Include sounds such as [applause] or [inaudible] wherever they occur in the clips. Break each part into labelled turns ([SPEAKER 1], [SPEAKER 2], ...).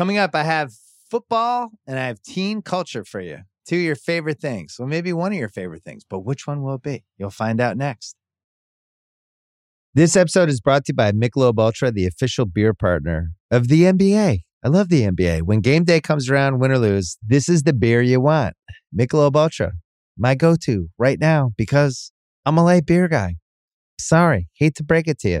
[SPEAKER 1] Coming up, I have football and I have teen culture for you. Two of your favorite things. Well, maybe one of your favorite things, but which one will it be? You'll find out next. This episode is brought to you by Michelob Ultra, the official beer partner of the NBA. I love the NBA. When game day comes around, win or lose, this is the beer you want. Michelob Ultra, my go-to right now because I'm a light beer guy. Sorry, hate to break it to you.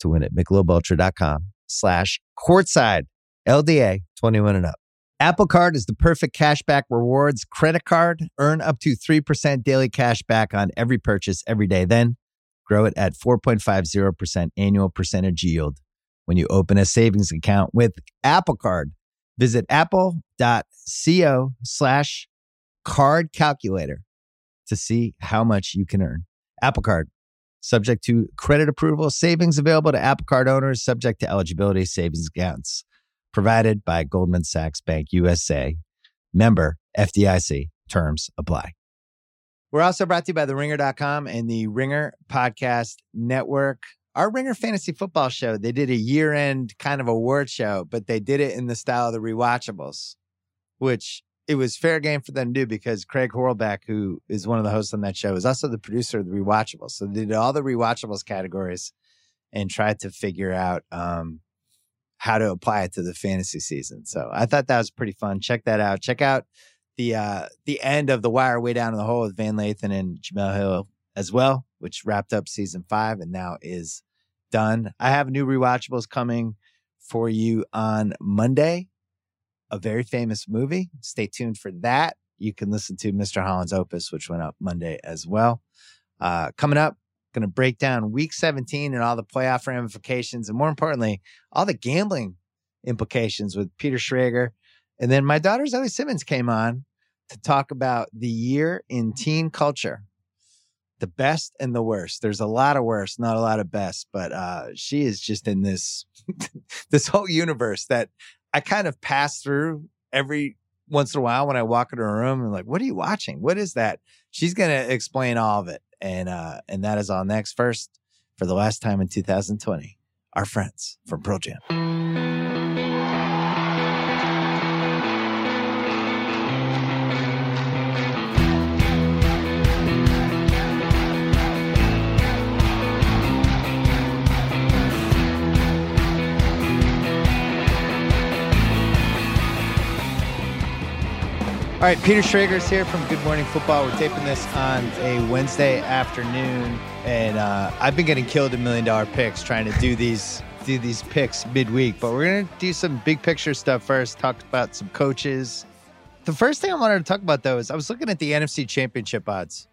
[SPEAKER 1] to win at michelobultra.com slash courtside LDA 21 and up. Apple Card is the perfect cashback rewards credit card. Earn up to 3% daily cash back on every purchase every day. Then grow it at 4.50% annual percentage yield when you open a savings account with Apple Card. Visit apple.co slash card calculator to see how much you can earn. Apple Card, subject to credit approval, savings available to Apple Card owners, subject to eligibility, savings accounts provided by Goldman Sachs Bank USA. Member FDIC. Terms apply. We're also brought to you by the ringer.com and the Ringer Podcast Network. Our Ringer Fantasy Football Show, they did a year end kind of award show, but they did it in the style of the rewatchables, which it was fair game for them to do because Craig Horlbeck, who is one of the hosts on that show, is also the producer of the rewatchables. So they did all the rewatchables categories and tried to figure out um, how to apply it to the fantasy season. So I thought that was pretty fun. Check that out. Check out the uh the end of the wire way down in the hole with Van Lathan and Jemele Hill as well, which wrapped up season five and now is done. I have new rewatchables coming for you on Monday. A very famous movie. Stay tuned for that. You can listen to Mr. Holland's Opus, which went up Monday as well. Uh, coming up, going to break down week 17 and all the playoff ramifications, and more importantly, all the gambling implications with Peter Schrager. And then my daughter Zoe Simmons came on to talk about the year in teen culture the best and the worst. There's a lot of worst, not a lot of best, but uh, she is just in this [laughs] this whole universe that I kind of pass through every once in a while when I walk into a room and like, what are you watching? What is that? She's gonna explain all of it, and uh, and that is all next. First, for the last time in 2020, our friends from Pearl Jam. All right, Peter Schrager's here from Good Morning Football. We're taping this on a Wednesday afternoon, and uh, I've been getting killed in million dollar picks trying to do these do these picks midweek. But we're gonna do some big picture stuff first. Talk about some coaches. The first thing I wanted to talk about though is I was looking at the NFC Championship odds,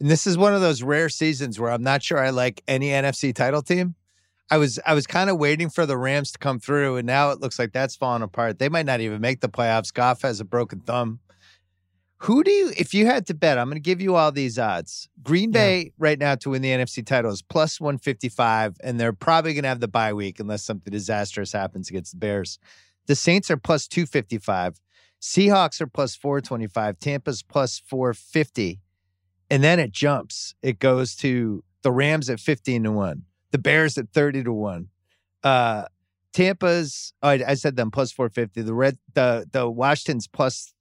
[SPEAKER 1] and this is one of those rare seasons where I'm not sure I like any NFC title team. I was I was kind of waiting for the Rams to come through, and now it looks like that's falling apart. They might not even make the playoffs. Goff has a broken thumb. Who do you, if you had to bet, I'm going to give you all these odds. Green Bay yeah. right now to win the NFC title is plus 155, and they're probably going to have the bye week unless something disastrous happens against the Bears. The Saints are plus 255. Seahawks are plus 425. Tampa's plus 450. And then it jumps. It goes to the Rams at 15 to 1, the Bears at 30 to 1. Uh, Tampa's, oh, I, I said them plus 450. The red, the the Washington's plus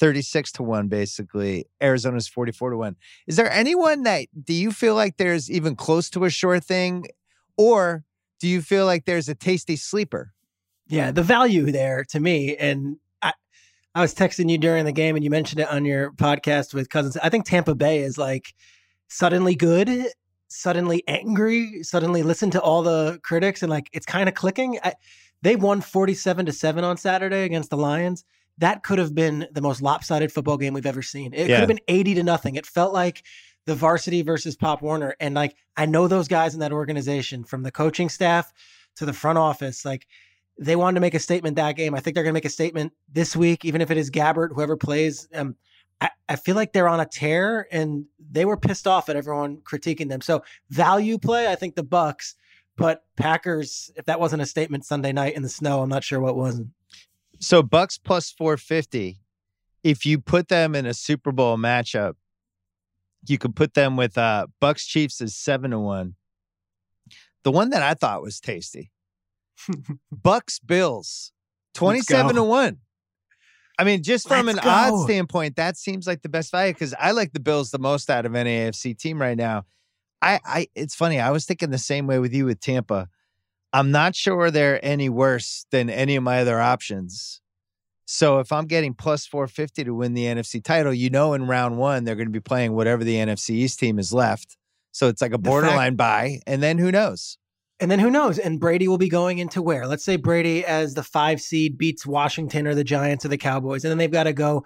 [SPEAKER 1] 36 to 1 basically. Arizona's 44 to 1 is there anyone that do you feel like there's even close to a sure thing? Or do you feel like there's a tasty sleeper?
[SPEAKER 2] Yeah the value there to me and i i was texting you during the game and you mentioned it on your podcast with cousins. I think tampa bay is like suddenly good suddenly angry suddenly listen to all the critics and like it's kind of clicking. I, they won 47 to 7 on saturday against the lions that could have been the most lopsided football game we've ever seen. It yeah. could have been 80 to nothing. It felt like the varsity versus Pop Warner. And like, I know those guys in that organization from the coaching staff to the front office. Like, They wanted to make a statement that game. I think they're going to make a statement this week, even if it is Gabbert, whoever plays. Um, I, I feel like they're on a tear, and they were pissed off at everyone critiquing them. So value play, I think the Bucs, but Packers. If that wasn't a statement Sunday night in the snow, I'm not sure what wasn't.
[SPEAKER 1] So Bucs plus 450. If you put them in a Super Bowl matchup, you could put them with uh Bucs Chiefs is seven to one. The one that I thought was tasty. [laughs] Bucs Bills, 27 to 1. I mean, just from
[SPEAKER 2] Let's
[SPEAKER 1] an
[SPEAKER 2] go.
[SPEAKER 1] odd standpoint, that seems like the best value because I like the Bills the most out of any AFC team right now. I, I it's funny, I was thinking the same way with you with Tampa. I'm not sure they're any worse than any of my other options. So if I'm getting plus 450 to win the NFC title, you know in round one they're going to be playing whatever the NFC East team is left. So it's like a
[SPEAKER 2] fact-
[SPEAKER 1] borderline buy, and then who knows?
[SPEAKER 2] And then who knows? And Brady will be going into where? Let's say Brady as the five seed beats Washington or the Giants or the Cowboys, and then they've got to go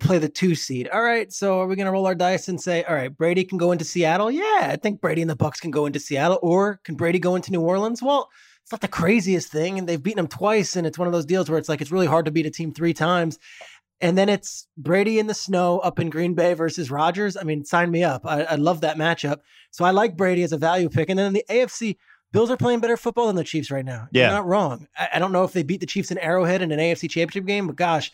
[SPEAKER 2] play the two seed. All right, so are we going to roll our dice and say, all right, Brady can go into Seattle? Yeah, I think Brady and the Bucs can go into Seattle, or can Brady go into New Orleans? Well, it's not the craziest thing, and they've beaten them twice, and it's one of those deals where it's like it's really hard to beat a team three times. And then it's Brady in the snow up in Green Bay versus Rodgers. I mean, sign me up. I, I love that matchup. So I like Brady as a value pick. And then in the AFC, Bills are playing better football than the Chiefs right now.
[SPEAKER 1] Yeah.
[SPEAKER 2] You're not wrong. I, I don't know if they beat the Chiefs in Arrowhead in an AFC championship game, but gosh,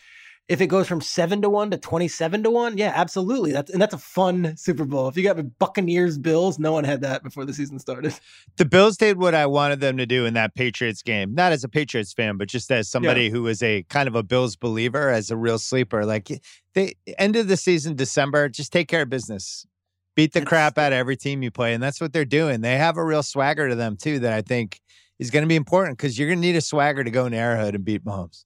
[SPEAKER 2] if it goes from seven to one to 27 to one, yeah, absolutely. That's and that's a fun Super Bowl. If you got Buccaneers Bills, no one had that before the season started. [laughs]
[SPEAKER 1] The Bills did what I wanted them to do in that Patriots game. Not as a Patriots fan, but just as somebody who was a kind of a Bills believer, as a real sleeper. Like the end of the season, December, just take care of business. Beat the crap out of every team you play. And that's what they're doing. They have a real swagger to them, too, that I think is going to be important because you're going to need a swagger to go in Arrowhead and beat Mahomes.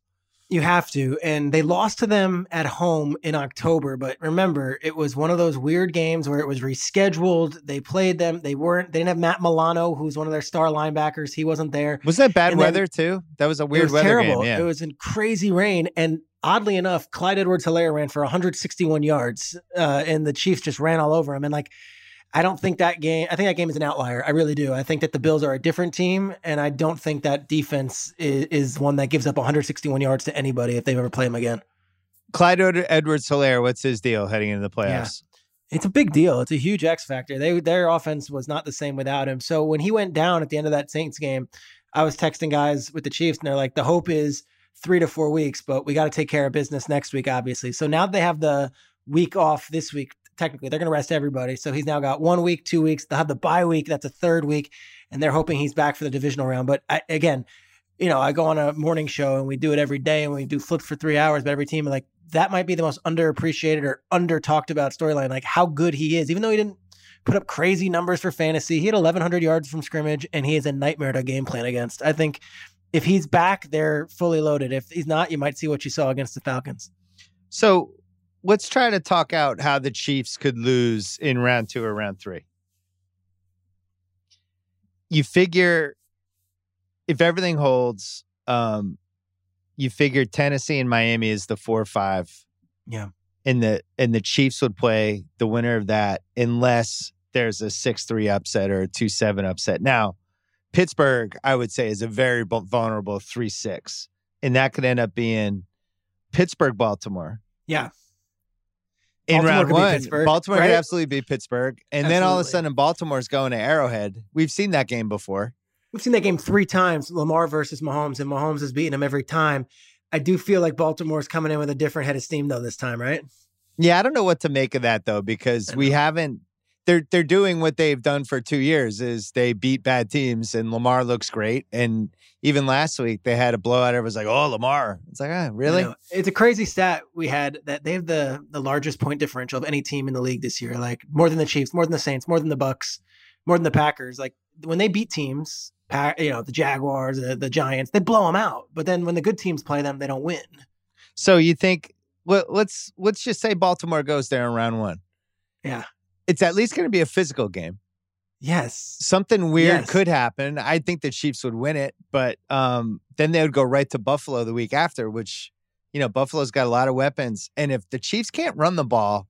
[SPEAKER 2] You have to. And they lost to them at home in October. But remember, it was one of those weird games where it was rescheduled. They played them. They weren't, they didn't have Matt Milano, who's one of their star linebackers. He wasn't there.
[SPEAKER 1] Was that bad
[SPEAKER 2] And then-
[SPEAKER 1] weather, too? That was a weird
[SPEAKER 2] was
[SPEAKER 1] weather
[SPEAKER 2] terrible.
[SPEAKER 1] game. Yeah.
[SPEAKER 2] It was in crazy rain. And oddly enough, Clyde Edwards Helaire ran for 161 yards. Uh, and the Chiefs just ran all over him. And like, I don't think that game, I think that game is an outlier. I really do. I think that the Bills are a different team. And I don't think that defense is, is one that gives up 161 yards to anybody if they ever play them again.
[SPEAKER 1] Clyde Edwards Helaire, what's his deal heading into the playoffs?
[SPEAKER 2] It's a big deal. It's a huge X factor. They their offense was not the same without him. So when he went down at the end of that Saints game, I was texting guys with the Chiefs, and they're like, "The hope is three to four weeks, but we got to take care of business next week, obviously." So now they have the week off this week. Technically, they're going to rest everybody. So he's now got one week, two weeks. They'll have the bye week. That's a third week, and they're hoping he's back for the divisional round. But I, again, you know, I go on a morning show and we do it every day, and we do flip for three hours. But every team, like that, might be the most underappreciated or under talked about storyline. Like how good he is, even though he didn't put up crazy numbers for fantasy. He had 1,100 yards from scrimmage, and he is a nightmare to game plan against. I think if he's back, they're fully loaded. If he's not, you might see what you saw against the Falcons.
[SPEAKER 1] So let's try to talk out how the Chiefs could lose in round two or round three. You figure if everything holds, um, you figure Tennessee and Miami is the four five.
[SPEAKER 2] Yeah.
[SPEAKER 1] And the and the Chiefs would play the winner of that unless there's a six three upset or a two seven upset. Now, Pittsburgh, I would say, is a very vulnerable three six, and that could end up being Pittsburgh Baltimore
[SPEAKER 2] Yeah.
[SPEAKER 1] In
[SPEAKER 2] Baltimore
[SPEAKER 1] round one.
[SPEAKER 2] Pittsburgh,
[SPEAKER 1] Baltimore
[SPEAKER 2] right?
[SPEAKER 1] could absolutely beat Pittsburgh, and then all of a
[SPEAKER 2] Absolutely.
[SPEAKER 1] sudden Baltimore's going to Arrowhead. We've seen that game before.
[SPEAKER 2] We've seen that game three times, Lamar versus Mahomes, and Mahomes has beaten him every time. I do feel like Baltimore's coming in with a different head of steam though this time, right?
[SPEAKER 1] Yeah, I don't know what to make of that though because we [clears throat] haven't. They're they're doing what they've done for two years is they beat bad teams and Lamar looks great and even last week they had a blowout. Everyone's like, "Oh, Lamar!" It's like, "Ah, really?"
[SPEAKER 2] You know, it's a crazy stat we had that they have the the largest point differential of any team in the league this year. Like more than the Chiefs, more than the Saints, more than the Bucs, more than the Packers. Like when they beat teams, you know the Jaguars, the, the Giants, they blow them out. But then when the good teams play them, they don't win.
[SPEAKER 1] So you think? Well, let's let's just say Baltimore goes there in round one.
[SPEAKER 2] Yeah.
[SPEAKER 1] It's at least going to be a physical game.
[SPEAKER 2] Yes.
[SPEAKER 1] something weird
[SPEAKER 2] Yes.
[SPEAKER 1] could happen. I think the Chiefs would win it, but um, then they would go right to Buffalo the week after, which you know Buffalo's got a lot of weapons, and if the Chiefs can't run the ball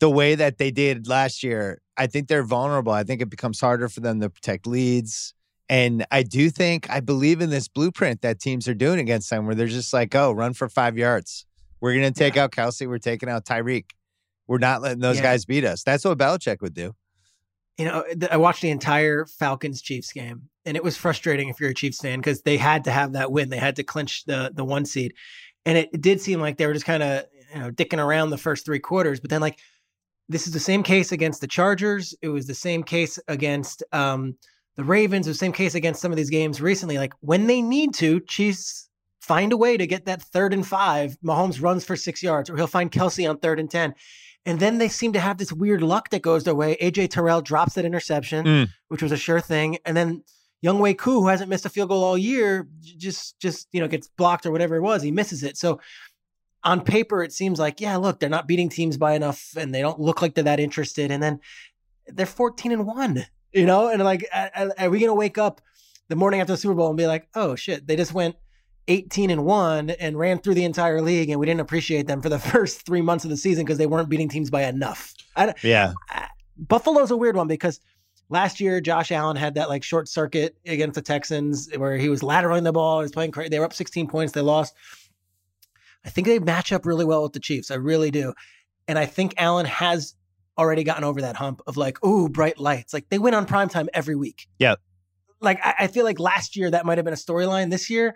[SPEAKER 1] the way that they did last year, I think they're vulnerable. I think it becomes harder for them to protect leads, And I do think I believe in this blueprint that teams are doing against them, where they're just like, "Oh, run for five yards. We're going to take
[SPEAKER 2] Yeah.
[SPEAKER 1] out Kelce. We're taking out Tyreek. We're not letting those
[SPEAKER 2] Yeah.
[SPEAKER 1] guys beat us." That's what Belichick would do.
[SPEAKER 2] you know, I watched the entire Falcons Chiefs game, and it was frustrating if you're a Chiefs fan because they had to have that win. They had to clinch the the one seed, and it, it did seem like they were just kind of you know dicking around the first three quarters. But then, like, this is the same case against the Chargers. It was the same case against um, the Ravens. It was the same case against some of these games recently. Like when they need to, Chiefs find a way to get that third and five. Mahomes runs for six yards, or he'll find Kelce on third and ten. And then they seem to have this weird luck that goes their way. AJ Terrell drops that interception,
[SPEAKER 1] Mm.
[SPEAKER 2] which was a sure thing. And then Younghoe Koo, who hasn't missed a field goal all year, just just you know gets blocked or whatever it was. He misses it. So on paper, it seems like yeah, look, they're not beating teams by enough, and they don't look like they're that interested. And then they're fourteen and one, you know. And like, are are we gonna wake up the morning after the Super Bowl and be like, oh shit, they just went 18 and 1 and ran through the entire league and we didn't appreciate them for the [laughs] first 3 months of the season because they weren't beating teams by enough. I,
[SPEAKER 1] Yeah,
[SPEAKER 2] Buffalo's a weird one because last year Josh Allen had that like short circuit against the Texans where he was lateraling the ball, he was playing crazy. They were up 16 points, they lost. I think they match up really well with the Chiefs. I really do. And I think Allen has already gotten over that hump of like, ooh, bright lights. Like they win on primetime every week.
[SPEAKER 1] Yeah.
[SPEAKER 2] Like I, I feel like last year that might have been a storyline. This year,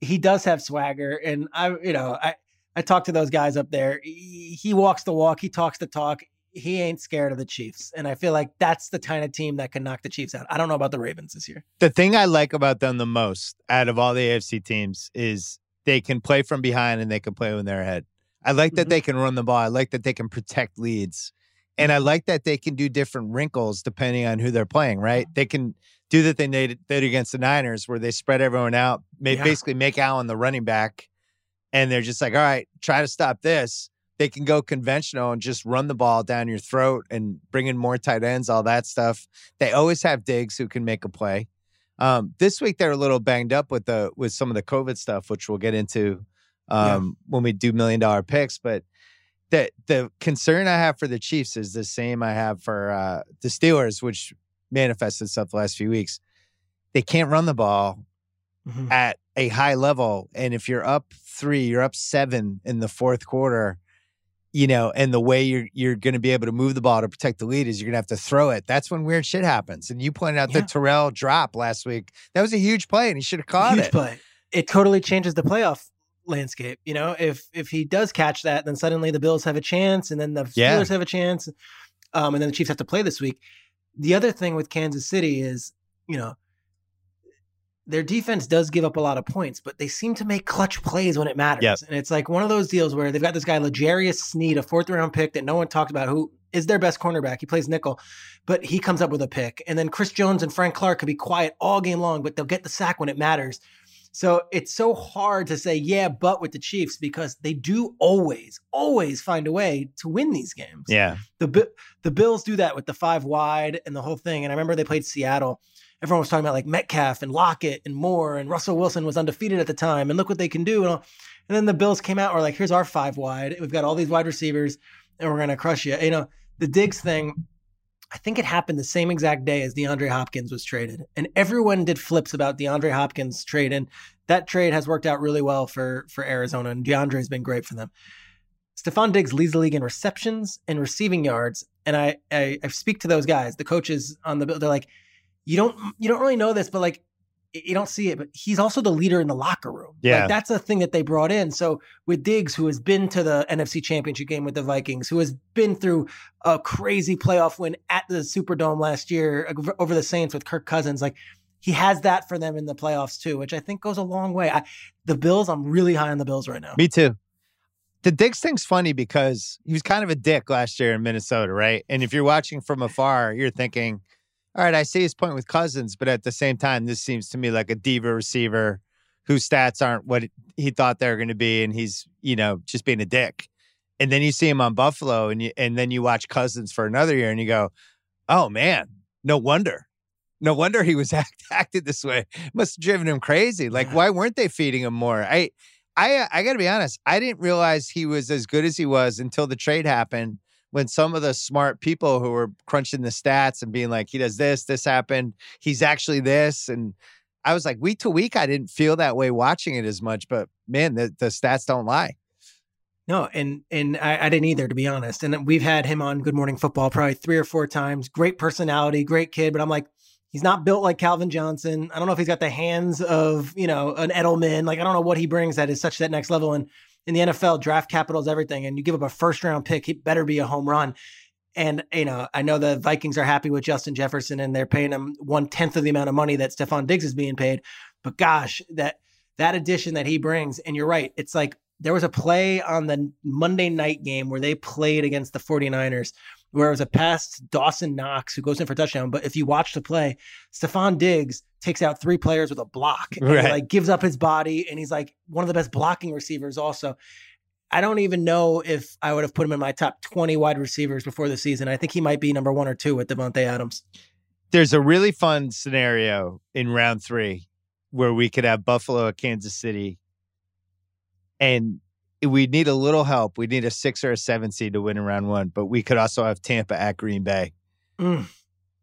[SPEAKER 2] he does have swagger. And I, you know, I I talked to those guys up there. He, he walks the walk, he talks the talk. He ain't scared of the Chiefs. And I feel like that's the kind of team that can knock the Chiefs out. I don't know about the Ravens this year.
[SPEAKER 1] the thing I like about them the most out of all the AFC teams is they can play from behind and they can play when they're ahead. I like that
[SPEAKER 2] Mhm.
[SPEAKER 1] they can run the ball. I like that they can protect leads. And I like that they can do different wrinkles depending on who they're playing, right? They can do that they did, against the Niners where they spread everyone out,
[SPEAKER 2] Yeah.
[SPEAKER 1] basically make Allen the running back. And they're just like, all right, try to stop this. They can go conventional and just run the ball down your throat and bring in more tight ends, all that stuff. They always have Diggs who can make a play. Um, this week they're a little banged up with the with some of the COVID stuff, which we'll get into
[SPEAKER 2] Yeah.
[SPEAKER 1] um, when we do million dollar picks. But the the concern I have for the Chiefs is the same I have for uh, the Steelers, which manifested itself the last few weeks. They can't run the ball
[SPEAKER 2] Mhm.
[SPEAKER 1] at a high level, and if you're up three, you're up seven in the fourth quarter. You know, and the way you're you're going to be able to move the ball to protect the lead is you're going to have to throw it. That's when weird shit happens. And you pointed out
[SPEAKER 2] Yeah.
[SPEAKER 1] the Terrell drop last week. That was a huge play, and he should have caught
[SPEAKER 2] Huge
[SPEAKER 1] it.
[SPEAKER 2] play. It totally changes the playoff landscape. You know, if if he does catch that, then suddenly the Bills have a chance, and then the
[SPEAKER 1] Yeah.
[SPEAKER 2] Steelers have a chance, um, and then the Chiefs have to play this week. The other thing with Kansas City is, you know, their defense does give up a lot of points, but they seem to make clutch plays when it matters.
[SPEAKER 1] Yep.
[SPEAKER 2] And it's like one of those deals where they've got this guy L'Jarius Sneed, a fourth round pick that no one talked about, who is their best cornerback. He plays nickel, but he comes up with a pick. And then Chris Jones and Frank Clark could be quiet all game long, but they'll get the sack when it matters. So it's so hard to say, yeah, but with the Chiefs because they do always, always find a way to win these games.
[SPEAKER 1] Yeah,
[SPEAKER 2] The the Bills do that with the five wide and the whole thing. And I remember they played Seattle. Everyone was talking about like Metcalf and Lockett and Moore and Russell Wilson was undefeated at the time. And look what they can do. And, all. and then the Bills came out. Were like, here's our five wide. We've got all these wide receivers, and we're gonna crush you. You know, the Diggs thing. I think it happened the same exact day as DeAndre Hopkins was traded, and everyone did flips about DeAndre Hopkins trade, and that trade has worked out really well for for Arizona, and DeAndre has been great for them. Stefon Diggs leads the league in receptions and receiving yards. And I, I I speak to those guys, the coaches on the bill. They're like, you don't you don't really know this, but like you don't see it. But he's also the leader in the locker room.
[SPEAKER 1] Yeah.
[SPEAKER 2] like, that's a thing that they brought in. So with Diggs, who has been to the NFC Championship game with the Vikings, who has been through a crazy playoff win at the Superdome last year over the Saints with Kirk Cousins, like. He has that for them in the playoffs too, which I think goes a long way. I, the Bills, I'm really high on the Bills right now.
[SPEAKER 1] me too. The Diggs thing's funny because he was kind of a dick last year in Minnesota, right? And if you're watching from afar, you're thinking, all right, I see his point with Cousins, but at the same time, this seems to me like a diva receiver whose stats aren't what he thought they were going to be, and he's, you know, just being a dick. And then you see him on Buffalo, and you, and then you watch Cousins for another year, and you go, oh man, no wonder. No wonder he was [laughs] act, acted this way. Must have driven him crazy. Like, why weren't they feeding him more? I, I, I got to be honest. I didn't realize he was as good as he was until the trade happened. When some of the smart people who were crunching the stats and being like, he does this, this happened, he's actually this. And I was like, week to week, I didn't feel that way watching it as much, but man, the, the stats don't lie.
[SPEAKER 2] No, and and I, I, didn't either, to be honest. And we've had him on Good Morning Football probably three or four times. Great personality, great kid, but I'm like, he's not built like Calvin Johnson. I don't know if he's got the hands of you know an Edelman. Like I don't know what he brings that is such that next level. And in the NFL, draft capital is everything. And you give up a first round pick, it better be a home run. And you know, I know the Vikings are happy with Justin Jefferson, and they're paying him one tenth of the amount of money that Stefon Diggs is being paid. But gosh, that that addition that he brings, and you're right, it's like there was a play on the Monday night game where they played against the 49ers where it was a pass Dawson Knox who goes in for a touchdown. But if you watch the play, Stefon Diggs takes out three players with a block and right. like gives up his body and he's like one of the best blocking receivers also. I don't even know if I would have put him in my top 20 wide receivers before the season. I think he might be number one or two with Davante Adams.
[SPEAKER 1] There's a really fun scenario in round three where we could have Buffalo at Kansas City and we need a little help. We need a six or a seven seed to win in round one, but we could also have Tampa at Green Bay mm.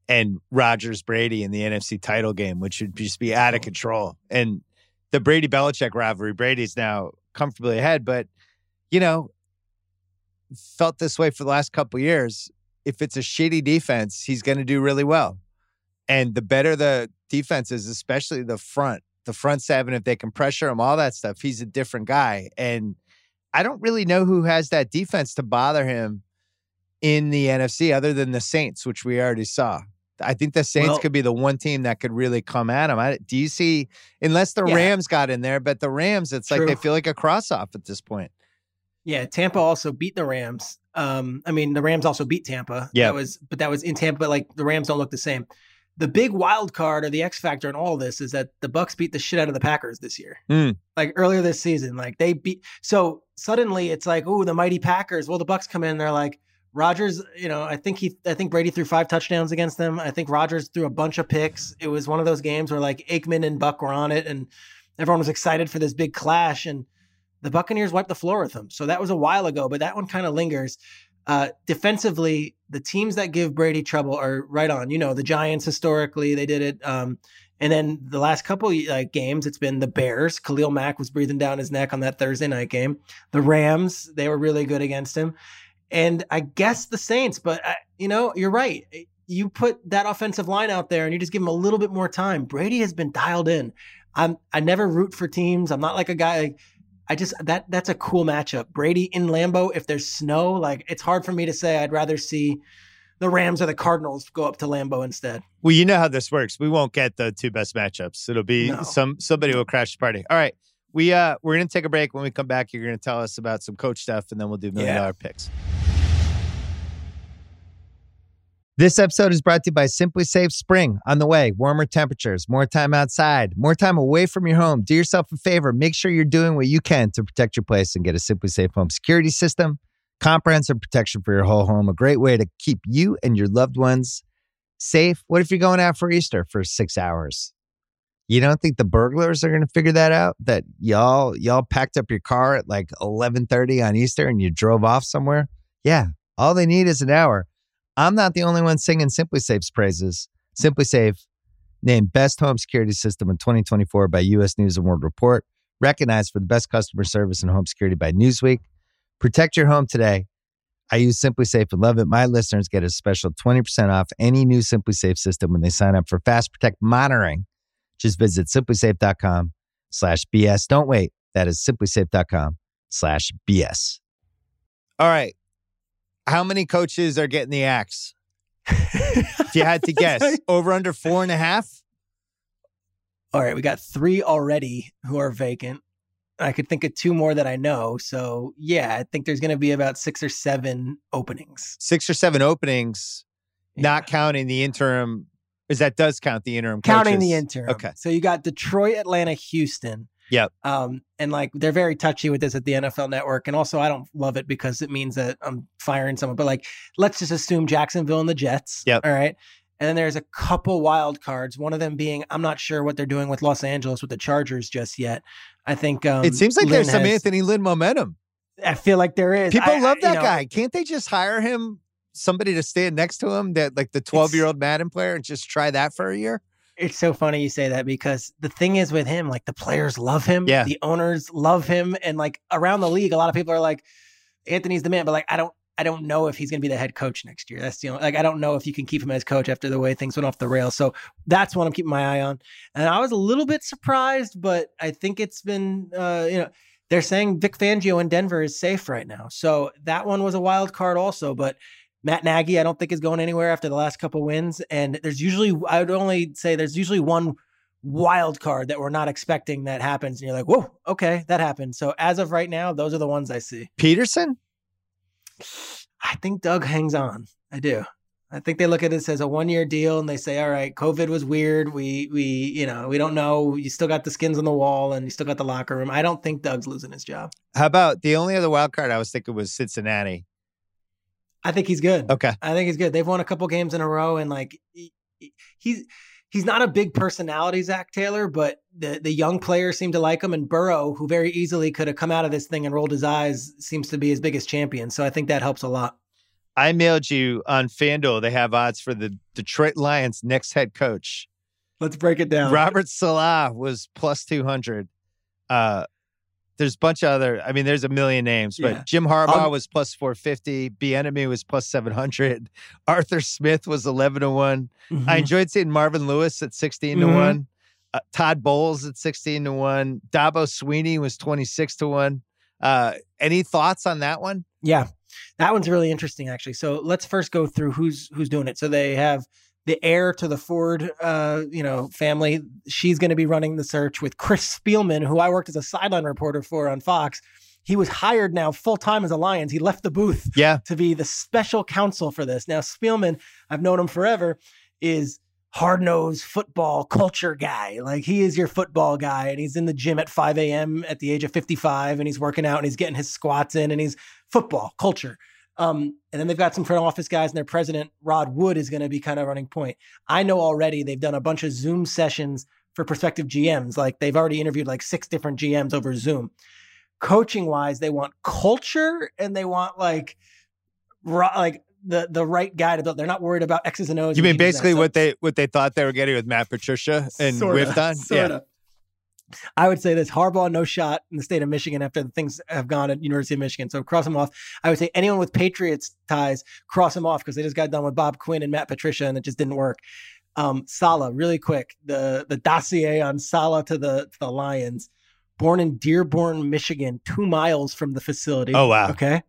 [SPEAKER 1] And Rodgers Brady in the NFC title game, which would just be out of control. And the Brady Belichick rivalry, Brady's now comfortably ahead, but you know, felt this way for the last couple years. If it's a shitty defense, he's going to do really well. And the better the defense is, especially the front, the front seven, if they can pressure him, all that stuff, he's a different guy. And I don't really know who has that defense to bother him in the NFC other than the Saints, which we already saw. I think the Saints well, could be the one team that could really come at him. I, do you see, unless the yeah. Rams got in there, but the Rams, it's True. like they feel like a cross off at this point.
[SPEAKER 2] Yeah, Tampa also beat the Rams. Um, I mean, the Rams also beat Tampa. Yeah, that was, but that was in Tampa. But like the Rams don't look the same the big wild card or the X factor in all of this is that the Bucs beat the shit out of the Packers this year. Mm. Like earlier this season, like they beat. So suddenly it's like, oh, the mighty Packers. Well, the Bucs come in, they're like Rodgers. You know, I think he, I think Brady threw five touchdowns against them. I think Rodgers threw a bunch of picks. It was one of those games where like Aikman and Buck were on it, and everyone was excited for this big clash, and the Buccaneers wiped the floor with them. So that was a while ago, but that one kind of lingers. Uh, defensively, the teams that give Brady trouble are right on. You know, the Giants historically they did it. Um, and then the last couple uh, games, it's been the Bears. Khalil Mack was breathing down his neck on that Thursday night game. The Rams, they were really good against him. And I guess the Saints, but I, uh, you know, you're right. You put that offensive line out there and you just give them a little bit more time. Brady has been dialed in. I'm I never root for teams. I'm not like a guy like I just that that's a cool matchup. Brady in Lambeau. If there's snow, like it's hard for me to say. I'd rather see the Rams or the Cardinals go up to Lambeau instead.
[SPEAKER 1] Well, you know how this works. We won't get the two best matchups. It'll be no. some somebody will crash the party. All right, we uh we're gonna take a break. When we come back, you're gonna tell us about some coach stuff, and then we'll do million yeah. dollar picks. This episode is brought to you by SimpliSafe Spring. On the way, warmer temperatures, more time outside, more time away from your home. Do yourself a favor. Make sure you're doing what you can to protect your place and get a SimpliSafe home security system. Comprehensive protection for your whole home. A great way to keep you and your loved ones safe. What if you're going out for Easter for six hours? You don't think the burglars are going to figure that out? That y'all y'all packed up your car at like 11:30 on Easter and you drove off somewhere? Yeah, all they need is an hour. I'm not the only one singing SimpliSafe's praises. SimpliSafe, named Best Home Security System in 2024 by U.S. News and World Report, recognized for the best customer service and home security by Newsweek. Protect your home today. I use SimpliSafe and love it. My listeners get a special 20% off any new SimpliSafe system when they sign up for Fast Protect monitoring. Just visit simplisafe.com slash BS. Don't wait. That is simplisafe.com slash BS. All right how many coaches are getting the axe? [laughs] if you had to guess, over under four and a half.
[SPEAKER 2] All right, we got three already who are vacant. I could think of two more that I know. So yeah, I think there's going to be about six or seven openings.
[SPEAKER 1] Six or seven openings, yeah. not counting the interim. Is that does count the interim?
[SPEAKER 2] Counting
[SPEAKER 1] coaches.
[SPEAKER 2] the interim. Okay. So you got Detroit, Atlanta, Houston.
[SPEAKER 1] Yep.
[SPEAKER 2] Um, and like they're very touchy with this at the NFL network. And also I don't love it because it means that I'm firing someone. But like let's just assume Jacksonville and the Jets.
[SPEAKER 1] Yep.
[SPEAKER 2] All right. And then there's a couple wild cards. One of them being I'm not sure what they're doing with Los Angeles with the Chargers just yet. I think um,
[SPEAKER 1] it seems like Lynn there's some Anthony Lynn momentum.
[SPEAKER 2] I feel like there is.
[SPEAKER 1] People
[SPEAKER 2] I-
[SPEAKER 1] love
[SPEAKER 2] I-
[SPEAKER 1] that
[SPEAKER 2] know,
[SPEAKER 1] guy. Can't they just hire him, somebody to stand next to him, that like the 12 year old Madden player, and just try that for a year?
[SPEAKER 2] It's so funny you say that because the thing is with him, like the players love him,
[SPEAKER 1] Yeah.
[SPEAKER 2] the owners love him, and like around the league, a lot of people are like, Anthony's the man, but like I don't, I don't know if he's going to be the head coach next year. That's the only, like I don't know if you can keep him as coach after the way things went off the rails. So that's what I'm keeping my eye on, and I was a little bit surprised, but I think it's been, uh, you know. They're saying Vic Fangio in Denver is safe right now. So that one was a wild card also, but Matt Nagy, I don't think is going anywhere after the last couple wins. And there's usually, I would only say there's usually one wild card that we're not expecting that happens. And you're like, whoa, okay, that happened. So as of right now, those are the ones I see.
[SPEAKER 1] Pederson?
[SPEAKER 2] I think Doug hangs on. I do. I think they look at this as a one year deal and they say, all right, COVID was weird. We, we, you know, we don't know. You still got the skins on the wall and you still got the locker room. I don't think Doug's losing his job.
[SPEAKER 1] How about the only other wild card I was thinking was Cincinnati?
[SPEAKER 2] I think he's good.
[SPEAKER 1] Okay.
[SPEAKER 2] I think he's good. They've won a couple games in a row, and like he- he- he's he's not a big personality, Zac Taylor, but the the young players seem to like him. And Burrow, who very easily could have come out of this thing and rolled his eyes, seems to be his biggest champion. So I think that helps a lot.
[SPEAKER 1] I mailed you on FanDuel. They have odds for the Detroit Lions next head coach.
[SPEAKER 2] Let's break it down.
[SPEAKER 1] Robert Salah was plus 200. Uh, there's a bunch of other, I mean, there's a million names, but
[SPEAKER 2] Yeah.
[SPEAKER 1] Jim Harbaugh
[SPEAKER 2] Um,
[SPEAKER 1] was plus 450. Bieniemy was plus 700. [laughs] Arthur Smith was 11 to 1.
[SPEAKER 2] Mhm.
[SPEAKER 1] I enjoyed seeing Marvin Lewis at 16 to
[SPEAKER 2] Mhm.
[SPEAKER 1] 1. Uh, Todd Bowles at 16 to 1. Dabo Swinney was 26 to 1. Uh, any thoughts on that one?
[SPEAKER 2] Yeah, that one's really interesting, actually. So let's first go through who's who's doing it. So they have the heir to the Ford, uh, you know, family. She's going to be running the search with Chris Spielman, who I worked as a sideline reporter for on Fox. He was hired now full time as a Lions. He left the booth
[SPEAKER 1] Yeah.
[SPEAKER 2] to be the special counsel for this. Now, Spielman, I've known him forever, is hard nosed football culture guy. Like he is your football guy, and he's in the gym at 5 a.m. at the age of 55, and he's working out and he's getting his squats in, and he's football culture. Um, and then they've got some front office guys, and their president, Rod Wood, is going to be kind of running point. I know already they've done a bunch of Zoom sessions for prospective GMs. Like they've already interviewed like six different GMs over Zoom. Coaching wise, they want culture and they want like, ro- like the the right guy to build. They're not worried about X's and O's.
[SPEAKER 1] You mean basically what they what they thought they were getting with Matt Patricia and
[SPEAKER 2] Sorta,
[SPEAKER 1] whiffed on?
[SPEAKER 2] sorta. I would say this Harbaugh, no shot in the state of Michigan after the things have gone at University of Michigan. So cross him off. I would say anyone with Patriots ties, cross him off because they just got done with Bob Quinn and Matt Patricia and it just didn't work. Um, Saleh, really quick, the the dossier on Saleh to the to the Lions. Born in Dearborn, Michigan, two miles from the facility.
[SPEAKER 1] Oh, wow.
[SPEAKER 2] Okay.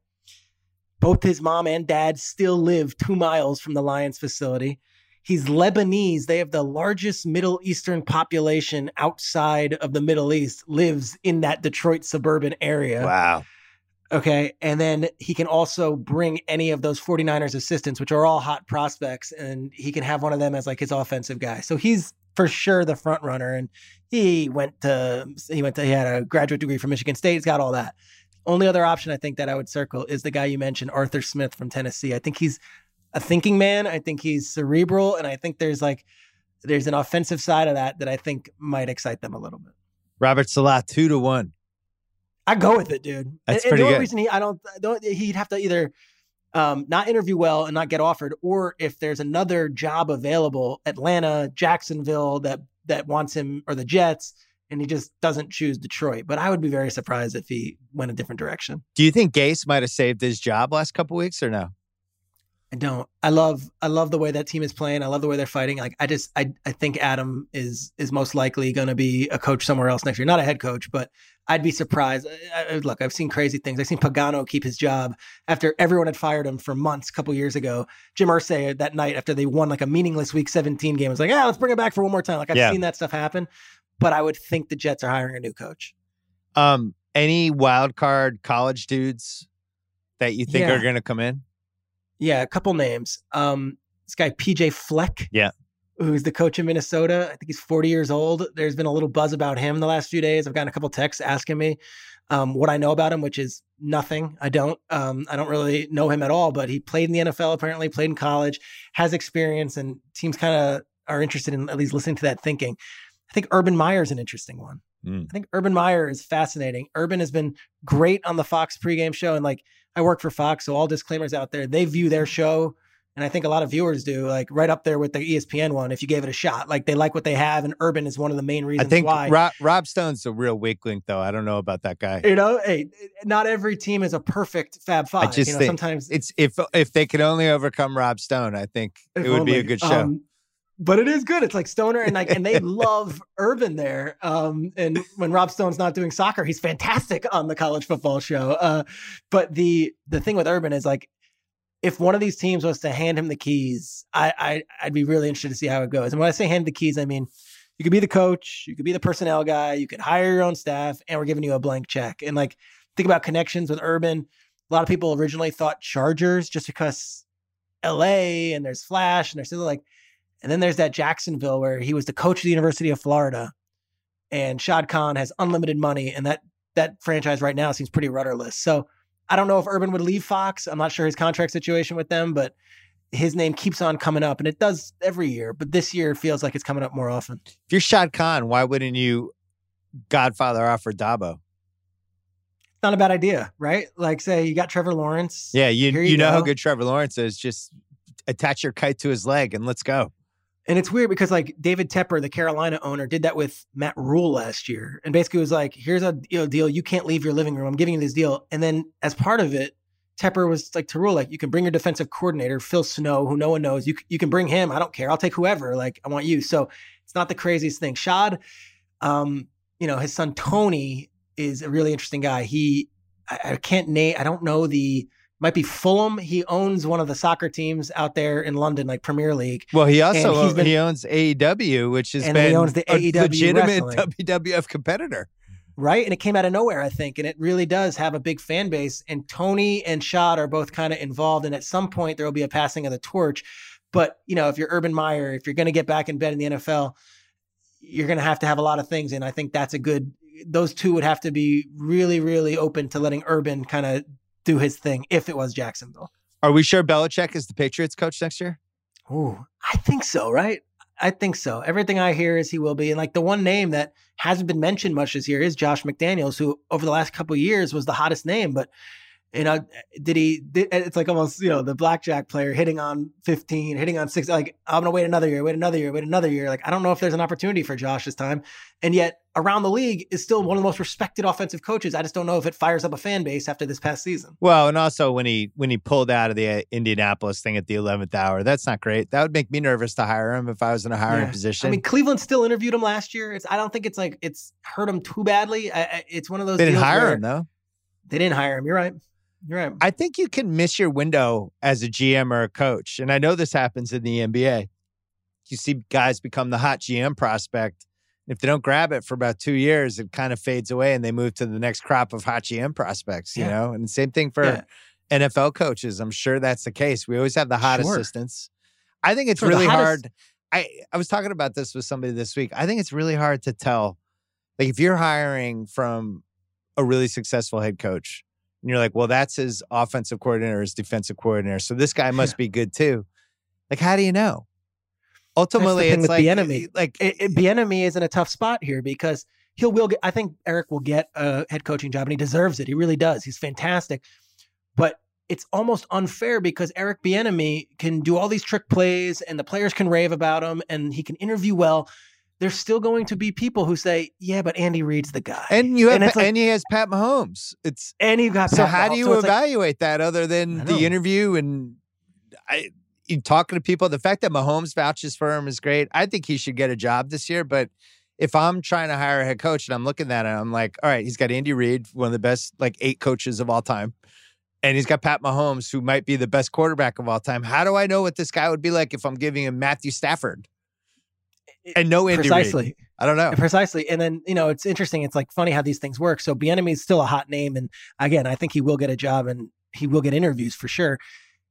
[SPEAKER 2] Both his mom and dad still live two miles from the Lions facility. He's Lebanese. They have the largest Middle Eastern population outside of the Middle East, lives in that Detroit suburban area.
[SPEAKER 1] Wow.
[SPEAKER 2] Okay. And then he can also bring any of those 49ers assistants, which are all hot prospects, and he can have one of them as like his offensive guy. So he's for sure the front runner. And he went to he went to he had a graduate degree from Michigan State. He's got all that. Only other option I think that I would circle is the guy you mentioned, Arthur Smith from Tennessee. I think he's a thinking man. I think he's cerebral, and I think there's like there's an offensive side of that that I think might excite them a little bit.
[SPEAKER 1] Robert Saleh, two to one.
[SPEAKER 2] I go with it, dude.
[SPEAKER 1] That's
[SPEAKER 2] and, and the only
[SPEAKER 1] good.
[SPEAKER 2] reason he, I don't, don't, he'd have to either um, not interview well and not get offered, or if there's another job available, Atlanta, Jacksonville, that that wants him, or the Jets, and he just doesn't choose Detroit. But I would be very surprised if he went a different direction.
[SPEAKER 1] Do you think Gase might have saved his job last couple weeks or no?
[SPEAKER 2] I don't. I love. I love the way that team is playing. I love the way they're fighting. Like I just. I. I think Adam is is most likely going to be a coach somewhere else next year. Not a head coach, but I'd be surprised. I, I- look, I've seen crazy things. I've seen Pagano keep his job after everyone had fired him for months a couple years ago. Jim Irsay that night after they won like a meaningless Week 17 game was like, yeah, let's bring it back for one more time. Like I've
[SPEAKER 1] Yeah.
[SPEAKER 2] seen that stuff happen, but I would think the Jets are hiring a new coach.
[SPEAKER 1] Um, any wild card college dudes that you think
[SPEAKER 2] Yeah.
[SPEAKER 1] are going to come in?
[SPEAKER 2] Yeah, a couple names. Um, this guy PJ Fleck.
[SPEAKER 1] Yeah.
[SPEAKER 2] Who's the coach in Minnesota? I think he's 40 years old. There's been a little buzz about him the last few days. I've gotten a couple texts asking me um, what I know about him, which is nothing. I don't. Um, I don't really know him at all. But he played in the NFL. Apparently, played in college, has experience, and teams kind of are interested in at least listening to that thinking. I think Urban Meyer is an interesting one. Mm. I think Urban Meyer is fascinating. Urban has been great on the Fox pregame show. And like, I work for Fox, so all disclaimers out there, they view their show and I think a lot of viewers do, like right up there with the ESPN one. If you gave it a shot, like they like what they have, and Urban is one of the main reasons.
[SPEAKER 1] I think
[SPEAKER 2] why.
[SPEAKER 1] Rob, Rob Stone's a real weak link, though. I don't know about that guy.
[SPEAKER 2] You know, hey, not every team is a perfect Fab Five. I just you know, think sometimes
[SPEAKER 1] it's if if they could only overcome Rob Stone, I think it would only. be a good show. Um,
[SPEAKER 2] but it is good. It's like Stoner and like, and they [laughs] love Urban there. Um, and when Rob Stone's not doing soccer, he's fantastic on the college football show. Uh, but the the thing with Urban is like if one of these teams was to hand him the keys, I, I would be really interested to see how it goes. And when I say hand the keys, I mean you could be the coach, you could be the personnel guy, you could hire your own staff, and we're giving you a blank check. And like think about connections with Urban. A lot of people originally thought Chargers just because LA and there's Flash and there's still like, and then there's that Jacksonville where he was the coach of the University of Florida, and Shad Khan has unlimited money, and that that franchise right now seems pretty rudderless. So I don't know if Urban would leave Fox. I'm not sure his contract situation with them, but his name keeps on coming up, and it does every year. But this year it feels like it's coming up more often.
[SPEAKER 1] If you're Shad Khan, why wouldn't you Godfather offer Dabo?
[SPEAKER 2] It's not a bad idea, right? Like, say you got Trevor Lawrence.
[SPEAKER 1] Yeah, you you, you know how good Trevor Lawrence is. Just attach your kite to his leg and let's go.
[SPEAKER 2] And it's weird because like David Tepper, the Carolina owner, did that with Matt Rhule last year, and basically was like, "Here's a deal. You can't leave your living room. I'm giving you this deal." And then as part of it, Tepper was like to Rhule, like, "You can bring your defensive coordinator, Phil Snow, who no one knows. You you can bring him. I don't care. I'll take whoever. Like, I want you." So it's not the craziest thing. Shad, um, you know, his son Tony is a really interesting guy. He, I, I can't name. I don't know the might be Fulham. He owns one of the soccer teams out there in London, like Premier League.
[SPEAKER 1] Well, he also been, he owns AEW, which has been he owns the a AEW legitimate wrestling. WWF competitor.
[SPEAKER 2] Right. And it came out of nowhere, I think. And it really does have a big fan base. And Tony and Shad are both kind of involved. And at some point, there will be a passing of the torch. But, you know, if you're Urban Meyer, if you're going to get back in bed in the NFL, you're going to have to have a lot of things. And I think that's a good, those two would have to be really, really open to letting Urban kind of do his thing if it was Jacksonville.
[SPEAKER 1] Are we sure Belichick is the Patriots coach next year?
[SPEAKER 2] Oh, I think so, right? I think so. Everything I hear is he will be. And like the one name that hasn't been mentioned much this year is Josh McDaniels, who over the last couple years was the hottest name. But you know, did he? Did, it's like almost you know the blackjack player hitting on fifteen, hitting on six. Like I'm gonna wait another year, wait another year, wait another year. Like I don't know if there's an opportunity for Josh this time, and yet around the league is still one of the most respected offensive coaches. I just don't know if it fires up a fan base after this past season.
[SPEAKER 1] Well, and also when he when he pulled out of the uh, Indianapolis thing at the eleventh hour, that's not great. That would make me nervous to hire him if I was in a hiring yeah. position.
[SPEAKER 2] I mean, Cleveland still interviewed him last year. It's I don't think it's like it's hurt him too badly. I, it's one of those.
[SPEAKER 1] They didn't hire him though.
[SPEAKER 2] They didn't hire him. You're right. Right.
[SPEAKER 1] I think you can miss your window as a GM or a coach. And I know this happens in the NBA. You see guys become the hot GM prospect. If they don't grab it for about two years, it kind of fades away and they move to the next crop of hot GM prospects, you yeah. know? And same thing for yeah. NFL coaches. I'm sure that's the case. We always have the hot sure. assistants. I think it's really hard. I, I was talking about this with somebody this week. I think it's really hard to tell. Like if you're hiring from a really successful head coach, and you're like, well, that's his offensive coordinator, his defensive coordinator. So this guy must be good too. Like, how do you know? Ultimately, it's like
[SPEAKER 2] Bieniemy. Eh, eh, like it, it, Bieniemy is in a tough spot here because he'll will get. I think Eric will get a head coaching job, and he deserves it. He really does. He's fantastic, but it's almost unfair because Eric Bieniemy can do all these trick plays, and the players can rave about him, and he can interview well there's still going to be people who say, "Yeah, but Andy Reid's the guy."
[SPEAKER 1] And you have, and, like, and he has Pat Mahomes. It's
[SPEAKER 2] and you got
[SPEAKER 1] so.
[SPEAKER 2] Pat
[SPEAKER 1] how
[SPEAKER 2] Mahomes.
[SPEAKER 1] do you so evaluate like, that other than the interview and I, talking to people? The fact that Mahomes vouches for him is great. I think he should get a job this year. But if I'm trying to hire a head coach and I'm looking at it, I'm like, all right, he's got Andy Reid, one of the best like eight coaches of all time. And he's got Pat Mahomes, who might be the best quarterback of all time. How do I know what this guy would be like if I'm giving him Matthew Stafford? And no Andy
[SPEAKER 2] precisely.
[SPEAKER 1] Reid. I don't know
[SPEAKER 2] precisely. And then you know it's interesting. It's like funny how these things work. So Bieniemy is still a hot name, and again, I think he will get a job and he will get interviews for sure.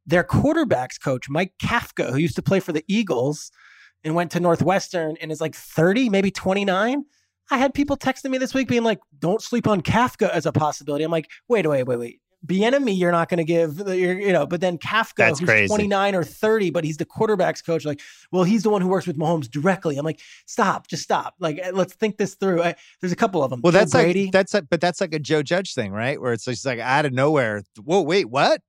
[SPEAKER 2] Their quarterbacks coach Mike Kafka, who used to play for the Eagles and went to Northwestern and is like thirty, maybe twenty nine. I had people texting me this week being like, "Don't sleep on Kafka as a possibility." I'm like, "Wait, wait, wait, wait." Bieniemy, you're not going to give, you're, you know, but then Kafka,
[SPEAKER 1] That's
[SPEAKER 2] who's
[SPEAKER 1] crazy.
[SPEAKER 2] 29 or 30, but he's the quarterback's coach. Like, well, he's the one who works with Mahomes directly. I'm like, stop, just stop. Like, eh, let's think this through. I, there's a couple of them.
[SPEAKER 1] Well,
[SPEAKER 2] Joe
[SPEAKER 1] that's
[SPEAKER 2] Brady.
[SPEAKER 1] like that's like, but that's like a Joe Judge thing, right? Where it's just like out of nowhere. Whoa, wait, what?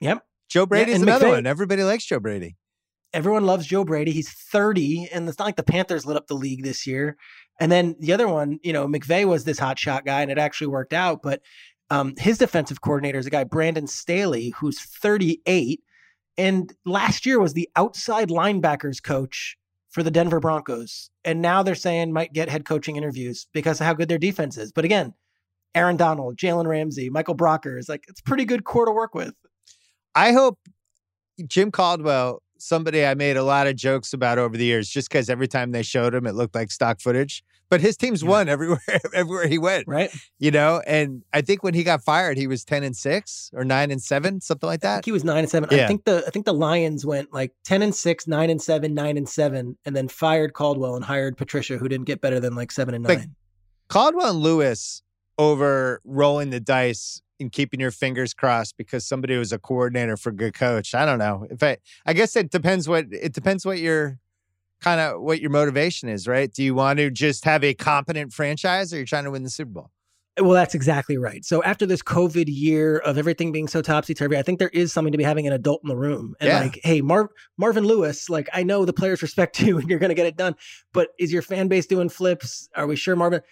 [SPEAKER 2] Yep.
[SPEAKER 1] Joe Brady's
[SPEAKER 2] and
[SPEAKER 1] another
[SPEAKER 2] McVay-
[SPEAKER 1] one. Everybody likes Joe Brady.
[SPEAKER 2] Everyone loves Joe Brady. He's 30, and it's not like the Panthers lit up the league this year. And then the other one, you know, McVay was this hot shot guy, and it actually worked out. But um, his defensive coordinator is a guy, Brandon Staley, who's 38, and last year was the outside linebackers coach for the Denver Broncos. And now they're saying might get head coaching interviews because of how good their defense is. But again, Aaron Donald, Jalen Ramsey, Michael Brocker is like it's pretty good core to work with.
[SPEAKER 1] I hope Jim Caldwell, somebody I made a lot of jokes about over the years, just because every time they showed him, it looked like stock footage. But his teams
[SPEAKER 2] Yeah.
[SPEAKER 1] won everywhere, [laughs] everywhere he went.
[SPEAKER 2] Right?
[SPEAKER 1] You know, and I think when he got fired, he was ten and six or nine and seven, something like
[SPEAKER 2] I
[SPEAKER 1] that.
[SPEAKER 2] think he was nine and seven.
[SPEAKER 1] Yeah.
[SPEAKER 2] I think the I think the Lions went like ten and six, nine and seven, nine and seven, and then fired Caldwell and hired Patricia, who didn't get better than like seven and nine.
[SPEAKER 1] Like, Caldwell and Lewis over rolling the dice and keeping your fingers crossed because somebody was a coordinator for a good coach. I don't know. If I I guess it depends what it depends what your kind of what your motivation is, right? Do you want to just have a competent franchise or you're trying to win the Super Bowl?
[SPEAKER 2] Well, that's exactly right. So after this COVID year of everything being so topsy turvy, I think there is something to be having an adult in the room and
[SPEAKER 1] Yeah.
[SPEAKER 2] like, hey, Mar- Marvin Lewis, like I know the players respect [laughs] you and you're going to get it done, but is your fan base doing flips? Are we sure Marvin?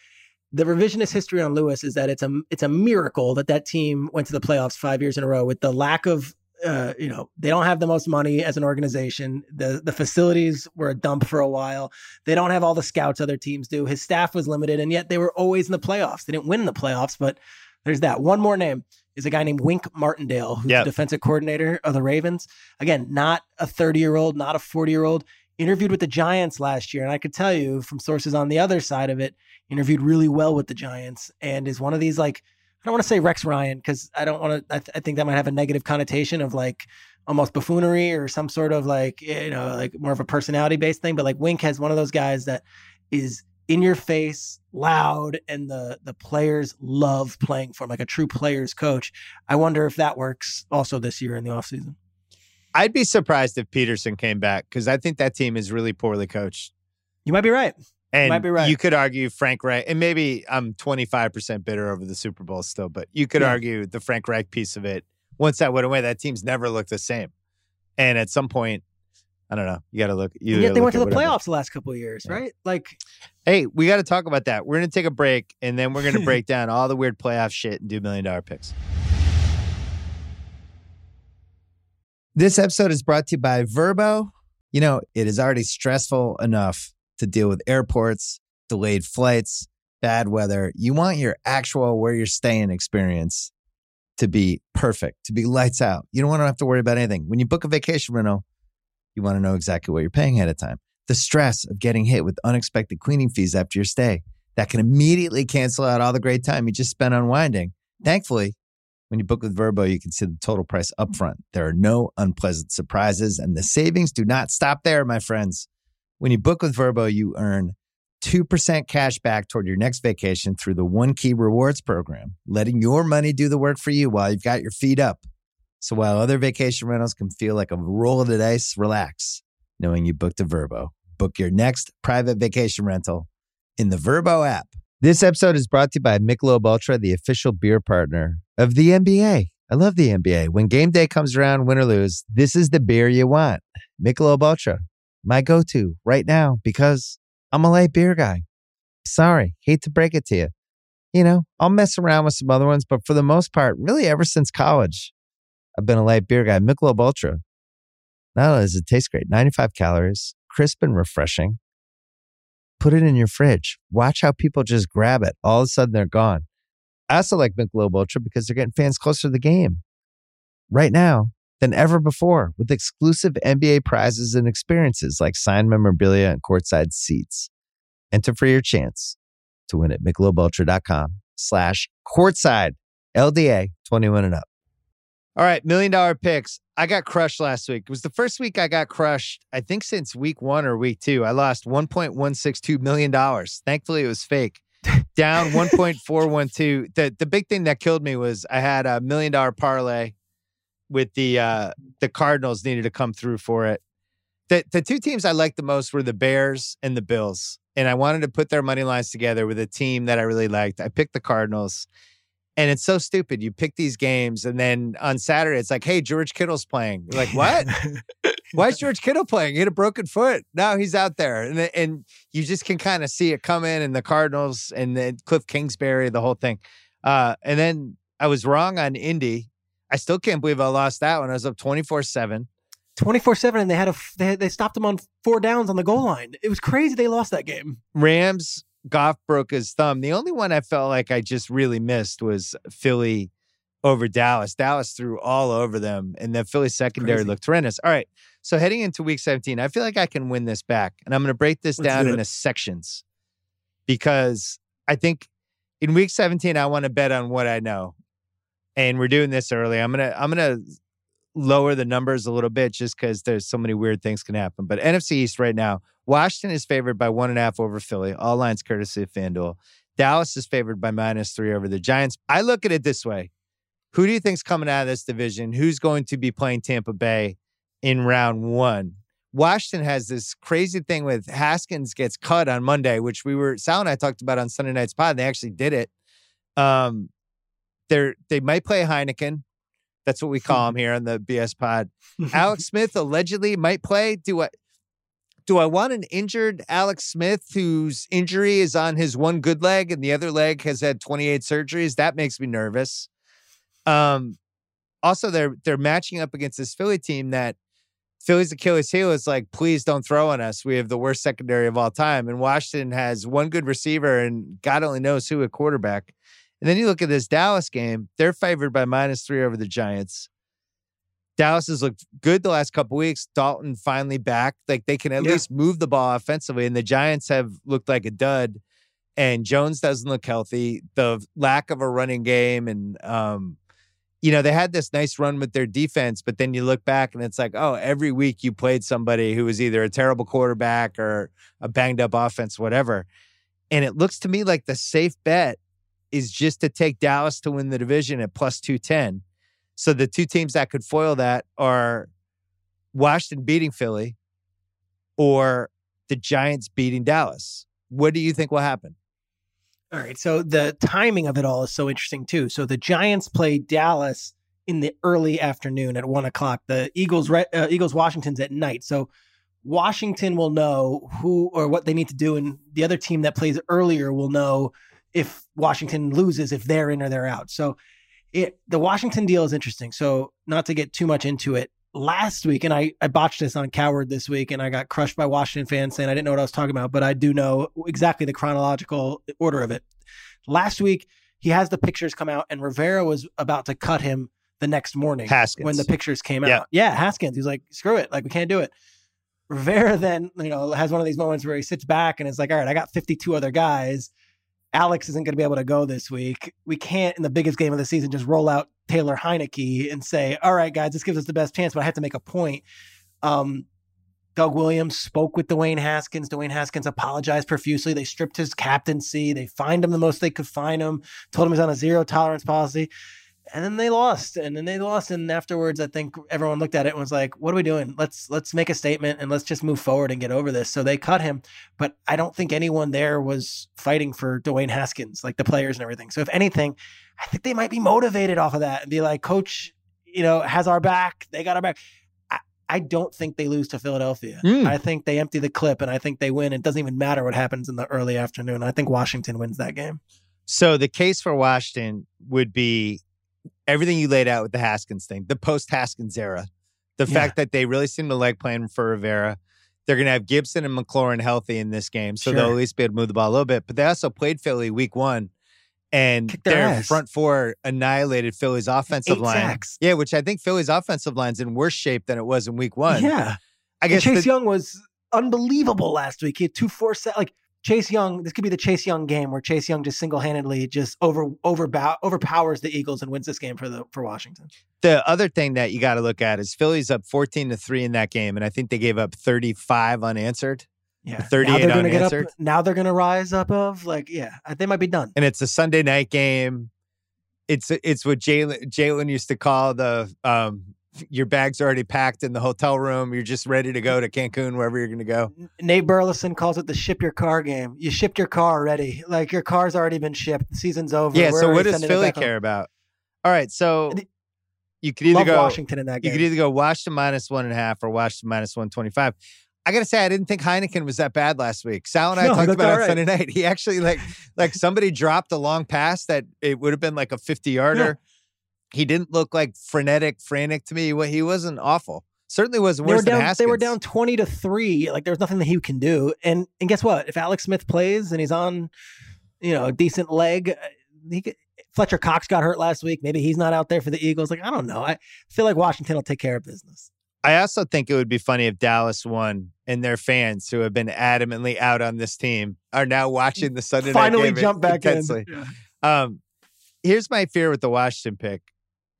[SPEAKER 2] The revisionist history on Lewis is that it's a it's a miracle that that team went to the playoffs five years in a row with the lack of. Uh, you know they don't have the most money as an organization. the The facilities were a dump for a while. They don't have all the scouts other teams do. His staff was limited, and yet they were always in the playoffs. They didn't win in the playoffs, but there's that. One more name is a guy named Wink Martindale, who's
[SPEAKER 1] Yep.
[SPEAKER 2] the defensive coordinator of the Ravens. Again, not a 30 year old, not a 40 year old. Interviewed with the Giants last year, and I could tell you from sources on the other side of it, interviewed really well with the Giants, and is one of these like I don't want to say Rex Ryan because I don't want to. I, th- I think that might have a negative connotation of like almost buffoonery or some sort of like you know like more of a personality based thing. But like Wink has one of those guys that is in your face, loud, and the the players love playing for him, like a true players coach. I wonder if that works also this year in the offseason.
[SPEAKER 1] I'd be surprised if Pederson came back because I think that team is really poorly coached.
[SPEAKER 2] You might be right.
[SPEAKER 1] And
[SPEAKER 2] might be right.
[SPEAKER 1] you could argue Frank Reich, and maybe I'm 25% bitter over the Super Bowl still, but you could
[SPEAKER 2] Yeah.
[SPEAKER 1] argue the Frank Reich piece of it. Once that went away, that team's never looked the same. And at some point, I don't know. You got to look. You
[SPEAKER 2] And yet they went to the
[SPEAKER 1] whatever.
[SPEAKER 2] playoffs the last couple of years,
[SPEAKER 1] Yeah.
[SPEAKER 2] right? Like
[SPEAKER 1] Hey, we got to talk about that. We're going to take a break, and then we're going to break [laughs] down all the weird playoff shit and do million dollar picks. This episode is brought to you by Vrbo. You know, it is already stressful enough to deal with airports, delayed flights, bad weather. You want your actual where you're staying experience to be perfect, to be lights out. You don't want to have to worry about anything. When you book a vacation rental, you want to know exactly what you're paying ahead of time. The stress of getting hit with unexpected cleaning fees after your stay that can immediately cancel out all the great time you just spent unwinding. Thankfully, when you book with Vrbo, you can see the total price upfront. There are no unpleasant surprises, and the savings do not stop there, my friends. When you book with Vrbo, you earn 2% cash back toward your next vacation through the One Key Rewards program, letting your money do the work for you while you've got your feet up. So while other vacation rentals can feel like a roll of the dice, relax knowing you booked a Vrbo. Book your next private vacation rental in the Vrbo app. This episode is brought to you by Michelob Ultra, the official beer partner of the NBA. I love the NBA. When game day comes around, win or lose, this is the beer you want. Michelob Ultra, my go-to right now because I'm a light beer guy. Sorry, hate to break it to you. You know, I'll mess around with some other ones, but for the most part, really ever since college, I've been a light beer guy. Michelob Ultra. Not only does it taste great, 95 calories, crisp and refreshing. Put it in your fridge. Watch how people just grab it. All of a sudden, they're gone. I also like Michelob Ultra because they're getting fans closer to the game right now than ever before with exclusive NBA prizes and experiences like signed memorabilia and courtside seats. Enter for your chance to win at michelobultra.com slash courtside LDA 21 and up. All right, million dollar picks. I got crushed last week. It was the first week I got crushed, I think, since week one or week two. I lost $1.162 million. Thankfully, it was fake. down [laughs] 1.412. The the big thing that killed me was I had a million dollar parlay with the uh the Cardinals needed to come through for it. The the two teams I liked the most were the Bears and the Bills. And I wanted to put their money lines together with a team that I really liked. I picked the Cardinals. And it's so stupid. You pick these games, and then on Saturday, it's like, hey, George Kittle's playing. You're like, what? [laughs] Why is George Kittle playing? He had a broken foot. Now he's out there. And, and you just can kind of see it coming and the Cardinals and then Cliff Kingsbury, the whole thing. Uh, and then I was wrong on Indy. I still can't believe I lost that one. I was up 24 7.
[SPEAKER 2] 24 7 and they had a they, had, they stopped them on four downs on the goal line. It was crazy they lost that game.
[SPEAKER 1] Rams goff broke his thumb. The only one i felt like i just really missed was philly over dallas. Dallas threw all over them and the philly secondary crazy. looked horrendous. All right so heading into week 17 i feel like i can win this back and i'm going to break this Let's down do into sections because i think in week 17 i want to bet on what i know and we're doing this early i'm to i'm to lower the numbers a little bit just because there's so many weird things can happen. But NFC East right now, Washington is favored by one and a half over Philly. All lines courtesy of FanDuel. Dallas is favored by minus three over the Giants. I look at it this way. Who do you think's coming out of this division? Who's going to be playing Tampa Bay in round one? Washington has this crazy thing with Haskins gets cut on Monday, which we were Sal and I talked about on Sunday night's pod. They actually did it. Um, they're they might play Heineken. That's what we call [laughs] him here on the BS pod. [laughs] Alex Smith allegedly might play. Do I do I want an injured Alex Smith whose injury is on his one good leg and the other leg has had 28 surgeries? That makes me nervous. Um also they're they're matching up against this Philly team that Philly's Achilles heel is like, please don't throw on us. We have the worst secondary of all time. And Washington has one good receiver and God only knows who a quarterback. And then you look at this Dallas game, they're favored by minus three over the Giants. Dallas has looked good the last couple weeks. Dalton finally back. Like they can at yeah. least move the ball offensively. And the Giants have looked like a dud. And Jones doesn't look healthy. The lack of a running game and um, you know, they had this nice run with their defense, but then you look back and it's like, oh, every week you played somebody who was either a terrible quarterback or a banged up offense, whatever. And it looks to me like the safe bet is just to take Dallas to win the division at plus 210. So the two teams that could foil that are Washington beating Philly or the Giants beating Dallas. What do you think will happen?
[SPEAKER 2] All right. So the timing of it all is so interesting too. So the Giants play Dallas in the early afternoon at one o'clock. The Eagles, uh, Eagles, Washington's at night. So Washington will know who or what they need to do, and the other team that plays earlier will know if Washington loses, if they're in or they're out. So it the Washington deal is interesting. So not to get too much into it, last week, and I, I botched this on Cowherd this week, and I got crushed by Washington fans saying I didn't know what I was talking about, but I do know exactly the chronological order of it. Last week, he has the pictures come out, and Rivera was about to cut him the next morning
[SPEAKER 1] Haskins.
[SPEAKER 2] when the pictures came yeah. out. Yeah, Haskins. He's like, screw it, like we can't do it. Rivera then, you know, has one of these moments where he sits back and is like, all right, I got 52 other guys. Alex isn't going to be able to go this week. We can't, in the biggest game of the season, just roll out Taylor Heinicke and say, all right, guys, this gives us the best chance, but I have to make a point. Um, Doug Williams spoke with Dwayne Haskins. Dwayne Haskins apologized profusely. They stripped his captaincy. They fined him the most they could fine him, told him he's on a zero tolerance policy and then they lost and then they lost and afterwards i think everyone looked at it and was like what are we doing? Let's let's make a statement and let's just move forward and get over this. So they cut him but i don't think anyone there was fighting for dwayne haskins like the players and everything. So if anything i think they might be motivated off of that and be like coach you know has our back. They got our back. I, I don't think they lose to philadelphia. Mm. i think they empty the clip and i think they win. It doesn't even matter what happens in the early afternoon. I think washington wins that game.
[SPEAKER 1] So the case for washington would be everything you laid out with the Haskins thing, the post Haskins era, the yeah. fact that they really seem to like playing for Rivera. They're going to have Gibson and McLaurin healthy in this game, so sure. they'll at least be able to move the ball a little bit. But they also played Philly week one, and their, their front four annihilated Philly's offensive Eight line. Sacks. Yeah, which I think Philly's offensive line's in worse shape than it was in week one.
[SPEAKER 2] Yeah, I guess and Chase the, Young was unbelievable last week. He had two four set like Chase Young, this could be the Chase Young game where Chase Young just single handedly just over over overpowers the Eagles and wins this game for the for Washington.
[SPEAKER 1] The other thing that you got to look at is Philly's up fourteen to three in that game, and I think they gave up thirty five unanswered.
[SPEAKER 2] Yeah.
[SPEAKER 1] 38
[SPEAKER 2] now they're gonna get up.
[SPEAKER 1] unanswered.
[SPEAKER 2] Now they're gonna rise up of like yeah, they might be done.
[SPEAKER 1] and it's a Sunday night game. It's it's what Jalen Jalen used to call the um your bag's already packed in the hotel room. You're just ready to go to Cancun, wherever you're going to go.
[SPEAKER 2] Nate Burleson calls it the ship your car game. You shipped your car already. Like your car's already been shipped. The season's over.
[SPEAKER 1] Yeah.
[SPEAKER 2] We're
[SPEAKER 1] So what does Philly
[SPEAKER 2] back home.
[SPEAKER 1] care about? All right. So you could either go
[SPEAKER 2] Washington in that
[SPEAKER 1] you could either go Washington minus one and a half or Washington minus one twenty five. I gotta say, I didn't think Heineken was that bad last week. Sal and I [laughs]
[SPEAKER 2] No,
[SPEAKER 1] talked about it
[SPEAKER 2] all
[SPEAKER 1] on
[SPEAKER 2] right.
[SPEAKER 1] Sunday night. He actually like like somebody dropped a long pass that it would have been like a fifty yarder. He didn't look like frenetic, frantic to me. Well, He wasn't awful. Certainly wasn't
[SPEAKER 2] they were
[SPEAKER 1] worse than
[SPEAKER 2] down.
[SPEAKER 1] Haskins.
[SPEAKER 2] They were down twenty to three. Like there was nothing that he can do. And and guess what? If Alex Smith plays and he's on, you know, a decent leg, uh, he could, Fletcher Cox got hurt last week. Maybe he's not out there for the Eagles. Like I don't know. I feel like Washington will take care of business.
[SPEAKER 1] I also think it would be funny if Dallas won and their fans who have been adamantly out on this team are now watching the Sunday
[SPEAKER 2] Finally
[SPEAKER 1] night game
[SPEAKER 2] jump back
[SPEAKER 1] intensely.
[SPEAKER 2] in.
[SPEAKER 1] Um, here's my fear with the Washington pick.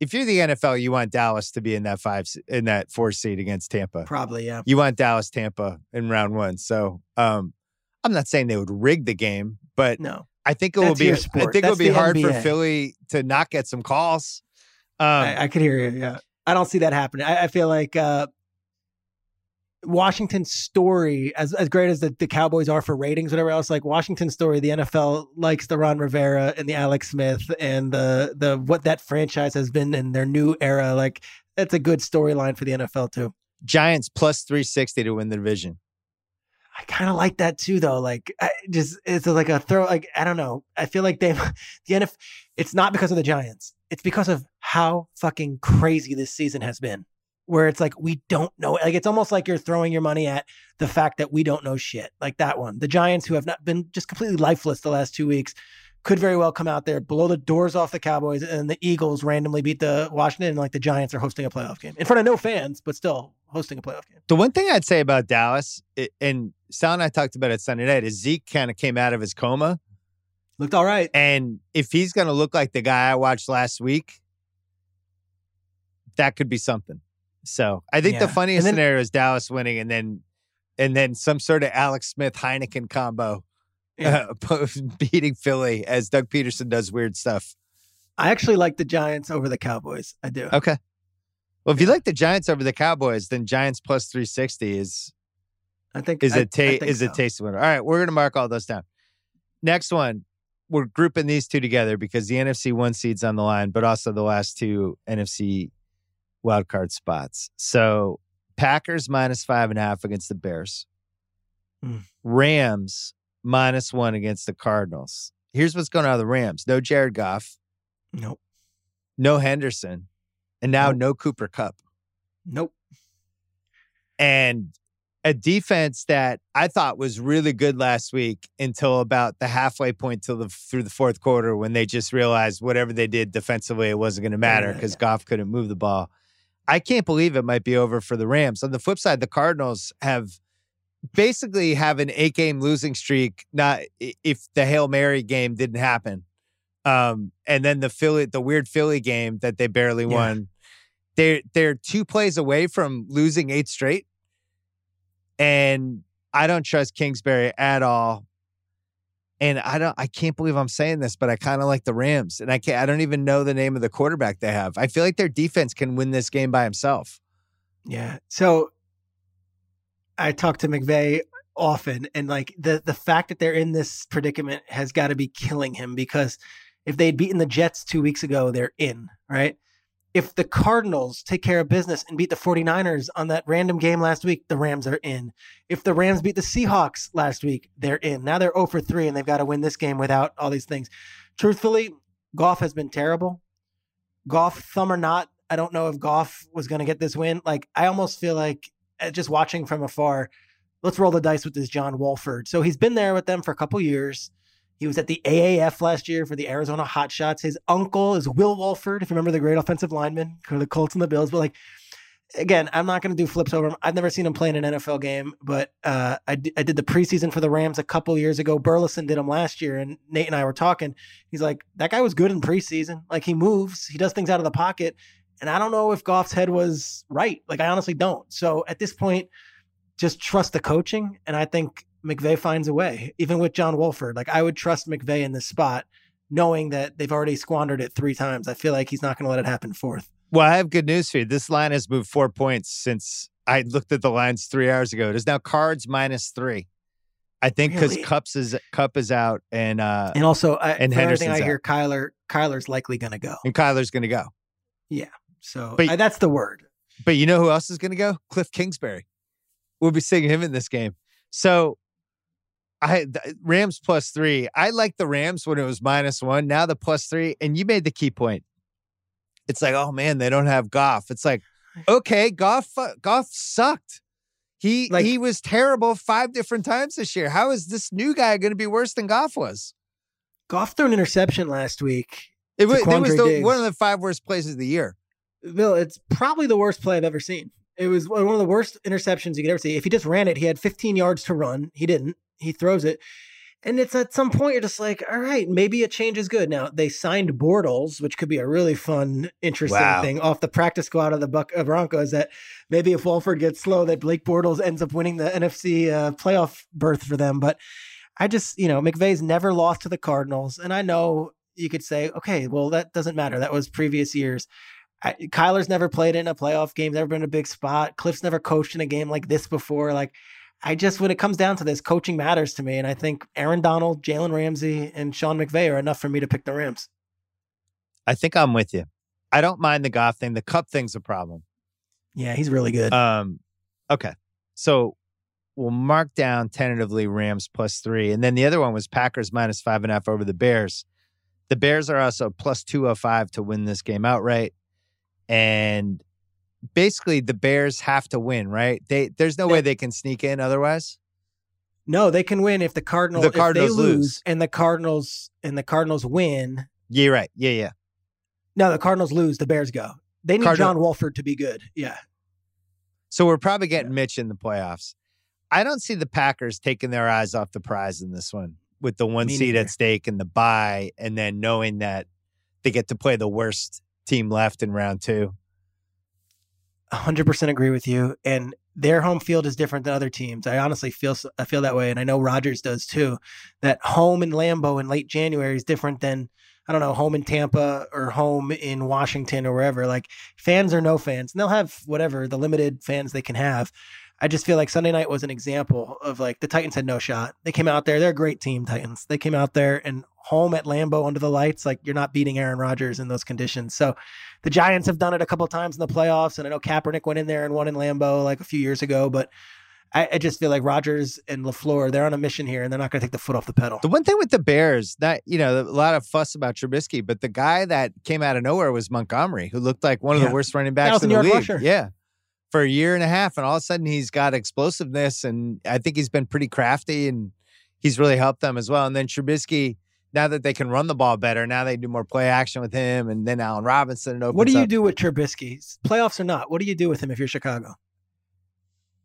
[SPEAKER 1] If you're the NFL, you want Dallas to be in that five in that four seed against Tampa.
[SPEAKER 2] Probably yeah.
[SPEAKER 1] You want Dallas Tampa in round one. So um, I'm not saying they would rig the game, but
[SPEAKER 2] No,
[SPEAKER 1] I think it will be. I think it will be hard for Philly to not get some calls. Um,
[SPEAKER 2] I, I could hear you. Yeah, I don't see that happening. I, I feel like uh, Washington's story, as as great as the, the Cowboys are for ratings, whatever else, like Washington's story, the NFL likes the Ron Rivera and the Alex Smith and the the what that franchise has been in their new era. Like that's a good storyline for the NFL too.
[SPEAKER 1] Giants plus 360 to win the division.
[SPEAKER 2] I kind of like that too, though. Like, I just it's like a throw. Like, I don't know. I feel like they, [laughs] the NFL. It's not because of the Giants. It's because of how fucking crazy this season has been. Where it's like we don't know. Like, it's almost like you're throwing your money at the fact that we don't know shit. Like that one, the Giants, who have not been just completely lifeless the last two weeks, could very well come out there, blow the doors off the Cowboys, and the Eagles randomly beat the Washington. And like the Giants are hosting a playoff game in front of no fans, but still hosting a playoff game.
[SPEAKER 1] The one thing I'd say about Dallas, and Sal and I talked about it Sunday night, is Zeke kind of came out of his coma.
[SPEAKER 2] Looked all right.
[SPEAKER 1] And if he's going to look like the guy I watched last week, that could be something. So I think the funniest
[SPEAKER 2] then-
[SPEAKER 1] scenario is Dallas winning, and then and then some sort of Alex Smith Heineken combo
[SPEAKER 2] Yeah.
[SPEAKER 1] uh, [laughs] beating Philly as Doug Pederson does weird stuff.
[SPEAKER 2] I actually like the Giants over the Cowboys. I do.
[SPEAKER 1] Okay. Well, if you like the Giants over the Cowboys, then Giants plus three sixty is
[SPEAKER 2] I think
[SPEAKER 1] is
[SPEAKER 2] I-
[SPEAKER 1] a ta- is a
[SPEAKER 2] so.
[SPEAKER 1] taste winner. All right, we're gonna mark all those down. Next one, we're grouping these two together because the NFC one seeds on the line, but also the last two NFC wild card spots. So Packers minus five and a half against the Bears.
[SPEAKER 2] Hmm.
[SPEAKER 1] Rams minus one against the Cardinals. Here's what's going on with the Rams: no Jared Goff,
[SPEAKER 2] Nope.
[SPEAKER 1] no Henderson, and now
[SPEAKER 2] Nope.
[SPEAKER 1] no Cooper Kupp.
[SPEAKER 2] Nope.
[SPEAKER 1] and a defense that I thought was really good last week until about the halfway point till the through the fourth quarter when they just realized whatever they did defensively it wasn't going to matter
[SPEAKER 2] Yeah,
[SPEAKER 1] because
[SPEAKER 2] yeah.
[SPEAKER 1] Goff couldn't move the ball. I can't believe it might be over for the Rams. On the flip side, the Cardinals have basically have an eight game losing streak. Not if the Hail Mary game didn't happen, um, and then the Philly, the weird Philly game that they barely
[SPEAKER 2] Yeah.
[SPEAKER 1] won. They're they're two plays away from losing eight straight, and I don't trust Kingsbury at all. And I don't, I can't believe I'm saying this, but I kind of like the Rams, and I can't, I don't even know the name of the quarterback they have. I feel like their defense can win this game by himself.
[SPEAKER 2] Yeah. So I talk to McVay often, and like the the fact that they're in this predicament has got to be killing him because if they'd beaten the Jets two weeks ago, they're in, right? If the Cardinals take care of business and beat the 49ers on that random game last week, the Rams are in. If the Rams beat the Seahawks last week, they're in. Now they're 0 for 3 and they've got to win this game without all these things. Truthfully, Goff has been terrible. Goff, thumb or not, I don't know if Goff was going to get this win. Like, I almost feel like uh, just watching from afar, let's roll the dice with this John Wolford. So he's been there with them for a couple years. He was at the AAF last year for the Arizona Hotshots. His uncle is Will Wolford, if you remember the great offensive lineman for the Colts and the Bills. But like, again, I'm not going to do flips over him. I've never seen him play in an NFL game, but uh, I, I did the preseason for the Rams a couple years ago. Burleson did him last year, and Nate and I were talking. He's like, that guy was good in preseason. Like, he moves, he does things out of the pocket. And I don't know if Goff's head was right. Like, I honestly don't. So at this point, just trust the coaching. And I think McVay finds a way, even with John Wolford. Like I would trust McVay in this spot, knowing that they've already squandered it three times. I feel like he's not going to let it happen fourth.
[SPEAKER 1] Well, I have good news for you. This line has moved four points since I looked at the lines three hours ago. It is now Cards minus three. I think because
[SPEAKER 2] Really?
[SPEAKER 1] Kupp's is Kupp is out and uh
[SPEAKER 2] And also, I,
[SPEAKER 1] And
[SPEAKER 2] everything I hear, Kyler Kyler's likely going to go.
[SPEAKER 1] and Kyler's going to go.
[SPEAKER 2] Yeah, so
[SPEAKER 1] But-
[SPEAKER 2] I- that's the word.
[SPEAKER 1] But you know who else is going to go? Cliff Kingsbury. We'll be seeing him in this game. So I th- uh, Rams plus three. I like the Rams when it was minus one. Now the plus three, and you made the key point. It's like, oh man, they don't have Goff. It's like, okay, Goff. Goff sucked. He
[SPEAKER 2] Like-
[SPEAKER 1] he was terrible five different times this year. How is this new guy going to be worse than Goff was?
[SPEAKER 2] Goff threw an interception last week.
[SPEAKER 1] It was, it was the, one of the five worst plays of the year.
[SPEAKER 2] Bill, it's probably the worst play I've ever seen. It was one of the worst interceptions you could ever see. If he just ran it, he had 15 yards to run. He didn't. He throws it. And it's at some point you're just like, all right, maybe a change is good. Now they signed Bortles, which could be a really fun, interesting
[SPEAKER 1] Wow.
[SPEAKER 2] thing off the practice squad of the Buck uh, Broncos. That maybe if Wolford gets slow, that Blake Bortles ends up winning the NFC uh, playoff berth for them. But I just, you know, McVay's never lost to the Cardinals, and I know you could say, okay, well that doesn't matter. That was previous years. I, Kyler's never played in a playoff game, never been in a big spot. Cliff's never coached in a game like this before. Like, I just, when it comes down to this, coaching matters to me. And I think Aaron Donald, Jalen Ramsey, and Sean McVay are enough for me to pick the Rams.
[SPEAKER 1] I think I'm with you. I don't mind the Goff thing. The Kupp thing's a problem.
[SPEAKER 2] Yeah, he's really good.
[SPEAKER 1] Um, okay. So we'll mark down tentatively Rams plus three. And then the other one was Packers minus five and a half over the Bears. The Bears are also plus 205 to win this game outright. And basically the Bears have to win, right? They there's no
[SPEAKER 2] They-
[SPEAKER 1] way they can sneak in otherwise.
[SPEAKER 2] no, they can win if the Cardinals,
[SPEAKER 1] The Cardinals
[SPEAKER 2] lose,
[SPEAKER 1] lose.
[SPEAKER 2] and the Cardinals and the Cardinals win.
[SPEAKER 1] Yeah, you're right. Yeah, yeah.
[SPEAKER 2] No, the Cardinals lose, the Bears go. They need
[SPEAKER 1] Cardinal-
[SPEAKER 2] John Wolford to be good. Yeah.
[SPEAKER 1] So we're probably getting Mitch in the playoffs. I don't see the Packers taking their eyes off the prize in this one with the one
[SPEAKER 2] Me
[SPEAKER 1] seed
[SPEAKER 2] neither.
[SPEAKER 1] at stake and the bye, and then knowing that they get to play the worst team left in round two.
[SPEAKER 2] 100% agree with you and their home field is different than other teams. I honestly feel i feel that way and i know rodgers does too that home in lambeau in late january is different than i don't know home in tampa or home in washington or wherever. Like fans or no fans and they'll have whatever the limited fans they can have i just feel like sunday night was an example of like the titans had no shot they came out there they're a great team titans they came out there and home at lambeau under the lights like you're not beating aaron rodgers in those conditions so the Giants have done it a couple times in the playoffs, and I know Kaepernick went in there and won in Lambeau like a few years ago. But I, I just feel like Rodgers and LaFleur they're on a mission here, and they're not going to take the foot off the pedal.
[SPEAKER 1] The one thing with the Bears, that you know, a lot of fuss about Trubisky, but the guy that came out of nowhere was Montgomery, who looked like one of
[SPEAKER 2] Yeah.
[SPEAKER 1] the worst running backs in the league.
[SPEAKER 2] rusher.
[SPEAKER 1] Yeah. For a year and a half, and all of a sudden he's got explosiveness, and I think he's been pretty crafty, and he's really helped them as well. And then Trubisky, now that they can run the ball better, now they do more play action with him, and then Allen Robinson.
[SPEAKER 2] What do you
[SPEAKER 1] up.
[SPEAKER 2] do with Trubisky? Playoffs or not? What do you do with him if you're Chicago?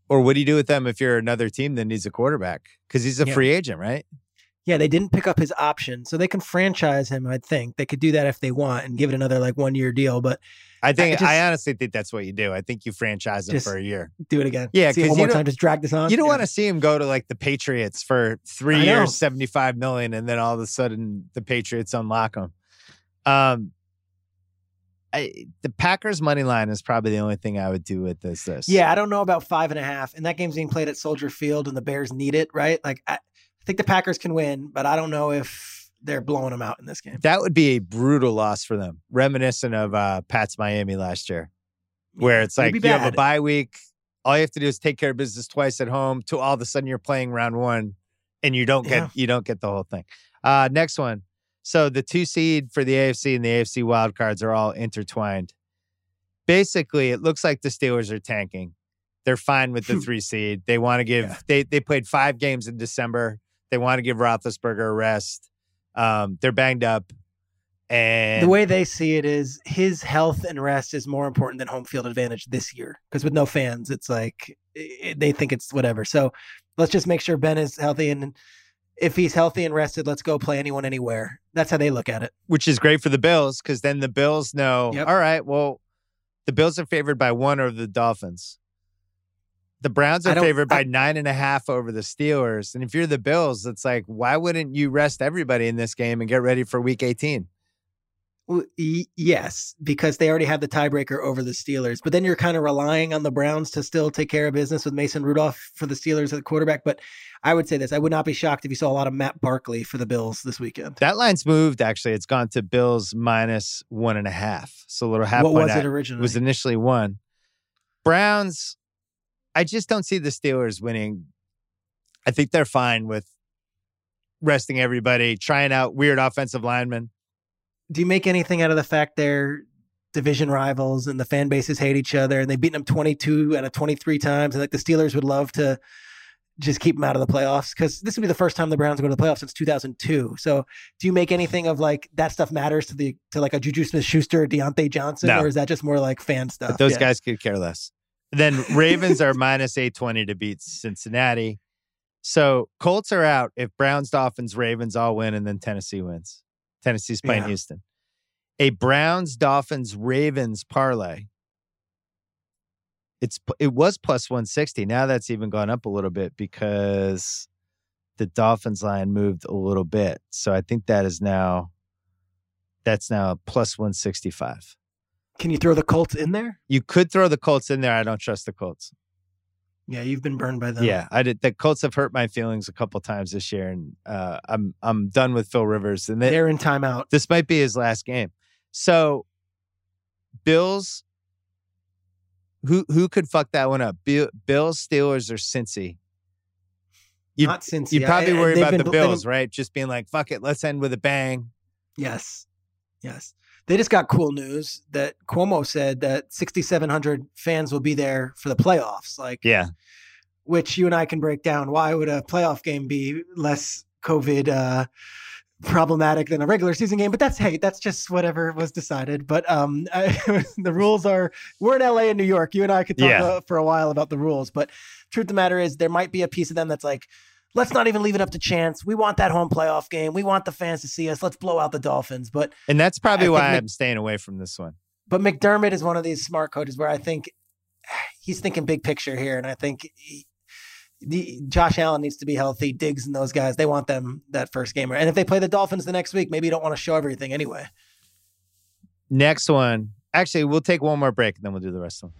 [SPEAKER 1] Or what do you do with them if you're another team that needs a quarterback? Because he's a
[SPEAKER 2] Yeah.
[SPEAKER 1] free agent, right?
[SPEAKER 2] Yeah, they didn't pick up his option, so they can franchise him. I think they could do that if they want and give it another like one year deal. But
[SPEAKER 1] I think
[SPEAKER 2] just-
[SPEAKER 1] I honestly think that's what you do. I think you franchise him for a year.
[SPEAKER 2] do it again.
[SPEAKER 1] Yeah,
[SPEAKER 2] See one
[SPEAKER 1] you
[SPEAKER 2] more time. Just drag this on.
[SPEAKER 1] You don't
[SPEAKER 2] Yeah.
[SPEAKER 1] want to see him go to like the Patriots for three
[SPEAKER 2] I know.
[SPEAKER 1] years, seventy five million, and then all of a sudden the Patriots unlock him. Um, I, the Packers money line is probably the only thing I would do with this. This,
[SPEAKER 2] Yeah, I don't know about five and a half, and that game's being played at Soldier Field, and the Bears need it, right? Like, I, I think the Packers can win, but I don't know if they're blowing them out in this game.
[SPEAKER 1] that would be a brutal loss for them, reminiscent of uh, Pat's Miami last year, where it's like you have a bye week. All you have to do is take care of business twice at home. To all of a sudden you're playing round one, and you don't get
[SPEAKER 2] Yeah.
[SPEAKER 1] you don't get the whole thing. Uh, next one. So the two seed for the AFC and the AFC wild cards are all intertwined. Basically, it looks like the Steelers are tanking. They're fine with the three seed. They want to give.
[SPEAKER 2] Yeah.
[SPEAKER 1] They they played five games in December. They want to give Roethlisberger a rest. Um, they're banged up, and
[SPEAKER 2] the way they see it is his health and rest is more important than home field advantage this year because with no fans, it's like i they think it's whatever. So let's just make sure Ben is healthy, and if he's healthy and rested, let's go play anyone anywhere. That's how they look at it.
[SPEAKER 1] which is great for the Bills because then the Bills know,
[SPEAKER 2] Yep.
[SPEAKER 1] all right, well, the Bills are favored by one over the Dolphins. The Browns are favored by
[SPEAKER 2] I-
[SPEAKER 1] nine and a half over the Steelers. And if you're the Bills, it's like, why wouldn't you rest everybody in this game and get ready for week 18?
[SPEAKER 2] Well, y- yes, because they already have the tiebreaker over the Steelers. But then you're kind of relying on the Browns to still take care of business with Mason Rudolph for the Steelers at the quarterback. But I would say this: I would not be shocked if you saw a lot of Matt Barkley for the Bills this weekend.
[SPEAKER 1] That line's moved, actually. It's gone to Bills minus one and a half. So a little half
[SPEAKER 2] what
[SPEAKER 1] point
[SPEAKER 2] was it originally?
[SPEAKER 1] It was initially one. Browns, I just don't see the Steelers winning. I think they're fine with resting everybody, trying out weird offensive linemen.
[SPEAKER 2] Do you make anything out of the fact they're division rivals and the fan bases hate each other and they've beaten them 22 out of 23 times and like the Steelers would love to just keep them out of the playoffs because this would be the first time the Browns go to the playoffs since 2002. So do you make anything of like that stuff matters to the to like a Juju Smith Schuster Diontae Johnson
[SPEAKER 1] No.
[SPEAKER 2] or is that just more like fan stuff?
[SPEAKER 1] But those
[SPEAKER 2] Yeah.
[SPEAKER 1] guys could care less. Then [laughs] Ravens are minus 820 to beat Cincinnati. So Colts are out if Browns, Dolphins, Ravens all win and then Tennessee wins. Tennessee's playing
[SPEAKER 2] Yeah.
[SPEAKER 1] Houston. A Browns, Dolphins, Ravens parlay. It's it was plus 160. Now that's even gone up a little bit because the Dolphins line moved a little bit. So I think that is now that's now plus 165.
[SPEAKER 2] Can you throw the Colts in there?
[SPEAKER 1] You could throw the Colts in there. I don't trust the Colts.
[SPEAKER 2] Yeah, you've been burned by them.
[SPEAKER 1] Yeah, I did. The Colts have hurt my feelings a couple times this year, and uh, I'm I'm done with Phil Rivers. And they,
[SPEAKER 2] They're in timeout.
[SPEAKER 1] this might be his last game. So, Bills. Who who could fuck that one up? Bill, Bills, Steelers, or Cincy? You
[SPEAKER 2] Not since
[SPEAKER 1] you probably
[SPEAKER 2] I-
[SPEAKER 1] worry about
[SPEAKER 2] been-
[SPEAKER 1] the Bills, right? Just being like, fuck it, let's end with a bang.
[SPEAKER 2] Yes. Yes. They just got cool news that Cuomo said that 6,700 fans will be there for the playoffs. Like,
[SPEAKER 1] Yeah,
[SPEAKER 2] which you and I can break down. Why would a playoff game be less COVID uh, problematic than a regular season game? But that's hey, that's just whatever was decided. But um, I, [laughs] the rules are we're in LA and New York. You and I could talk
[SPEAKER 1] Yeah.
[SPEAKER 2] uh, for a while about the rules. But truth of the matter is, there might be a piece of them that's like. Let's not even leave it up to chance. We want that home playoff game. We want the fans to see us. Let's blow out the Dolphins. But
[SPEAKER 1] and that's probably
[SPEAKER 2] I
[SPEAKER 1] why
[SPEAKER 2] Mc-
[SPEAKER 1] I'm staying away from this one.
[SPEAKER 2] but McDermott is one of these smart coaches where I think he's thinking big picture here, and I think he, the, Josh Allen needs to be healthy. Diggs and those guys, they want them that first game, and if they play the Dolphins the next week, maybe you don't want to show everything anyway.
[SPEAKER 1] Next one. Actually, we'll take one more break and then we'll do the rest of them.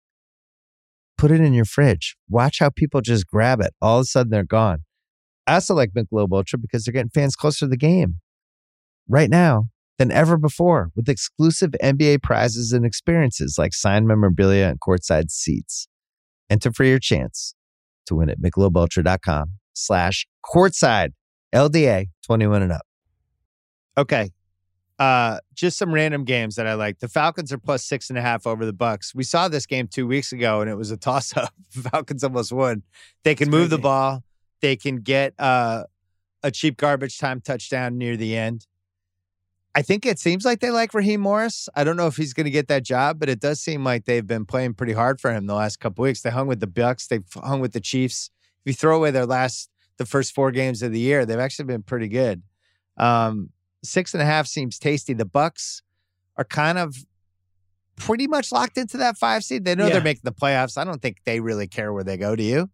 [SPEAKER 1] Put it in your fridge. Watch how people just grab it. All of a sudden, they're gone. I also like Michelob Ultra because they're getting fans closer to the game right now than ever before with exclusive NBA prizes and experiences like signed memorabilia and courtside seats. Enter for your chance to win at michelobultra.com slash courtside LDA 21 and up. Okay. Uh, just some random games that I like. The Falcons are plus six and a half over the Bucs. We saw this game two weeks ago, and it was a toss up. [laughs] Falcons almost won. They can move the ball. They can get uh, a cheap garbage time touchdown near the end. I think it seems like they like Raheem Morris. I don't know if he's going to get that job, but it does seem like they've been playing pretty hard for him the last couple weeks. They hung with the Bucs. They've hung with the Chiefs. If you throw away their last, the first four games of the year, they've actually been pretty good. Um, six and a half seems tasty. The Bucs are kind of pretty much locked into that five seed. They know
[SPEAKER 2] Yeah.
[SPEAKER 1] they're making the playoffs. I don't think they really care where they go. Do you?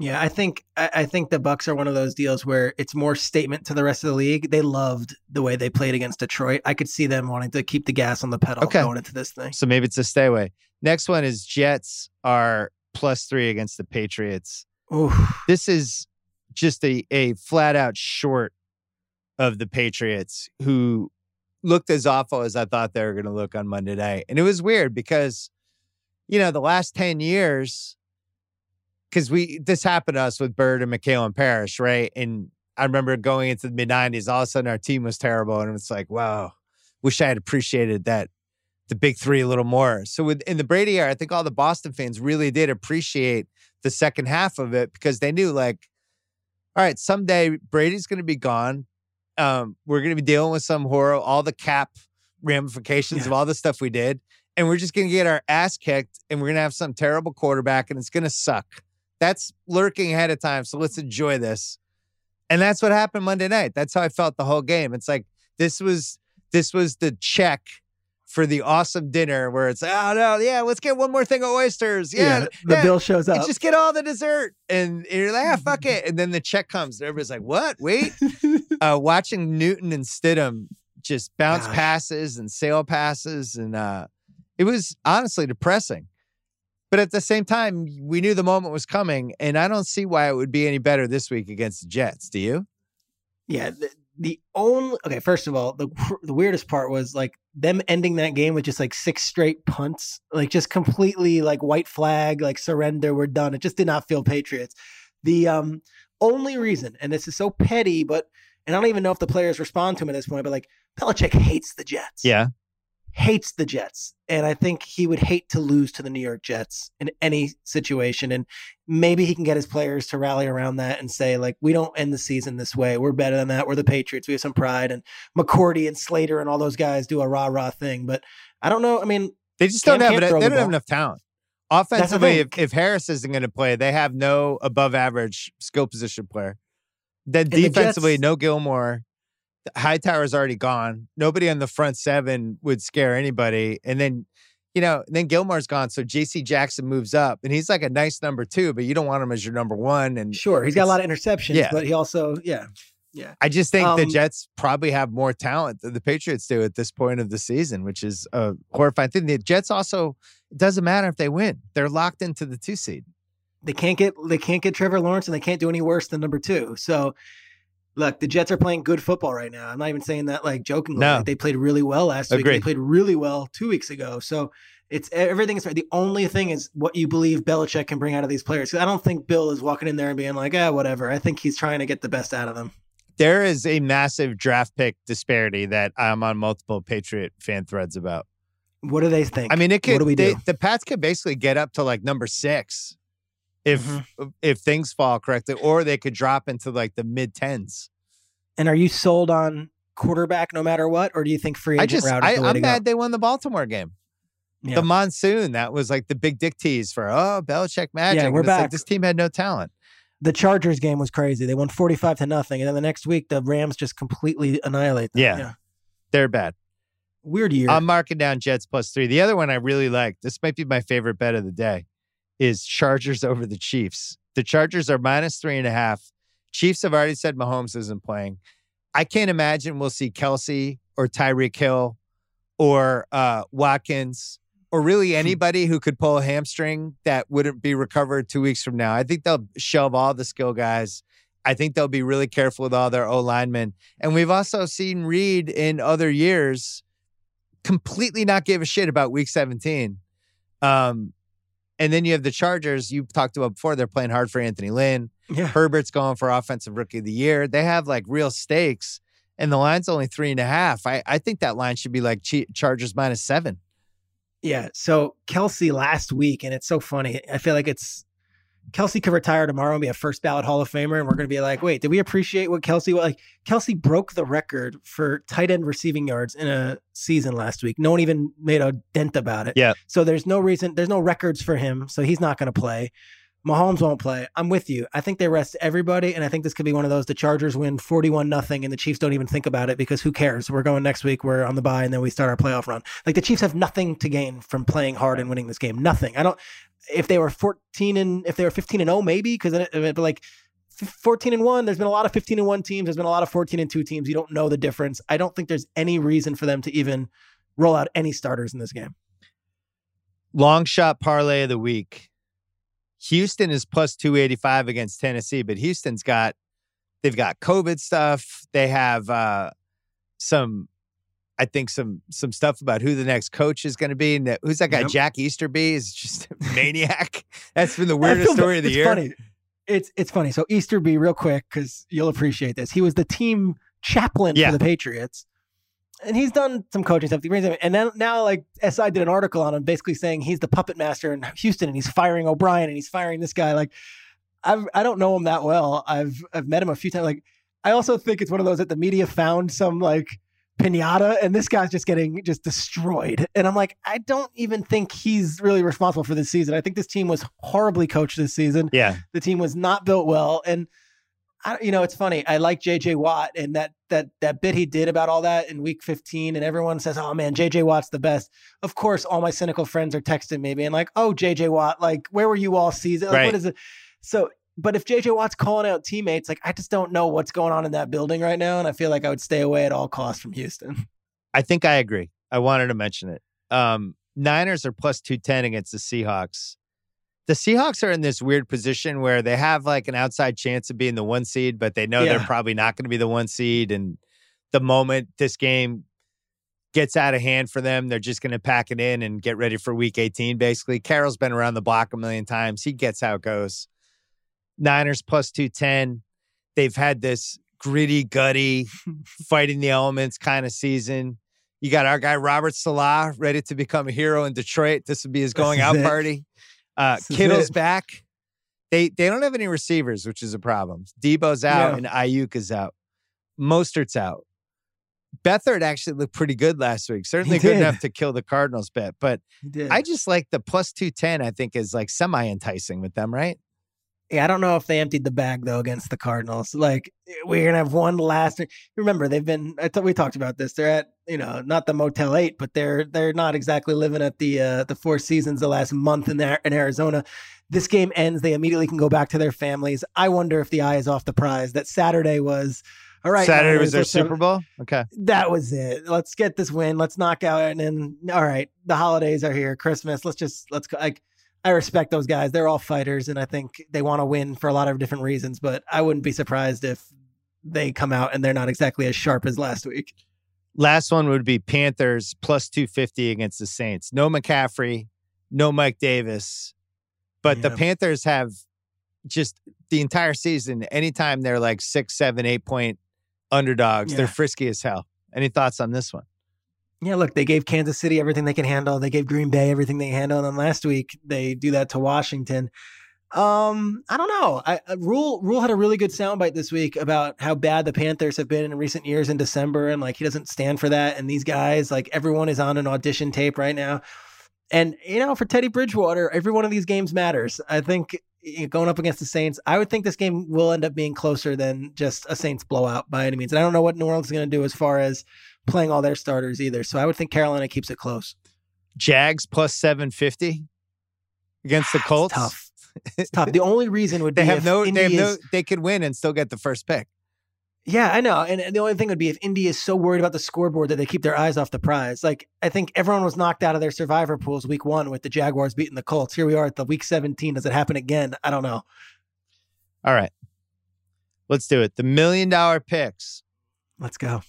[SPEAKER 2] Yeah, I think I, think the Bucs are one of those deals where it's more statement to the rest of the league. They loved the way they played against Detroit. I could see them wanting to keep the gas on the pedal
[SPEAKER 1] Okay.
[SPEAKER 2] going into this thing.
[SPEAKER 1] So maybe it's a stay away. Next one is Jets are plus three against the Patriots.
[SPEAKER 2] Ooh,
[SPEAKER 1] this is just a, a flat out short of the Patriots who looked as awful as I thought they were going to look on Monday night. And it was weird because, you know, the last 10 years, because we, this happened to us with Bird and McHale and Parish, right? And I remember going into the mid 90s, all of a sudden our team was terrible. And it's like, wow, wish I had appreciated that the big three a little more. So with in the Brady era, I think all the Boston fans really did appreciate the second half of it because they knew like, all right, someday Brady's going to be gone. Um, we're going to be dealing with some horror, all the cap ramifications
[SPEAKER 2] Yeah.
[SPEAKER 1] of all the stuff we did, and we're just going to get our ass kicked, and we're going to have some terrible quarterback, and it's going to suck. That's lurking ahead of time. So let's enjoy this. And that's what happened Monday night. That's how I felt the whole game. It's like this was this was the check for the awesome dinner where it's oh no yeah let's get one more thing of oysters yeah,
[SPEAKER 2] the
[SPEAKER 1] yeah,
[SPEAKER 2] bill shows up.
[SPEAKER 1] just get all the dessert and you're like ah fuck [laughs] it and then the check comes and everybody's like what wait [laughs] uh watching Newton and Stidham just bounce
[SPEAKER 2] Gosh.
[SPEAKER 1] passes and sail passes and uh it was honestly depressing but at the same time we knew the moment was coming and I don't see why it would be any better this week against the Jets do you
[SPEAKER 2] Yeah, the, the only okay. First of all, the the weirdest part was like them ending that game with just like six straight punts, like just completely like white flag, like surrender, we're done. It just did not feel Patriots. The um only reason, and this is so petty, but and I don't even know if the players respond to him at this point, but like Belichick hates the Jets.
[SPEAKER 1] yeah
[SPEAKER 2] hates the Jets. And I think he would hate to lose to the New York Jets in any situation. And maybe he can get his players to rally around that and say, like, we don't end the season this way. We're better than that. We're the Patriots. We have some pride. And McCourty and Slater and all those guys do a rah rah thing. But I don't know. I mean,
[SPEAKER 1] They just
[SPEAKER 2] Cam
[SPEAKER 1] don't have. They don't have enough talent. Offensively, if, if Harris isn't going to play, they have no above average skill position player. Then
[SPEAKER 2] the
[SPEAKER 1] defensively,
[SPEAKER 2] Jets-
[SPEAKER 1] no Gilmore. Hightower's already gone. Nobody on the front seven would scare anybody. And then, you know, then Gilmore's gone. So JC Jackson moves up and he's like a nice number two, but you don't want him as your number one. And
[SPEAKER 2] sure, he's got a lot of interceptions,
[SPEAKER 1] Yeah.
[SPEAKER 2] but he also, yeah. Yeah.
[SPEAKER 1] I just think the
[SPEAKER 2] Um,
[SPEAKER 1] Jets probably have more talent than the Patriots do at this point of the season, which is a horrifying thing. The Jets also, it doesn't matter if they win, they're locked into the two seed.
[SPEAKER 2] They can't get they can't get Trevor Lawrence and they can't do any worse than number two. So look, the Jets are playing good football right now. I'm not even saying that like jokingly.
[SPEAKER 1] No.
[SPEAKER 2] Like, they played really well last week. They played really well two weeks ago. So it's everything is right. The only thing is what you believe Belichick can bring out of these players. I don't think Bill is walking in there and being like, ah, whatever. I think he's trying to get the best out of them.
[SPEAKER 1] There is a massive draft pick disparity that I'm on multiple Patriot fan threads about.
[SPEAKER 2] What do they think?
[SPEAKER 1] I mean, it could
[SPEAKER 2] What do we
[SPEAKER 1] they-
[SPEAKER 2] do?
[SPEAKER 1] the Pats could basically get up to like number six if
[SPEAKER 2] Mhm.
[SPEAKER 1] if things fall correctly, or they could drop into like the mid tens.
[SPEAKER 2] And are you sold on quarterback no matter what, or do you think free
[SPEAKER 1] I
[SPEAKER 2] agent
[SPEAKER 1] just
[SPEAKER 2] route is
[SPEAKER 1] I,
[SPEAKER 2] the way
[SPEAKER 1] I'm
[SPEAKER 2] to
[SPEAKER 1] mad
[SPEAKER 2] go?
[SPEAKER 1] they won the Baltimore game.
[SPEAKER 2] Yeah.
[SPEAKER 1] The monsoon that was like the big dick tease for oh Belichick magic.
[SPEAKER 2] Yeah, we're
[SPEAKER 1] it's like,
[SPEAKER 2] back.
[SPEAKER 1] this team had no talent.
[SPEAKER 2] the Chargers game was crazy. They won 45 to nothing. And then the next week, the Rams just completely annihilate them.
[SPEAKER 1] Yeah. They're bad.
[SPEAKER 2] Weird year.
[SPEAKER 1] I'm marking down Jets plus three. The other one I really like, this might be my favorite bet of the day, is Chargers [laughs] over the Chiefs. The Chargers are minus three and a half. Chiefs have already said Mahomes isn't playing. I can't imagine we'll see Kelce or Tyreek Hill or uh, Watkins or really anybody who could pull a hamstring that wouldn't be recovered two weeks from now. I think they'll shelve all the skill guys. I think they'll be really careful with all their O linemen. And we've also seen Reid in other years completely not give a shit about week 17. Um, and then you have the Chargers, you talked about before, they're playing hard for Anthony Lynn.
[SPEAKER 2] yeah.
[SPEAKER 1] Herbert's going for offensive rookie of the year. They have like real stakes, and the line's only three and a half. I, I think that line should be like Chargers minus seven.
[SPEAKER 2] Yeah. So Kelce last week, and it's so funny. I feel like it's Kelce could retire tomorrow and be a first ballot Hall of Famer, and we're going to be like, wait, did we appreciate what Kelce like? Kelce broke the record for tight end receiving yards in a season last week. No one even made a dent about it.
[SPEAKER 1] Yeah.
[SPEAKER 2] So there's no reason, there's no records for him, so he's not going to play. Mahomes won't play. I'm with you. I think they rest everybody, and I think this could be one of those. The Chargers win 41 nothing, and the Chiefs don't even think about it because who cares? We're going next week. We're on the bye, and then we start our playoff run. Like the Chiefs have nothing to gain from playing hard and winning this game. Nothing. I don't. If they were 14 and if they were 15 and 0, maybe because but like 14 and one. There's been a lot of 15 and one teams. There's been a lot of 14 and two teams. You don't know the difference. I don't think there's any reason for them to even roll out any starters in this game.
[SPEAKER 1] Long shot parlay of the week. Houston is plus 285 against Tennessee, but Houston's got they've got COVID stuff. They have uh some I think some some stuff about who the next coach is going to be. And that- who's that guy?
[SPEAKER 2] Yep.
[SPEAKER 1] Jack Easterby is just a [laughs] maniac. That's been the weirdest story of the
[SPEAKER 2] it's
[SPEAKER 1] year.
[SPEAKER 2] Funny. It's it's funny. So Easterby, real quick, because you'll appreciate this. He was the team chaplain
[SPEAKER 1] Yeah.
[SPEAKER 2] for the Patriots, and he's done some coaching stuff. And then now, like SI did an article on him, basically saying he's the puppet master in Houston, and he's firing O'Brien, and he's firing this guy. Like, I've I don't know him that well. I've I've met him a few times. Like, I also think it's one of those that the media found some like pinata, and this guy's just getting just destroyed. And I'm like, I don't even think he's really responsible for this season. I think this team was horribly coached this season.
[SPEAKER 1] Yeah,
[SPEAKER 2] the team was not built well, and I, you know, it's funny. I like JJ Watt and that that that bit he did about all that in week 15 and everyone says, "Oh man, JJ Watt's the best." Of course, all my cynical friends are texting me and like, "Oh, JJ Watt, like where were you all season? Like,
[SPEAKER 1] right.
[SPEAKER 2] What is it?" So, but if JJ Watt's calling out teammates, like I just don't know what's going on in that building right now and I feel like I would stay away at all costs from Houston.
[SPEAKER 1] I think I agree. I wanted to mention it. Um, Niners are plus 210 against the Seahawks the Seahawks are in this weird position where they have like an outside chance of being the one seed, but they know yeah. they're probably not going to be the one seed. And the moment this game gets out of hand for them, they're just going to pack it in and get ready for week 18, basically. Carroll's been around the block a million times. He gets how it goes. Niners plus 210. They've had this gritty, gutty, [laughs] fighting the elements kind of season. You got our guy Robert Saleh ready to become a hero in Detroit. This would be his going out party. Uh, Kittle's back. They they don't have any receivers, which is a problem. Debo's out yeah. and Aiyuk is out. Mostert's out. Beathard actually looked pretty good last week. Certainly good enough to kill the Cardinals bet. But I just like the plus 210, I think, is like semi enticing with them, right?
[SPEAKER 2] Yeah, I don't know if they emptied the bag though against the Cardinals. Like we're gonna have one last. Remember, they've been. I thought we talked about this. They're at you know not the Motel Eight, but they're they're not exactly living at the uh, the Four Seasons the last month in there in Arizona. This game ends. They immediately can go back to their families. I wonder if the eye is off the prize. That Saturday was. All right,
[SPEAKER 1] Saturday was their Super Bowl. Okay,
[SPEAKER 2] that was it. Let's get this win. Let's knock out, and then all right, the holidays are here. Christmas. Let's just let's go. Like I respect those guys. They're all fighters, and I think they want to win for a lot of different reasons. But I wouldn't be surprised if they come out and they're not exactly as sharp as last week.
[SPEAKER 1] Last one would be Panthers plus 250 against the Saints. No McCaffrey, no Mike Davis. But yeah. the Panthers have just the entire season, anytime they're like six, seven, eight point underdogs, yeah. they're frisky as hell. Any thoughts on this one?
[SPEAKER 2] Yeah, look, they gave Kansas City everything they can handle. They gave Green Bay everything they handle. And last week they do that to Washington. Um, I don't know. I, uh, Rhule Rhule had a really good soundbite this week about how bad the Panthers have been in recent years in December, and like he doesn't stand for that. And these guys, like everyone, is on an audition tape right now. And you know, for Teddy Bridgewater, every one of these games matters. I think going up against the Saints, I would think this game will end up being closer than just a Saints blowout by any means. And I don't know what New Orleans is going to do as far as playing all their starters either. So I would think Carolina keeps it close.
[SPEAKER 1] Jags plus 750 against the ah, Colts.
[SPEAKER 2] It's tough. It's tough. [laughs] The only reason would
[SPEAKER 1] they
[SPEAKER 2] be
[SPEAKER 1] have no
[SPEAKER 2] Indy
[SPEAKER 1] they have
[SPEAKER 2] is,
[SPEAKER 1] no they could win and still get the first pick.
[SPEAKER 2] Yeah, I know. And the only thing would be if Indy is so worried about the scoreboard that they keep their eyes off the prize. Like I think everyone was knocked out of their survivor pools week 1 with the Jaguars beating the Colts. Here we are at the week 17. Does it happen again? I don't know.
[SPEAKER 1] All right. Let's do it. The million dollar picks.
[SPEAKER 2] Let's go.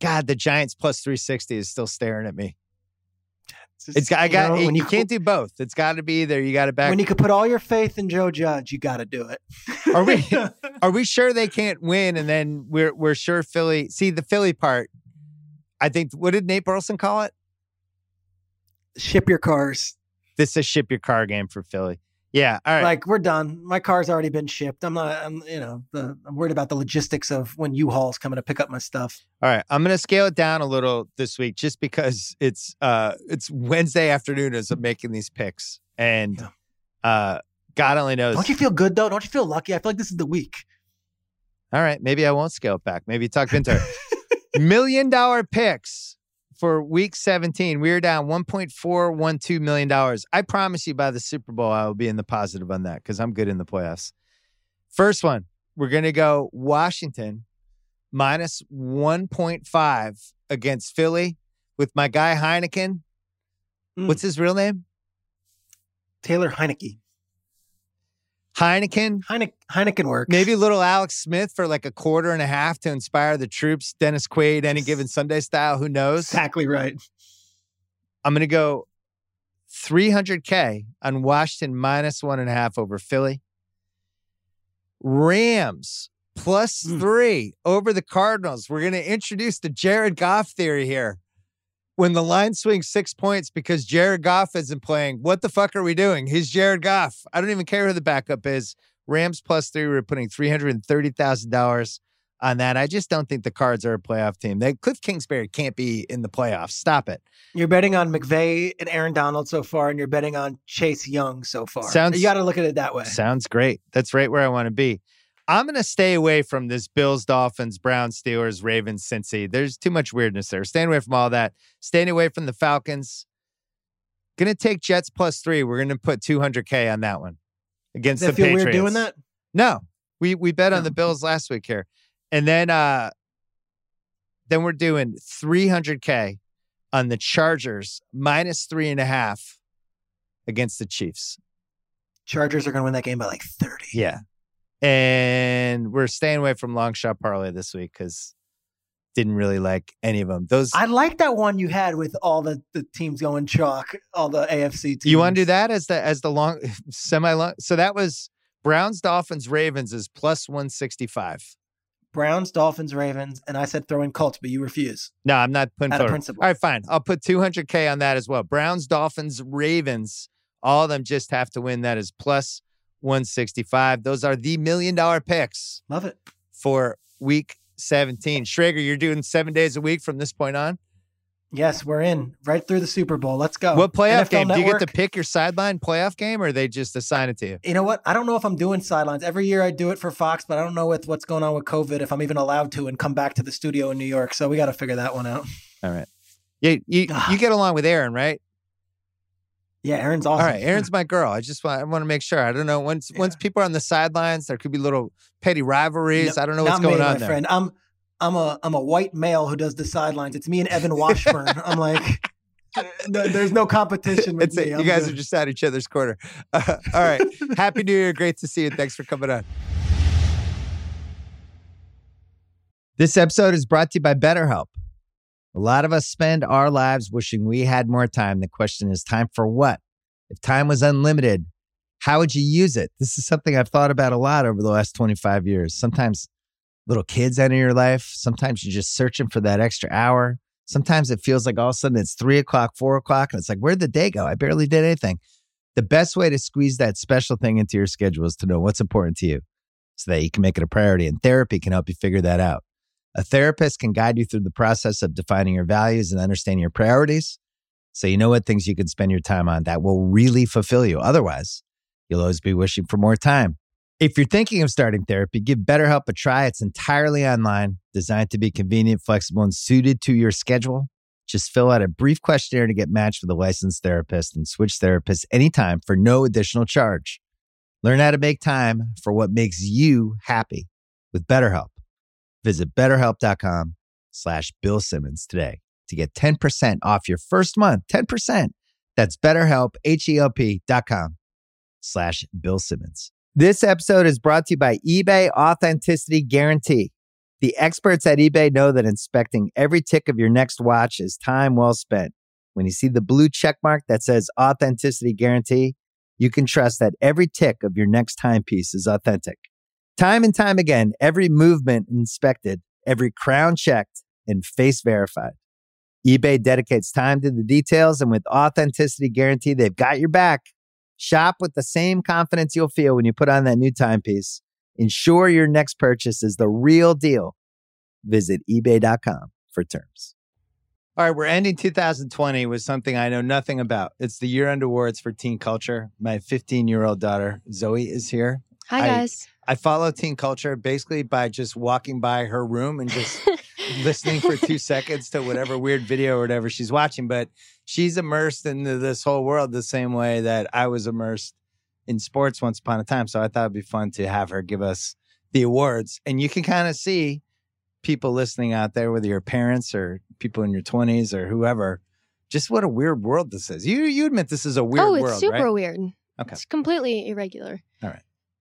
[SPEAKER 1] God, the Giants plus 360 is still staring at me. It's, just, it's I got you, know, you, you can't do both. It's got to be either you got to back
[SPEAKER 2] when you could put all your faith in Joe Judge, you got to do it.
[SPEAKER 1] are we [laughs] are we sure they can't win? And then we're we're sure Philly. See the Philly part. I think what did Nate Burleson call it?
[SPEAKER 2] Ship your cars.
[SPEAKER 1] This is a ship your car game for Philly. Yeah. All right.
[SPEAKER 2] Like we're done. My car's already been shipped. I'm not. I'm. You know. The, I'm worried about the logistics of when U-Haul's coming to pick up my stuff.
[SPEAKER 1] All right. I'm gonna scale it down a little this week, just because it's uh it's Wednesday afternoon as I'm making these picks, and yeah. uh God only knows.
[SPEAKER 2] Don't you feel good though? Don't you feel lucky? I feel like this is the week.
[SPEAKER 1] All right. Maybe I won't scale it back. Maybe talk into [laughs] million dollar picks for week 17, we are down $1.412 million. I promise you by the Super Bowl, I will be in the positive on that because I'm good in the playoffs. First one, we're going to go Washington minus 1.5 against Philly with my guy Heineken. Mm. What's his real name?
[SPEAKER 2] Taylor Heinicke.
[SPEAKER 1] Heineken.
[SPEAKER 2] Heine- Heineken works.
[SPEAKER 1] Maybe little Alex Smith for like a quarter and a half to inspire the troops. Dennis Quaid, any given Sunday style. Who knows?
[SPEAKER 2] Exactly right.
[SPEAKER 1] I'm going to go 300K on Washington minus one and a half over Philly. Rams plus
[SPEAKER 2] Mm.
[SPEAKER 1] three over the Cardinals. We're going to introduce the Jared Goff theory here. When the line swings six points because Jared Goff isn't playing, what the fuck are we doing? He's Jared Goff. I don't even care who the backup is. Rams plus three. We're putting three hundred and thirty thousand dollars on that. I just don't think the Cards are a playoff team. They Cliff Kingsbury can't be in the playoffs. Stop it.
[SPEAKER 2] You're betting on McVay and Aaron Donald so far, and you're betting on Chase Young so far.
[SPEAKER 1] Sounds-
[SPEAKER 2] you got to look at it that way.
[SPEAKER 1] Sounds great. That's right where I want to be. I'm going to stay away from this Bills, Dolphins, Browns, Steelers, Ravens, Cincy. There's too much weirdness there. Staying away from all that. Staying away from the Falcons. Going to take Jets plus three. We're going to put 200K on that one against
[SPEAKER 2] Does it
[SPEAKER 1] the
[SPEAKER 2] feel
[SPEAKER 1] Patriots.
[SPEAKER 2] weird doing that?
[SPEAKER 1] No, we we bet on the Bills last week here, and then uh, then we're doing 300K on the Chargers minus three and a half against the Chiefs.
[SPEAKER 2] Chargers are going to win that game by like 30.
[SPEAKER 1] Yeah. And we're staying away from long shot parlay this week because didn't really like any of them. Those
[SPEAKER 2] I like that one you had with all the, the teams going chalk, all the AFC teams.
[SPEAKER 1] you want to do that as the as the long [laughs] semi long. So that was Browns, Dolphins, Ravens is plus one sixty five.
[SPEAKER 2] Browns, Dolphins, Ravens, and I said throw in Colts, but you refuse.
[SPEAKER 1] No, I'm not putting
[SPEAKER 2] Out of principle.
[SPEAKER 1] All right, fine. I'll put 200K on that as well. Browns, Dolphins, Ravens, all of them just have to win. That is plus 165. Those are the million dollar picks
[SPEAKER 2] Love it.
[SPEAKER 1] for week 17. Schrager, you're doing seven days a week from this point on.
[SPEAKER 2] Yes, we're in right through the Super Bowl. Let's go.
[SPEAKER 1] What playoff
[SPEAKER 2] NFL
[SPEAKER 1] game? Do you get to pick your sideline playoff game or they just assign it to you?
[SPEAKER 2] You know what? I don't know if I'm doing sidelines. Every year I do it for Fox, but I don't know with what's going on with COVID if I'm even allowed to and come back to the studio in New York. So we got to figure that one out.
[SPEAKER 1] All right. Yeah, you, [sighs] you get along with Erin, right?
[SPEAKER 2] Yeah, Erin's awesome.
[SPEAKER 1] All right, [laughs] Erin's my girl. I just want I want to make sure. I don't know once
[SPEAKER 2] Yeah.
[SPEAKER 1] once people are on the sidelines, there could be little petty rivalries.
[SPEAKER 2] No-
[SPEAKER 1] I don't know what's going
[SPEAKER 2] me,
[SPEAKER 1] on
[SPEAKER 2] my
[SPEAKER 1] there.
[SPEAKER 2] friend. I'm I'm a I'm a white male who does the sidelines. It's me and Evan Washburn. [laughs] I'm like, no, there's no competition with
[SPEAKER 1] It's it.
[SPEAKER 2] me.
[SPEAKER 1] You guys
[SPEAKER 2] good.
[SPEAKER 1] are just at each other's corner. Uh, [laughs] all right. Happy New Year. Great to see you. Thanks for coming on. This episode is brought to you by BetterHelp. A lot of us spend our lives wishing we had more time. The question is time for what? If time was unlimited, how would you use it? This is something I've thought about a lot over the last 25 years. Sometimes little kids enter your life. Sometimes you're just searching for that extra hour. Sometimes it feels like all of a sudden it's three o'clock, four o'clock, and it's like, where'd the day go? I barely did anything. The best way to squeeze that special thing into your schedule is to know what's important to you so that you can make it a priority. And therapy can help you figure that out. A therapist can guide you through the process of defining your values and understanding your priorities so you know what things you can spend your time on that will really fulfill you. Otherwise, you'll always be wishing for more time. If you're thinking of starting therapy, give BetterHelp a try. It's entirely online, designed to be convenient, flexible, and suited to your schedule. Just fill out a brief questionnaire to get matched with a licensed therapist and switch therapists anytime for no additional charge. Learn how to make time for what makes you happy with BetterHelp. Visit betterhelp.com slash Bill Simmons today to get 10% off your first month. 10%. That's betterhelp, H-E-L-P dot com slash Bill Simmons. This episode is brought to you by eBay Authenticity Guarantee. The experts at eBay know that inspecting every tick of your next watch is time well spent. When you see the blue check mark that says Authenticity Guarantee, you can trust that every tick of your next timepiece is authentic. Time and time again, every movement inspected, every crown checked, and face verified. eBay dedicates time to the details, and with Authenticity Guarantee, they've got your back. Shop with the same confidence you'll feel when you put on that new timepiece. Ensure your next purchase is the real deal. Visit eBay.com for terms. All right, we're ending 2020 with something I know nothing about. It's the year end awards for teen culture. My 15 year old daughter, Zoe, is here.
[SPEAKER 3] Hi,
[SPEAKER 1] I-
[SPEAKER 3] guys.
[SPEAKER 1] I follow teen culture basically by just walking by her room and just listening for two [laughs] seconds to whatever weird video or whatever she's watching. But she's immersed into this whole world the same way that I was immersed in sports once upon a time. So I thought it'd be fun to have her give us the awards. And you can kind of see people listening out there, whether your parents or people in your 20s or whoever, just what a weird world this is. You you admit this is a weird
[SPEAKER 3] oh, it's
[SPEAKER 1] world,
[SPEAKER 3] super
[SPEAKER 1] right?
[SPEAKER 3] weird.
[SPEAKER 1] Okay.
[SPEAKER 3] It's completely irregular.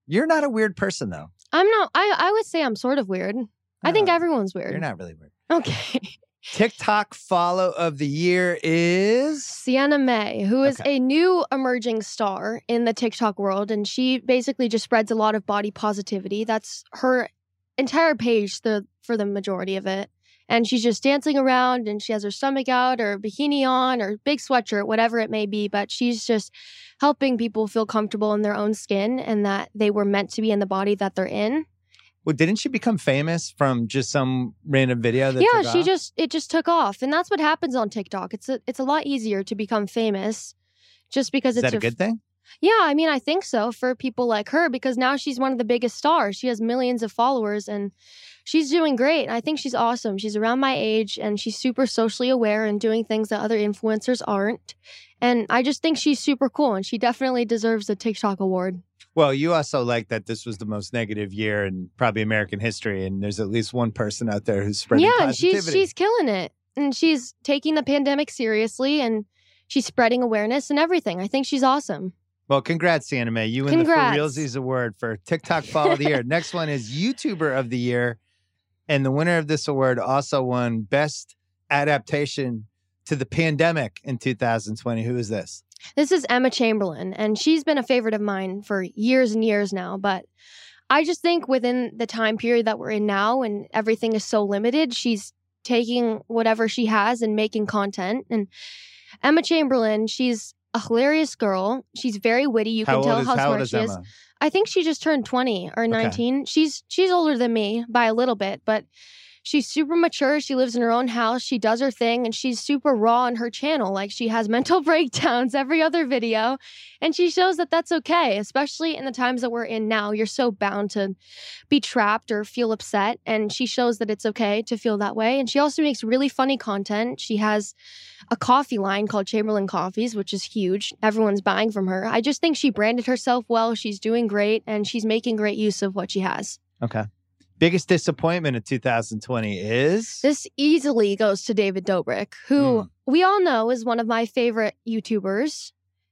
[SPEAKER 1] You're not a weird person though.
[SPEAKER 3] I'm not. I I would say I'm sort of weird. I think
[SPEAKER 1] oh,
[SPEAKER 3] everyone's weird.
[SPEAKER 1] You're not really weird.
[SPEAKER 3] Okay. [laughs]
[SPEAKER 1] TikTok follow of the year is
[SPEAKER 3] Sienna Mae, who is
[SPEAKER 1] Okay.
[SPEAKER 3] a new emerging star in the TikTok world, and she basically just spreads a lot of body positivity. That's her entire page the for the majority of it. And she's just dancing around and she has her stomach out or bikini on or big sweatshirt, whatever it may be. But she's just helping people feel comfortable in their own skin and that they were meant to be in the body that they're in.
[SPEAKER 1] Well, didn't she become famous from just some random video that
[SPEAKER 3] yeah, she
[SPEAKER 1] off?
[SPEAKER 3] just it just took off. And that's what happens on TikTok. It's a, it's a lot easier to become famous just because
[SPEAKER 1] Is
[SPEAKER 3] it's
[SPEAKER 1] that a
[SPEAKER 3] your
[SPEAKER 1] good thing?
[SPEAKER 3] Yeah, I mean, I think so for people like her because now she's one of the biggest stars. She has millions of followers and she's doing great. I think she's awesome. She's around my age and she's super socially aware and doing things that other influencers aren't. And I just think she's super cool and she definitely deserves a TikTok award.
[SPEAKER 1] Well, you also like that this was the most negative year in probably American history, and there's at least one person out there who's spreading
[SPEAKER 3] yeah, and she's she's killing it. And she's taking the pandemic seriously and she's spreading awareness and everything. I think she's awesome.
[SPEAKER 1] Well, congrats, Anime. You win
[SPEAKER 3] Congrats.
[SPEAKER 1] the For Realsies Award for TikTok [laughs] Follow of the Year. Next one is YouTuber of the Year. And the winner of this award also won Best Adaptation to the Pandemic in 2020. Who is this?
[SPEAKER 3] This is Emma Chamberlain, and she's been a favorite of mine for years and years now. But I just think within the time period that we're in now and everything is so limited, she's taking whatever she has and making content. And Emma Chamberlain, she's a hilarious girl. She's very witty. You
[SPEAKER 1] how
[SPEAKER 3] can
[SPEAKER 1] old
[SPEAKER 3] tell
[SPEAKER 1] is,
[SPEAKER 3] how
[SPEAKER 1] how
[SPEAKER 3] smart
[SPEAKER 1] is
[SPEAKER 3] she is.
[SPEAKER 1] Emma?
[SPEAKER 3] I think she just turned 20 or 19. She's she's older than me by a little bit, but she's super mature. She lives in her own house. She does her thing and she's super raw on her channel. Like she has [laughs] mental breakdowns every other video and she shows that that's okay, especially in the times that we're in now. You're so bound to be trapped or feel upset and she shows that it's okay to feel that way. And she also makes really funny content. She has a coffee line called Chamberlain Coffees, which is huge. Everyone's buying from her. I just think she branded herself well. She's doing great and she's making great use of what she has.
[SPEAKER 1] Okay. Biggest disappointment of 2020 is
[SPEAKER 3] This easily goes to David Dobrik, who
[SPEAKER 1] Mm.
[SPEAKER 3] we all know is one of my favorite YouTubers.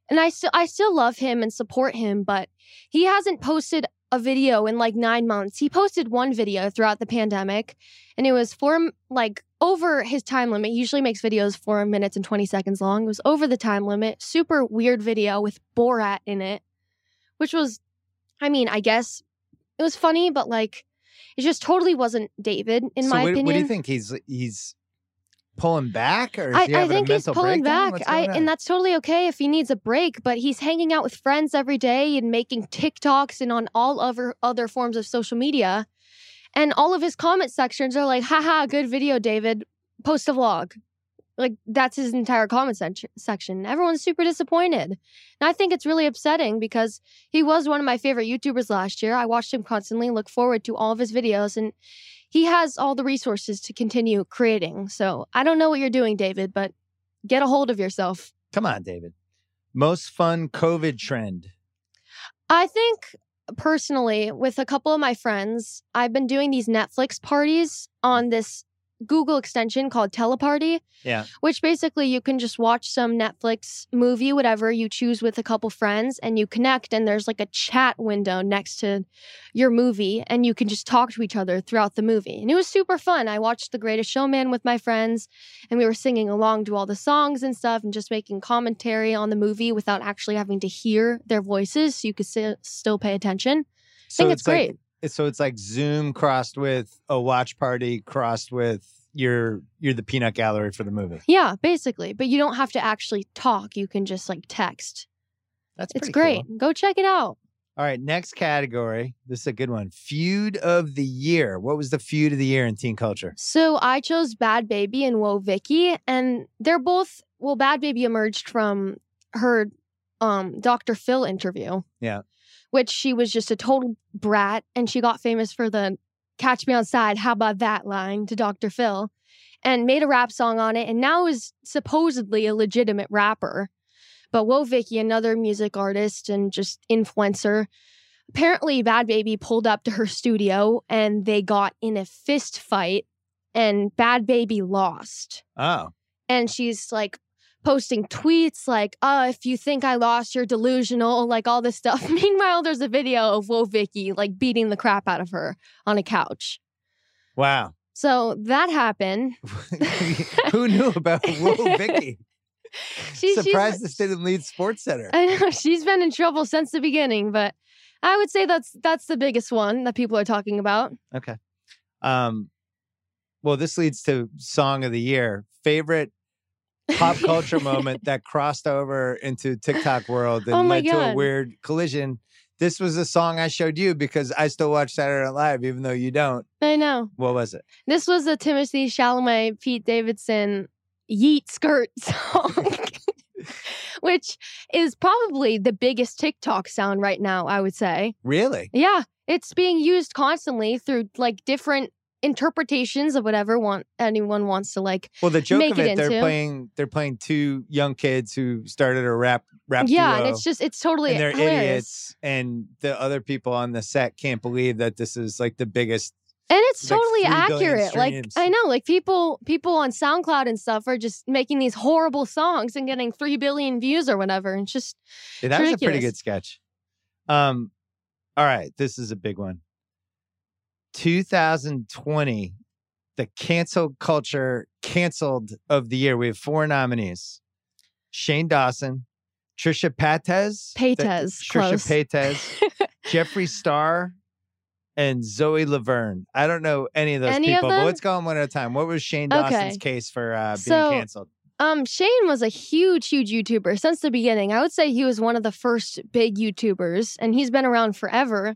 [SPEAKER 3] And I still I still love him and support him, but he hasn't posted a video in like 9 months. He posted one video throughout the pandemic and it was for like over his time limit. He usually makes videos 4 minutes and 20 seconds long. It was over the time limit. Super weird video with Borat in it, which was I mean, I guess it was funny, but like it just totally wasn't David in
[SPEAKER 1] so
[SPEAKER 3] my
[SPEAKER 1] what,
[SPEAKER 3] opinion.
[SPEAKER 1] What do you think? He's he's pulling back, or is
[SPEAKER 3] I,
[SPEAKER 1] he
[SPEAKER 3] I think he's pulling back. I and that's totally okay if he needs a break, but he's hanging out with friends every day and making TikToks and on all other other forms of social media. And all of his comment sections are like, haha, good video, David. Post a vlog. Like that's his entire comment sec- section. Everyone's super disappointed. And I think it's really upsetting because he was one of my favorite YouTubers last year. I watched him constantly, look forward to all of his videos, and he has all the resources to continue creating. So I don't know what you're doing, David, but get a hold of yourself.
[SPEAKER 1] Come on, David. Most fun COVID trend.
[SPEAKER 3] I think personally, with a couple of my friends, I've been doing these Netflix parties on this Google extension called Teleparty.
[SPEAKER 1] Yeah.
[SPEAKER 3] Which basically you can just watch some Netflix movie, whatever you choose with a couple friends, and you connect, and there's like a chat window next to your movie, and you can just talk to each other throughout the movie. And it was super fun. I watched The Greatest Showman with my friends, and we were singing along to all the songs and stuff, and just making commentary on the movie without actually having to hear their voices, so you could sti- still pay attention.
[SPEAKER 1] So
[SPEAKER 3] I think it's,
[SPEAKER 1] like-
[SPEAKER 3] great.
[SPEAKER 1] So it's like Zoom crossed with a watch party crossed with you're you're the peanut gallery for the movie.
[SPEAKER 3] Yeah, basically. But you don't have to actually talk. You can just like text.
[SPEAKER 1] That's
[SPEAKER 3] It's great.
[SPEAKER 1] cool.
[SPEAKER 3] Go check it out.
[SPEAKER 1] All right, next category. This is a good one. Feud of the year. What was the feud of the year in teen culture?
[SPEAKER 3] So I chose Bhad Bhabie and Woah Vicky, and they're both well, Bhad Bhabie emerged from her um Dr. Phil interview.
[SPEAKER 1] Yeah.
[SPEAKER 3] Which she was just a total brat and she got famous for the catch me outside, how about that line to Dr. Phil and made a rap song on it and now is supposedly a legitimate rapper. But Woah Vicky, another music artist and just influencer, apparently Bhad Bhabie pulled up to her studio and they got in a fist fight and Bhad Bhabie lost.
[SPEAKER 1] Oh,
[SPEAKER 3] And she's like posting tweets like, oh, if you think I lost, you're delusional, like all this stuff. [laughs] Meanwhile, there's a video of Woah Vicky like beating the crap out of her on a couch.
[SPEAKER 1] wow.
[SPEAKER 3] So that happened. [laughs]
[SPEAKER 1] Who knew about Woah Vicky? [laughs]
[SPEAKER 3] She,
[SPEAKER 1] Surprised this didn't lead Sports Center.
[SPEAKER 3] I know she's been in trouble since the beginning, but I would say that's that's the biggest one that people are talking about.
[SPEAKER 1] Okay. Um, well, this leads to song of the year. Favorite pop [laughs] culture moment that crossed over into TikTok world oh and
[SPEAKER 3] Oh
[SPEAKER 1] led to a weird collision. This was a song I showed you because I still watch Saturday Night Live, even though you don't.
[SPEAKER 3] I know.
[SPEAKER 1] What was it?
[SPEAKER 3] This was the Timothée Chalamet, Pete Davidson Yeet Skirt [laughs] song, [laughs] which is probably the biggest TikTok sound right now, I would say.
[SPEAKER 1] Really?
[SPEAKER 3] Yeah, it's being used constantly through like different interpretations of whatever want anyone wants to like.
[SPEAKER 1] Well, the joke of
[SPEAKER 3] it
[SPEAKER 1] it, they're
[SPEAKER 3] into.
[SPEAKER 1] playing they're playing two young kids who started a rap rap
[SPEAKER 3] yeah,
[SPEAKER 1] duo.
[SPEAKER 3] and it's just it's totally
[SPEAKER 1] and they're
[SPEAKER 3] hilarious.
[SPEAKER 1] idiots, and the other people on the set can't believe that this is like the biggest.
[SPEAKER 3] And it's
[SPEAKER 1] like
[SPEAKER 3] totally accurate. Like. I know, like people people on SoundCloud and stuff are just making these horrible songs and getting three billion views or whatever. And it's just
[SPEAKER 1] Yeah, that was a pretty good sketch. Um, all right, this is a big one. 2020, the cancel culture canceled of the year. We have four nominees: Shane Dawson, Trisha Paytas,
[SPEAKER 3] Paytas,
[SPEAKER 1] Trisha. Paytas, Jeffree Star, and Zoe Laverne. I don't know any of those
[SPEAKER 3] Any of
[SPEAKER 1] people, but
[SPEAKER 3] them?
[SPEAKER 1] let's go on one at a time. What was Shane
[SPEAKER 3] Okay.
[SPEAKER 1] Dawson's case for uh, being
[SPEAKER 3] So-
[SPEAKER 1] canceled?
[SPEAKER 3] Um, Shane was a huge, huge YouTuber since the beginning. I would say he was one of the first big YouTubers, and he's been around forever.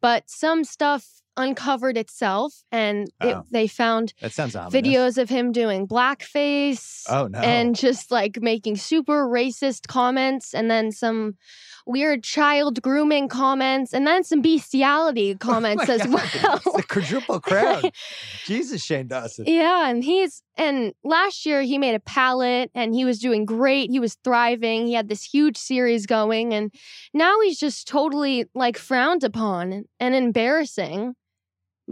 [SPEAKER 3] But some stuff uncovered itself, and it,
[SPEAKER 1] Oh.
[SPEAKER 3] they found
[SPEAKER 1] That sounds ominous.
[SPEAKER 3] videos of him doing blackface
[SPEAKER 1] Oh no!
[SPEAKER 3] and just like making super racist comments, and then some weird child grooming comments, and then some bestiality [laughs] oh comments
[SPEAKER 1] Oh
[SPEAKER 3] as
[SPEAKER 1] God,
[SPEAKER 3] well.
[SPEAKER 1] It's the quadruple crown. [laughs] Jesus, Shane Dawson.
[SPEAKER 3] Yeah, and he's and last year he made a palette and he was doing great. He was thriving. He had this huge series going and now he's just totally like frowned upon and embarrassing.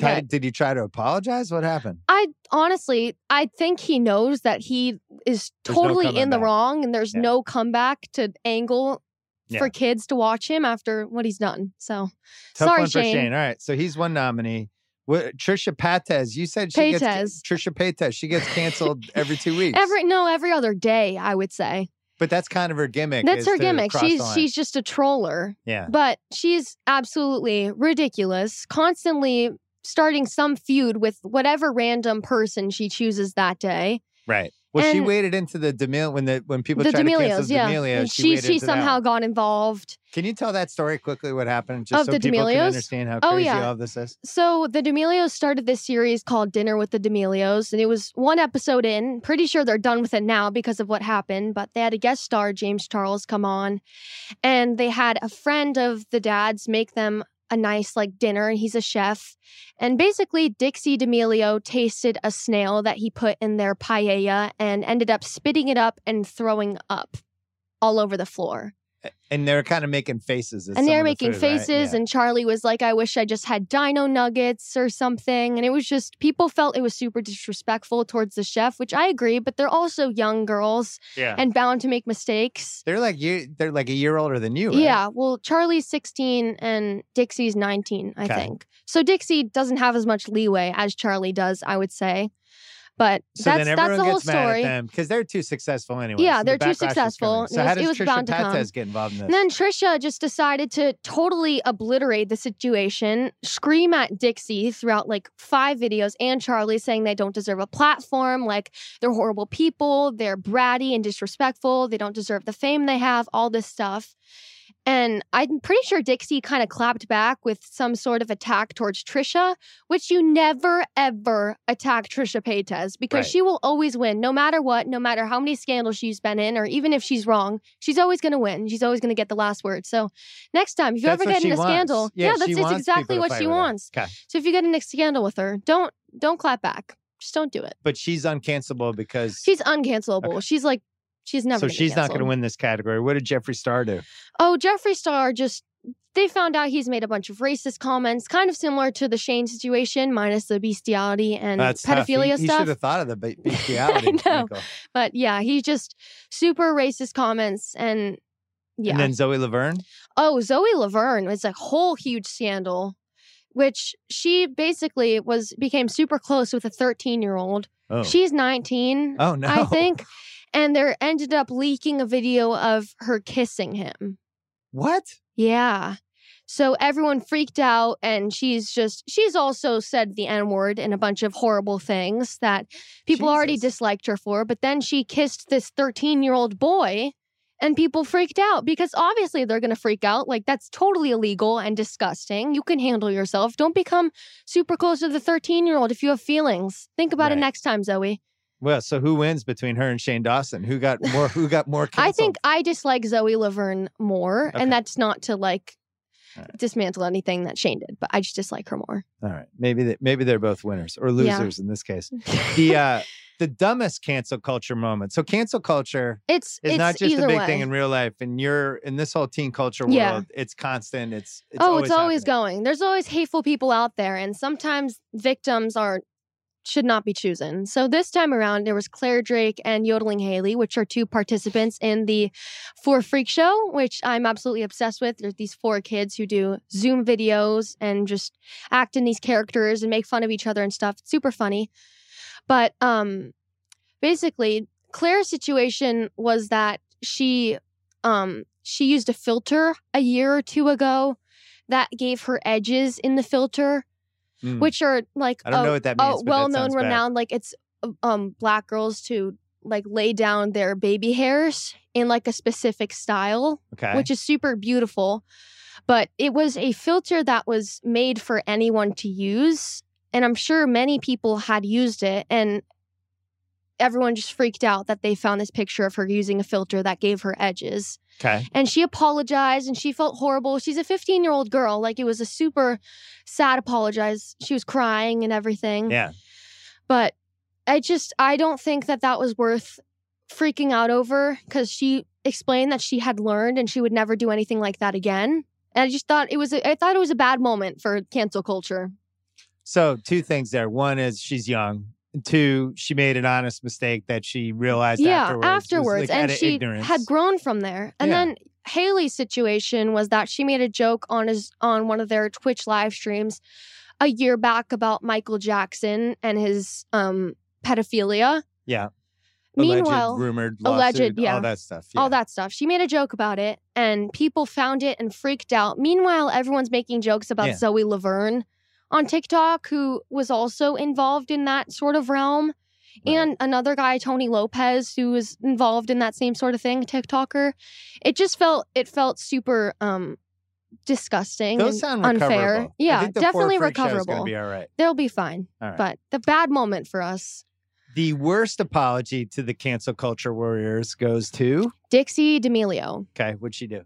[SPEAKER 1] Ty- Did you try to apologize? What happened?
[SPEAKER 3] I honestly, I think he knows that he is
[SPEAKER 1] There's no
[SPEAKER 3] totally in the
[SPEAKER 1] back.
[SPEAKER 3] wrong and there's
[SPEAKER 1] Yeah.
[SPEAKER 3] no comeback to angle
[SPEAKER 1] Yeah.
[SPEAKER 3] for kids to watch him after what he's done. So
[SPEAKER 1] Tough
[SPEAKER 3] sorry,
[SPEAKER 1] one for
[SPEAKER 3] Shane.
[SPEAKER 1] Shane. All right, so he's one nominee. What, Trisha Paytas, you said she gets Trisha Paytas. She gets canceled [laughs] every two weeks.
[SPEAKER 3] Every no, every other day, I would say.
[SPEAKER 1] but that's kind of her gimmick.
[SPEAKER 3] That's her gimmick. She's she's just a troller.
[SPEAKER 1] yeah.
[SPEAKER 3] But she's absolutely ridiculous, constantly starting some feud with whatever random person she chooses that day.
[SPEAKER 1] Right. Well, she waded into the Demille when the when people
[SPEAKER 3] the
[SPEAKER 1] tried to
[SPEAKER 3] D'Amelios,
[SPEAKER 1] cancel
[SPEAKER 3] yeah.
[SPEAKER 1] D'Amelio.
[SPEAKER 3] And
[SPEAKER 1] she
[SPEAKER 3] she
[SPEAKER 1] waded
[SPEAKER 3] she
[SPEAKER 1] into
[SPEAKER 3] somehow got involved.
[SPEAKER 1] Can you tell that story quickly? What happened, just
[SPEAKER 3] Of
[SPEAKER 1] so
[SPEAKER 3] the
[SPEAKER 1] people can understand how
[SPEAKER 3] Oh,
[SPEAKER 1] crazy
[SPEAKER 3] yeah.
[SPEAKER 1] all this is?
[SPEAKER 3] So the D'Amelios started this series called Dinner with the D'Amelios, and it was one episode in. Pretty sure they're done with it now because of what happened, but they had a guest star, James Charles, come on, and they had a friend of the dad's make them a nice like dinner. And he's a chef, and basically Dixie D'Amelio tasted a snail that he put in their paella and ended up spitting it up and throwing up all over the floor.
[SPEAKER 1] And they're kind of making faces. at
[SPEAKER 3] and they're
[SPEAKER 1] the
[SPEAKER 3] making
[SPEAKER 1] food, right?
[SPEAKER 3] faces
[SPEAKER 1] Yeah.
[SPEAKER 3] and charlie was like i wish i just had dino nuggets or something and it was just people felt it was super disrespectful towards the chef which i agree but they're also young girls
[SPEAKER 1] yeah.
[SPEAKER 3] and bound to make mistakes
[SPEAKER 1] They're like you. They're like a year older than you. Right?
[SPEAKER 3] yeah well charlie's 16 and dixie's 19 i
[SPEAKER 1] Okay.
[SPEAKER 3] think so dixie doesn't have as much leeway as charlie does i would say but
[SPEAKER 1] So
[SPEAKER 3] that's
[SPEAKER 1] then
[SPEAKER 3] that's
[SPEAKER 1] everyone
[SPEAKER 3] the whole
[SPEAKER 1] gets mad at
[SPEAKER 3] story
[SPEAKER 1] them because they're too successful anyway.
[SPEAKER 3] Yeah,
[SPEAKER 1] so
[SPEAKER 3] they're too successful.
[SPEAKER 1] So
[SPEAKER 3] it
[SPEAKER 1] how
[SPEAKER 3] was- it
[SPEAKER 1] does Trisha
[SPEAKER 3] bound to come.
[SPEAKER 1] Paytas get involved in this?
[SPEAKER 3] And then Trisha just decided to totally obliterate the situation, scream at Dixie throughout like five videos and Charlie saying they don't deserve a platform, like they're horrible people, they're bratty and disrespectful, they don't deserve the fame they have, all this stuff. And I'm pretty sure Dixie kind of clapped back with some sort of attack towards Trisha, which you never ever attack Trisha Paytas because
[SPEAKER 1] Right.
[SPEAKER 3] she will always win, no matter what, no matter how many scandals she's been in, or even if she's wrong, she's always going to win. She's always going to get the last word. So next time, if you
[SPEAKER 1] That's
[SPEAKER 3] ever get in a
[SPEAKER 1] wants.
[SPEAKER 3] scandal,
[SPEAKER 1] Yeah,
[SPEAKER 3] yeah, that's exactly what she wants.
[SPEAKER 1] Okay.
[SPEAKER 3] So if you get in a scandal with her, don't don't clap back. Just don't do it.
[SPEAKER 1] But she's uncancelable because
[SPEAKER 3] She's uncancelable.
[SPEAKER 1] Okay.
[SPEAKER 3] She's like she's never.
[SPEAKER 1] so she's not going to win this category. What did Jeffree Star do?
[SPEAKER 3] Oh, Jeffree Star just they found out he's made a bunch of racist comments, kind of similar to the Shane situation, minus the bestiality and
[SPEAKER 1] That's tough. He-
[SPEAKER 3] pedophilia
[SPEAKER 1] he,
[SPEAKER 3] stuff.
[SPEAKER 1] should have thought of the be- [laughs] bestiality.
[SPEAKER 3] know.
[SPEAKER 1] wrinkle.
[SPEAKER 3] But yeah, he just super racist comments and yeah.
[SPEAKER 1] And then Zoe Laverne.
[SPEAKER 3] oh, Zoe Laverne was a whole huge scandal, which she basically was became super close with a 13 year old.
[SPEAKER 1] Oh.
[SPEAKER 3] She's 19,
[SPEAKER 1] oh [laughs] no.
[SPEAKER 3] I think. And there ended up leaking a video of her kissing him.
[SPEAKER 1] What?
[SPEAKER 3] Yeah. So everyone freaked out, and she's just, she's also said the N word and a bunch of horrible things that people already disliked her for. But then she kissed this 13 year old boy, and people freaked out because obviously they're going to freak out. Like, that's totally illegal and disgusting. You can handle yourself. Don't become super close to the 13 year old if you have feelings. Think about it next time, Zoe.
[SPEAKER 1] Well, so who wins between her and Shane Dawson? Who got [laughs] more? Who got more?
[SPEAKER 3] I think I dislike Zoe Laverne more,
[SPEAKER 1] Okay.
[SPEAKER 3] and that's not to like
[SPEAKER 1] right.
[SPEAKER 3] dismantle anything that Shane did, but I just dislike her more.
[SPEAKER 1] All right, maybe maybe they're both winners or
[SPEAKER 3] Yeah.
[SPEAKER 1] losers in this case. [laughs] The uh, the dumbest cancel culture moment. So cancel culture
[SPEAKER 3] It's
[SPEAKER 1] is
[SPEAKER 3] it's
[SPEAKER 1] not just a big
[SPEAKER 3] way.
[SPEAKER 1] thing in real life, and you're in this whole teen culture world.
[SPEAKER 3] Yeah.
[SPEAKER 1] It's constant. It's, it's
[SPEAKER 3] oh,
[SPEAKER 1] always
[SPEAKER 3] it's always
[SPEAKER 1] happening.
[SPEAKER 3] going. There's always hateful people out there, and sometimes victims are should not be chosen. So this time around, there was Claire Drake and Yodeling Haley, which are two participants in the Four Freak Show, which I'm absolutely obsessed with. There's these four kids who do Zoom videos and just act in these characters and make fun of each other and stuff. It's super funny. But um basically, Claire's situation was that she um she used a filter a year or two ago that gave her edges in the filter,
[SPEAKER 1] Mm.
[SPEAKER 3] which are like
[SPEAKER 1] I don't
[SPEAKER 3] a,
[SPEAKER 1] know what that means.
[SPEAKER 3] well-known,
[SPEAKER 1] bad.
[SPEAKER 3] renowned. Like it's um black girls to like lay down their baby hairs in like a specific style,
[SPEAKER 1] Okay.
[SPEAKER 3] which is super beautiful. But it was a filter that was made for anyone to use, and I'm sure many people had used it, and everyone just freaked out that they found this picture of her using a filter that gave her edges
[SPEAKER 1] okay.
[SPEAKER 3] and she apologized and she felt horrible. She's a 15 year old girl. Like it was a super sad apologize. She was crying and everything.
[SPEAKER 1] Yeah.
[SPEAKER 3] But I just, I don't think that that was worth freaking out over because she explained that she had learned and she would never do anything like that again. And I just thought it was, a, I thought it was a bad moment for cancel culture.
[SPEAKER 1] So two things there. One is she's young. Two, she made an honest mistake that she realized
[SPEAKER 3] yeah,
[SPEAKER 1] afterwards.
[SPEAKER 3] afterwards.
[SPEAKER 1] like,
[SPEAKER 3] and she
[SPEAKER 1] ignorance.
[SPEAKER 3] had grown from there. And
[SPEAKER 1] Yeah.
[SPEAKER 3] then Haley's situation was that she made a joke on his on one of their Twitch live streams a year back about Michael Jackson and his um pedophilia.
[SPEAKER 1] yeah.
[SPEAKER 3] Meanwhile,
[SPEAKER 1] alleged, rumored,
[SPEAKER 3] alleged, yeah.
[SPEAKER 1] all that stuff.
[SPEAKER 3] all that stuff. She made a joke about it and people found it and freaked out. Meanwhile, everyone's making jokes about
[SPEAKER 1] Yeah.
[SPEAKER 3] Zoe Laverne on TikTok who was also involved in that sort of realm.
[SPEAKER 1] Right.
[SPEAKER 3] And another guy, Tony Lopez, who was involved in that same sort of thing, TikToker. It just felt it felt super um disgusting
[SPEAKER 1] Those
[SPEAKER 3] and
[SPEAKER 1] sound
[SPEAKER 3] unfair. Yeah, definitely
[SPEAKER 1] four freak show is
[SPEAKER 3] recoverable.
[SPEAKER 1] be all right.
[SPEAKER 3] They'll be fine.
[SPEAKER 1] All right.
[SPEAKER 3] But the bad moment for us,
[SPEAKER 1] The worst apology to the cancel culture warriors goes to.
[SPEAKER 3] Dixie D'Amelio.
[SPEAKER 1] Okay, what'd she do?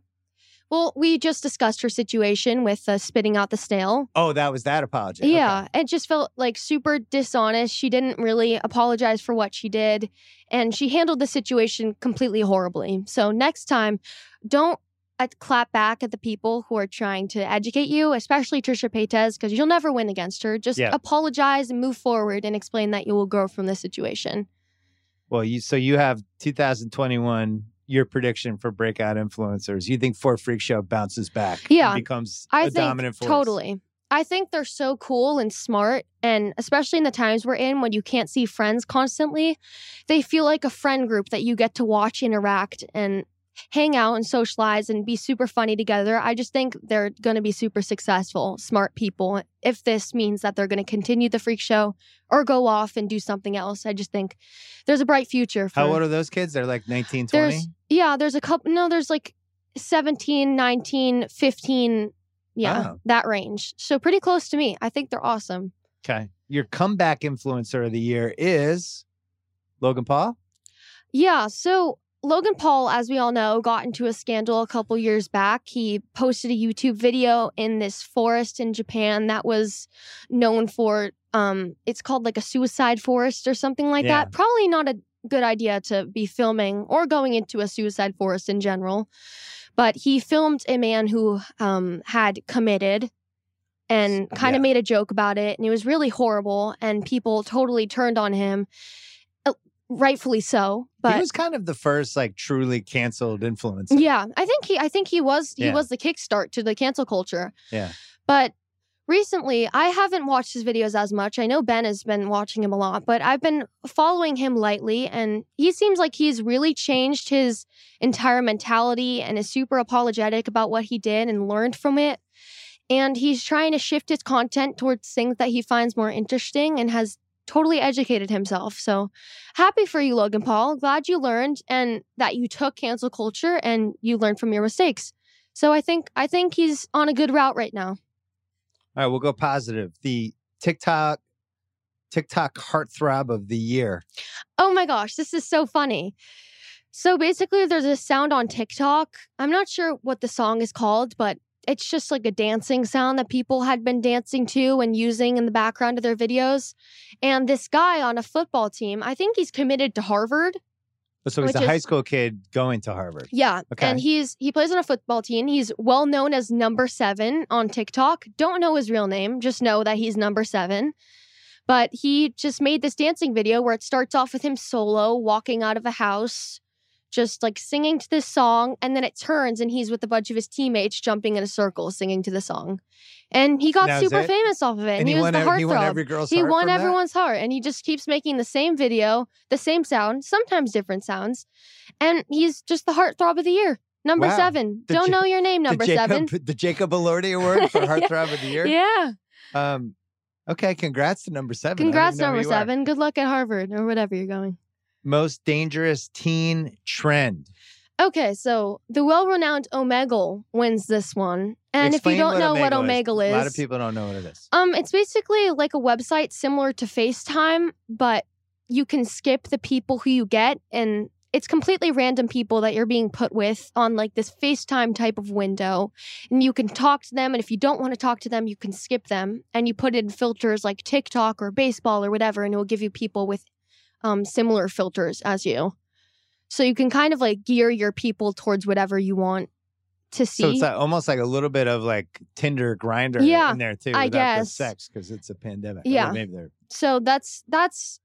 [SPEAKER 3] Well, we just discussed her situation with uh, spitting out the snail.
[SPEAKER 1] Oh, that was that apology. Okay.
[SPEAKER 3] Yeah, it just felt like super dishonest. She didn't really apologize for what she did, and she handled the situation completely horribly. So next time, don't uh, clap back at the people who are trying to educate you, especially Trisha Paytas, because you'll never win against her. Just
[SPEAKER 1] Yeah.
[SPEAKER 3] apologize and move forward and explain that you will grow from this situation.
[SPEAKER 1] Well, you so you have 2021. Your prediction for breakout influencers. You think Four Freak Show bounces back? and
[SPEAKER 3] Yeah,
[SPEAKER 1] becomes
[SPEAKER 3] I
[SPEAKER 1] a dominant force.
[SPEAKER 3] totally. I think they're so cool and smart, and especially in the times we're in when you can't see friends constantly, they feel like a friend group that you get to watch interact and hang out and socialize and be super funny together. I just think they're going to be super successful, smart people. If this means that they're going to continue the freak show or go off and do something else, I just think there's a bright future for
[SPEAKER 1] How old are those kids? They're like 19, 20?
[SPEAKER 3] Yeah there's a couple no there's like 17 19 15 yeah that range so pretty close to me i think they're awesome
[SPEAKER 1] Okay. Your comeback influencer of the year is Logan Paul.
[SPEAKER 3] yeah so logan paul as we all know got into a scandal a couple years back he posted a youtube video in this forest in japan that was known for um it's called like a suicide forest or something like
[SPEAKER 1] Yeah.
[SPEAKER 3] that probably not a good idea to be filming or going into a suicide forest in general but he filmed a man who um had committed and kind
[SPEAKER 1] Yeah.
[SPEAKER 3] of made a joke about it and it was really horrible and people totally turned on him Uh, rightfully so but
[SPEAKER 1] he was kind of the first like truly canceled influencer.
[SPEAKER 3] yeah, I think he I think he was he
[SPEAKER 1] Yeah.
[SPEAKER 3] was the kickstart to the cancel culture.
[SPEAKER 1] Yeah.
[SPEAKER 3] But recently I haven't watched his videos as much. I know Ben has been watching him a lot, but I've been following him lightly and he seems like he's really changed his entire mentality and is super apologetic about what he did and learned from it. And he's trying to shift his content towards things that he finds more interesting and has totally educated himself. So happy for you, Logan Paul. Glad you learned and that you took cancel culture and you learned from your mistakes. So I think I think he's on a good route right now.
[SPEAKER 1] All right, we'll go positive. The TikTok TikTok heartthrob of the year.
[SPEAKER 3] Oh my gosh, this is so funny. So basically, there's a sound on TikTok. I'm not sure what the song is called, but it's just like a dancing sound that people had been dancing to and using in the background of their videos. And this guy on a football team, I think he's committed to Harvard.
[SPEAKER 1] So he's a high school kid going to Harvard.
[SPEAKER 3] Yeah.
[SPEAKER 1] Okay.
[SPEAKER 3] And he's he plays on a football team. He's well known as number seven on TikTok. Don't know his real name, just know that he's number seven. But he just made this dancing video where it starts off with him solo walking out of a house, just like singing to this song, and then it turns and he's with a bunch of his teammates jumping in a circle singing to the song. And he got
[SPEAKER 1] was
[SPEAKER 3] super famous off of it. And,
[SPEAKER 1] And
[SPEAKER 3] he,
[SPEAKER 1] he
[SPEAKER 3] was
[SPEAKER 1] won,
[SPEAKER 3] the
[SPEAKER 1] ev- he won
[SPEAKER 3] heartthrob.
[SPEAKER 1] every girl's
[SPEAKER 3] He won
[SPEAKER 1] from that?
[SPEAKER 3] everyone's heart, and he just keeps making the same video, the same sound, sometimes different sounds, and he's just the heartthrob of the year. Number
[SPEAKER 1] Wow.
[SPEAKER 3] seven.
[SPEAKER 1] The
[SPEAKER 3] Don't
[SPEAKER 1] Ja-
[SPEAKER 3] know your name, number
[SPEAKER 1] the
[SPEAKER 3] seven. [laughs]
[SPEAKER 1] The Jacob Elordi Award for [laughs] Heartthrob of the Year.
[SPEAKER 3] Yeah.
[SPEAKER 1] Um, okay, congrats to number seven.
[SPEAKER 3] Congrats, number
[SPEAKER 1] you are.
[SPEAKER 3] seven. Good luck at Harvard or whatever you're going.
[SPEAKER 1] Most dangerous teen trend.
[SPEAKER 3] Okay, so the well-renowned Omegle wins this one, and
[SPEAKER 1] Explain
[SPEAKER 3] if you don't know what
[SPEAKER 1] Omegle
[SPEAKER 3] Omegle is,
[SPEAKER 1] a lot of people don't know what it is.
[SPEAKER 3] Um, it's basically like a website similar to FaceTime, but you can skip the people who you get and it's completely random people that you're being put with on like this FaceTime type of window. And you can talk to them. And if you don't want to talk to them, you can skip them. And you put in filters like TikTok or baseball or whatever, and it will give you people with um, similar filters as you. So you can kind of like gear your people towards whatever you want to see.
[SPEAKER 1] So it's like, almost like a little bit of like Tinder Grindr
[SPEAKER 3] Yeah,
[SPEAKER 1] in there too.
[SPEAKER 3] I guess.
[SPEAKER 1] sex because it's a pandemic.
[SPEAKER 3] Yeah.
[SPEAKER 1] Or maybe they're.
[SPEAKER 3] so that's that's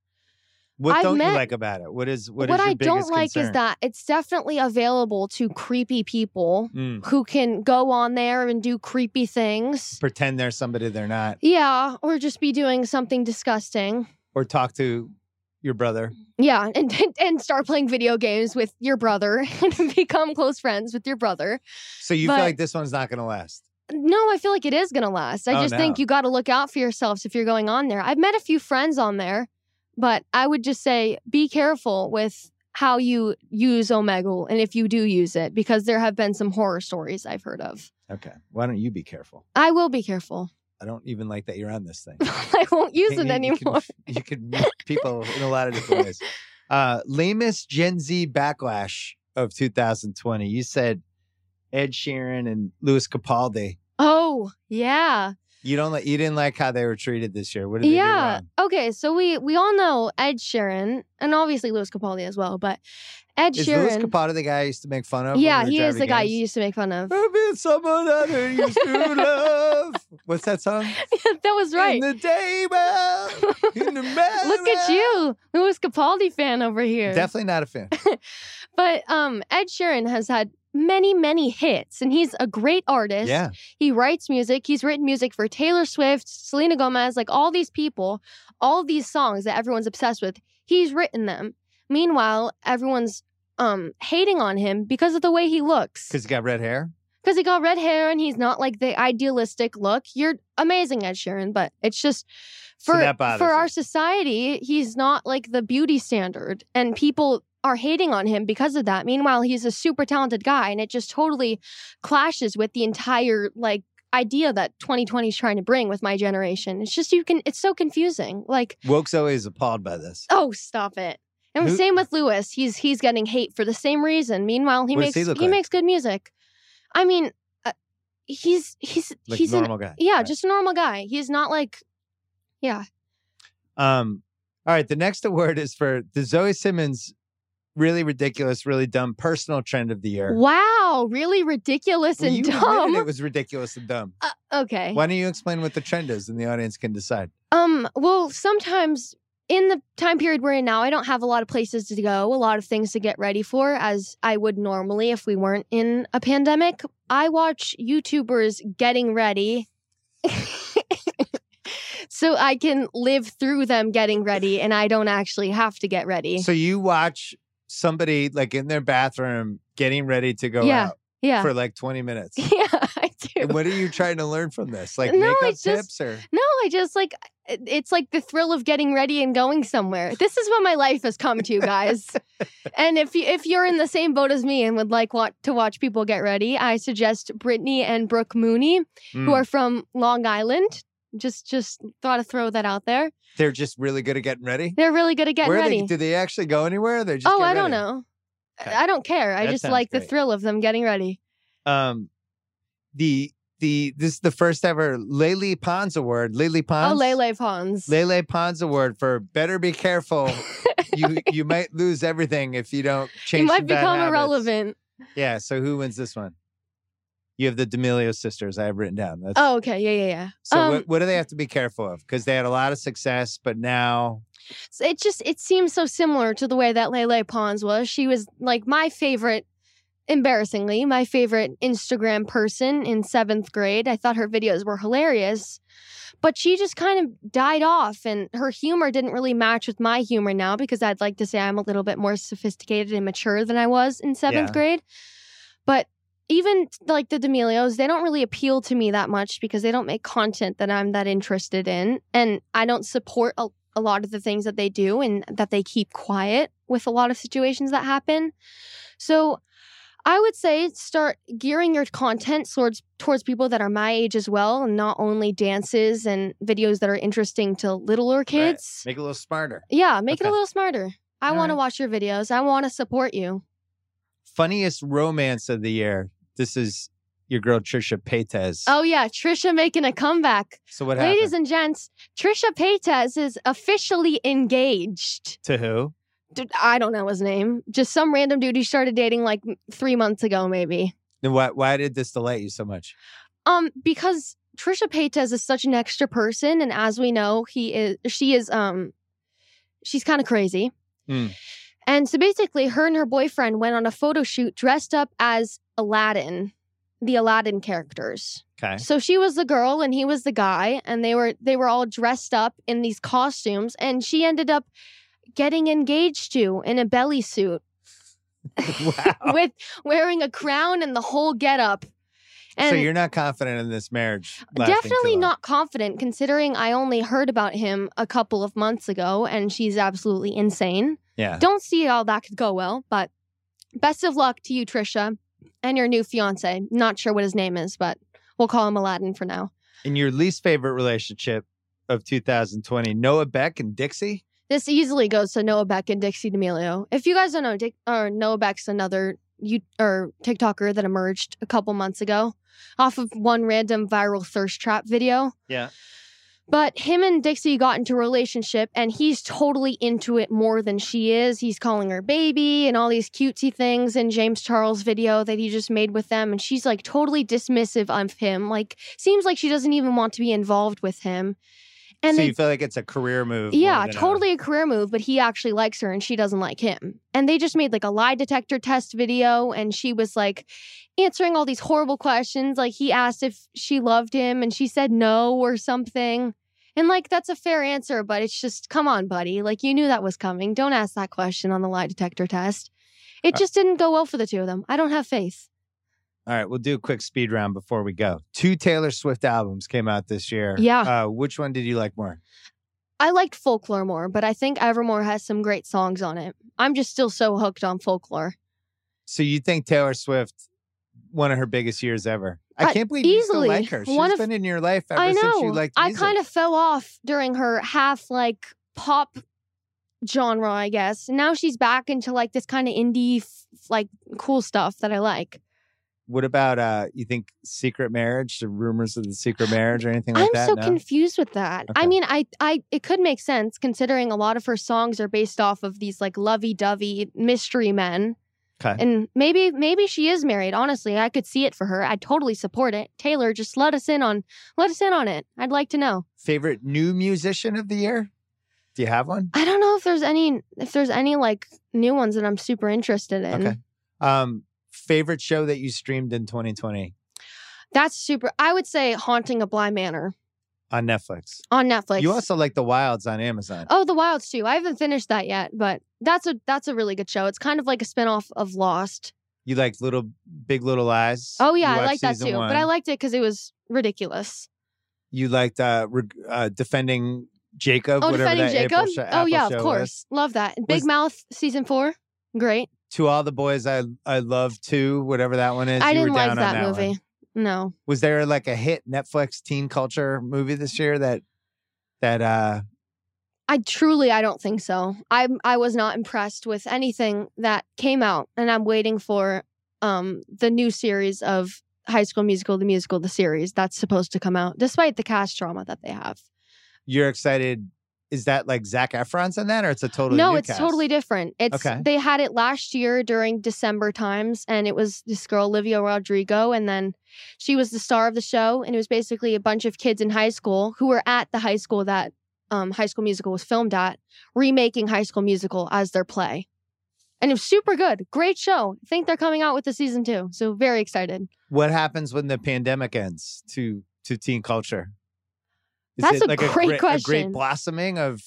[SPEAKER 1] What
[SPEAKER 3] I've
[SPEAKER 1] don't
[SPEAKER 3] met-
[SPEAKER 1] you like about it? What is what,
[SPEAKER 3] what,
[SPEAKER 1] is your
[SPEAKER 3] I don't like is that it's definitely available to creepy people
[SPEAKER 1] Mm,
[SPEAKER 3] who can go on there and do creepy things.
[SPEAKER 1] pretend they're somebody they're not,
[SPEAKER 3] Yeah, or just be doing something disgusting.
[SPEAKER 1] or talk to your brother.
[SPEAKER 3] Yeah, and [laughs] and start playing video games with your brother [laughs] and become close friends with your brother.
[SPEAKER 1] So you
[SPEAKER 3] But-
[SPEAKER 1] feel like this one's not going to last.
[SPEAKER 3] No, I feel like it is going to last. I
[SPEAKER 1] Oh,
[SPEAKER 3] just think you got to look out for yourselves if you're going on there. I've met a few friends on there, but I would just say be careful with how you use Omegle and if you do use it because there have been some horror stories I've heard of.
[SPEAKER 1] Okay, why don't you be careful?
[SPEAKER 3] I will be careful.
[SPEAKER 1] I don't even like that you're on this thing. [laughs]
[SPEAKER 3] I won't use
[SPEAKER 1] You-
[SPEAKER 3] it
[SPEAKER 1] you
[SPEAKER 3] anymore.
[SPEAKER 1] can- [laughs] You can meet people in a lot of different ways. [laughs] Uh, lamest Gen Z backlash of 2020. You said Ed Sheeran and Lewis Capaldi.
[SPEAKER 3] Oh, yeah.
[SPEAKER 1] You don't like. You didn't like how they were treated this year. What did they
[SPEAKER 3] Yeah. Okay, so we we all know Ed Sheeran and obviously Lewis Capaldi as well, but Ed
[SPEAKER 1] Is
[SPEAKER 3] Lewis
[SPEAKER 1] Capaldi the guy I used to make fun of?
[SPEAKER 3] yeah,
[SPEAKER 1] we
[SPEAKER 3] he is the guy you used to make fun of.
[SPEAKER 1] I've been someone other used to love. What's that song? [laughs]
[SPEAKER 3] that was right.
[SPEAKER 1] In the table. In the
[SPEAKER 3] Look at you, Lewis Capaldi fan over here.
[SPEAKER 1] Definitely not a fan. [laughs]
[SPEAKER 3] But um, Ed Sheeran has had many, many hits, and he's a great artist.
[SPEAKER 1] Yeah.
[SPEAKER 3] He writes music. He's written music for Taylor Swift, Selena Gomez, like all these people, all these songs that everyone's obsessed with. He's written them. Meanwhile, everyone's um hating on him because of the way he looks.
[SPEAKER 1] Because he got red hair.
[SPEAKER 3] Because he got red hair and he's not like the idealistic look. You're amazing, Ed Sheeran, but it's just for
[SPEAKER 1] bothers
[SPEAKER 3] for our society, he's not like the beauty standard, and people are hating on him because of that. Meanwhile, he's a super talented guy, and it just totally clashes with the entire like idea that 2020 is trying to bring with my generation. It's just you can. It's so confusing. Like,
[SPEAKER 1] Woke's always appalled by this.
[SPEAKER 3] oh, stop it. And
[SPEAKER 1] Who-
[SPEAKER 3] same uh with Lewis. He's he's getting hate for the same reason. Meanwhile, he
[SPEAKER 1] What
[SPEAKER 3] makes
[SPEAKER 1] he
[SPEAKER 3] he,
[SPEAKER 1] like?
[SPEAKER 3] makes good music. I mean, uh, he's he's
[SPEAKER 1] Like
[SPEAKER 3] he's an
[SPEAKER 1] normal guy.
[SPEAKER 3] yeah,
[SPEAKER 1] Right.
[SPEAKER 3] just a normal guy. He's not like yeah.
[SPEAKER 1] Um, all right, the next award is for the Zoe Simmons really ridiculous, really dumb personal trend of the year.
[SPEAKER 3] wow, really ridiculous
[SPEAKER 1] Well,
[SPEAKER 3] and dumb.
[SPEAKER 1] it was ridiculous and dumb.
[SPEAKER 3] Uh, okay.
[SPEAKER 1] Why don't you explain what the trend is and the audience can decide?
[SPEAKER 3] Um, well, sometimes in the time period we're in now, I don't have a lot of places to go, a lot of things to get ready for as I would normally if we weren't in a pandemic. I watch YouTubers getting ready. [laughs] so I can live through them getting ready and I don't actually have to get ready.
[SPEAKER 1] So you watch somebody like in their bathroom getting ready to go
[SPEAKER 3] Yeah,
[SPEAKER 1] out
[SPEAKER 3] yeah.
[SPEAKER 1] for like 20 minutes. [laughs]
[SPEAKER 3] yeah, I.
[SPEAKER 1] And what are you [laughs] trying to learn from this? Like
[SPEAKER 3] No,
[SPEAKER 1] makeup
[SPEAKER 3] it's just-
[SPEAKER 1] tips or
[SPEAKER 3] No, I just like it's like the thrill of getting ready and going somewhere. This is what my life has come to, guys. [laughs] and if you if you're in the same boat as me and would like want to watch people get ready, I suggest Brittany and Brooke Mooney, who
[SPEAKER 1] Mm.
[SPEAKER 3] are from Long Island. Just just thought to throw that out there.
[SPEAKER 1] they're just really good at getting ready?
[SPEAKER 3] They're really good at getting
[SPEAKER 1] Where
[SPEAKER 3] ready.
[SPEAKER 1] they do they actually go anywhere? They're just
[SPEAKER 3] oh,
[SPEAKER 1] get
[SPEAKER 3] I don't know.
[SPEAKER 1] Okay.
[SPEAKER 3] I don't care. I
[SPEAKER 1] That
[SPEAKER 3] just
[SPEAKER 1] sounds
[SPEAKER 3] like the thrill of them getting ready.
[SPEAKER 1] Um the the this is the first ever Lele Pons award. Lele Pons.
[SPEAKER 3] Oh, Lele Pons.
[SPEAKER 1] Lele Pons award for better be careful. [laughs] you you might lose everything if you don't change.
[SPEAKER 3] you might become
[SPEAKER 1] habits.
[SPEAKER 3] irrelevant.
[SPEAKER 1] Yeah. So who wins this one? You have the D'Amelio sisters. I have written down. That's,
[SPEAKER 3] Oh, okay. Yeah, yeah, yeah.
[SPEAKER 1] So
[SPEAKER 3] um,
[SPEAKER 1] what, what do they have to be careful of? Because they had a lot of success, but now
[SPEAKER 3] So it just it seems so similar to the way that Lele Pons was. She was like my favorite, embarrassingly, my favorite Instagram person in seventh grade. I thought her videos were hilarious. But she just kind of died off, and her humor didn't really match with my humor now because I'd like to say I'm a little bit more sophisticated and mature than I was in seventh
[SPEAKER 1] Yeah.
[SPEAKER 3] grade. But even like the D'Amelios, they don't really appeal to me that much because they don't make content that I'm that interested in. And I don't support a, a lot of the things that they do and that they keep quiet with a lot of situations that happen. So I would say start gearing your content towards towards people that are my age as well, and not only dances and videos that are interesting to littler kids.
[SPEAKER 1] make it a little smarter.
[SPEAKER 3] Yeah, make it a little smarter. I want to watch your videos. I want to support you.
[SPEAKER 1] Funniest romance of the year. This is your girl Trisha Paytas.
[SPEAKER 3] Oh yeah, Trisha making a comeback.
[SPEAKER 1] so what happened?
[SPEAKER 3] Ladies and gents, Trisha Paytas is officially engaged.
[SPEAKER 1] to who?
[SPEAKER 3] I don't know his name. Just some random dude he started dating like three months ago, maybe.
[SPEAKER 1] Then why why did this delight you so much?
[SPEAKER 3] Um, because Trisha Paytas is such an extra person, and as we know, he is she is um she's kind of crazy.
[SPEAKER 1] Hmm.
[SPEAKER 3] And so basically her and her boyfriend went on a photo shoot dressed up as Aladdin, the Aladdin characters.
[SPEAKER 1] Okay.
[SPEAKER 3] So she was the girl and he was the guy, and they were they were all dressed up in these costumes, and she ended up getting engaged to in a belly suit [laughs] [laughs]
[SPEAKER 1] wow.
[SPEAKER 3] with wearing a crown and the whole getup. And
[SPEAKER 1] so you're not confident in this marriage?
[SPEAKER 3] definitely not confident considering I only heard about him a couple of months ago and she's absolutely insane.
[SPEAKER 1] Yeah.
[SPEAKER 3] Don't see how that could go well, but best of luck to you, Trisha, and your new fiance. Not sure what his name is, but we'll call him Aladdin for now.
[SPEAKER 1] In your least favorite relationship of 2020, Noah Beck and Dixie.
[SPEAKER 3] This easily goes to Noah Beck and Dixie D'Amelio. If you guys don't know, Dick, or Noah Beck's another you or TikToker that emerged a couple months ago off of one random viral thirst trap video.
[SPEAKER 1] Yeah.
[SPEAKER 3] But him and Dixie got into a relationship and he's totally into it more than she is. He's calling her baby and all these cutesy things in James Charles' video that he just made with them. And she's like totally dismissive of him. Like, seems like she doesn't even want to be involved with him. And
[SPEAKER 1] so
[SPEAKER 3] they
[SPEAKER 1] you feel like it's a career move?
[SPEAKER 3] yeah, totally a career move, but he actually likes her and she doesn't like him. And they just made like a lie detector test video and she was like answering all these horrible questions. Like he asked if she loved him and she said no or something. And like that's a fair answer, but it's just come on, buddy. Like you knew that was coming. Don't ask that question on the lie detector test. It
[SPEAKER 1] Uh,
[SPEAKER 3] just didn't go well for the two of them. I don't have faith.
[SPEAKER 1] All right, we'll do a quick speed round before we go. Two Taylor Swift albums came out this year.
[SPEAKER 3] Yeah.
[SPEAKER 1] Uh, which one did you like more?
[SPEAKER 3] I liked folklore more, but I think Evermore has some great songs on it. I'm just still so hooked on folklore.
[SPEAKER 1] So you think Taylor Swift, one of her biggest years ever? I
[SPEAKER 3] Uh,
[SPEAKER 1] can't believe you still like her. She's
[SPEAKER 3] of-
[SPEAKER 1] been in your life ever
[SPEAKER 3] I know.
[SPEAKER 1] since you liked
[SPEAKER 3] I
[SPEAKER 1] music.
[SPEAKER 3] kind of fell off during her half like pop genre, I guess. Now she's back into like this kind of indie, f- like cool stuff that I like.
[SPEAKER 1] What about uh you think Secret Marriage, the rumors of the secret marriage or anything like that?
[SPEAKER 3] I'm so
[SPEAKER 1] no?
[SPEAKER 3] confused with that. I mean, I, I, it could make sense considering a lot of her songs are based off of these like lovey-dovey mystery men.
[SPEAKER 1] Okay.
[SPEAKER 3] And maybe, maybe she is married. Honestly, I could see it for her. I'd totally support it. Taylor, just let us in on, let us in on it. I'd like to know.
[SPEAKER 1] Favorite new musician of the year? Do you have one?
[SPEAKER 3] I don't know if there's any if there's any like new ones that I'm super interested in.
[SPEAKER 1] Okay. Um favorite show that you streamed in 2020?
[SPEAKER 3] That's super. I would say Haunting a Bly Manor.
[SPEAKER 1] on Netflix.
[SPEAKER 3] on Netflix.
[SPEAKER 1] You also like The Wilds on Amazon.
[SPEAKER 3] Oh, The Wilds too. I haven't finished that yet, but that's a that's a really good show. It's kind of like a spinoff of Lost.
[SPEAKER 1] You like Little Big Little Lies.
[SPEAKER 3] Oh yeah, I like that too.
[SPEAKER 1] one.
[SPEAKER 3] But I liked it because it was ridiculous.
[SPEAKER 1] You liked uh, reg- uh, defending Jacob.
[SPEAKER 3] Oh,
[SPEAKER 1] whatever
[SPEAKER 3] defending Jacob.
[SPEAKER 1] sho-
[SPEAKER 3] oh yeah, of
[SPEAKER 1] was.
[SPEAKER 3] course. Love that. Big
[SPEAKER 1] Was-
[SPEAKER 3] Mouth season four. Great.
[SPEAKER 1] To all the boys I I love too. Whatever that one is.
[SPEAKER 3] I didn't like that,
[SPEAKER 1] that
[SPEAKER 3] movie.
[SPEAKER 1] one.
[SPEAKER 3] No.
[SPEAKER 1] Was there like a hit Netflix teen culture movie this year that that uh
[SPEAKER 3] I truly I don't think so. I I was not impressed with anything that came out and I'm waiting for um the new series of High School Musical the musical the series that's supposed to come out despite the cast drama that they have.
[SPEAKER 1] you're excited? Is that like Zac Efron's in that, or it's a totally
[SPEAKER 3] no, it's
[SPEAKER 1] cast?
[SPEAKER 3] totally different. It's
[SPEAKER 1] Okay.
[SPEAKER 3] they had it last year during December times, and it was this girl Olivia Rodrigo, and then she was the star of the show, and it was basically a bunch of kids in high school who were at the high school that um, High School Musical was filmed at, remaking High School Musical as their play, and it was super good, great show. I think they're coming out with the season two, so very excited.
[SPEAKER 1] What happens when the pandemic ends to to teen culture? Is
[SPEAKER 3] That's
[SPEAKER 1] it
[SPEAKER 3] a
[SPEAKER 1] like
[SPEAKER 3] great
[SPEAKER 1] a, great, a great blossoming of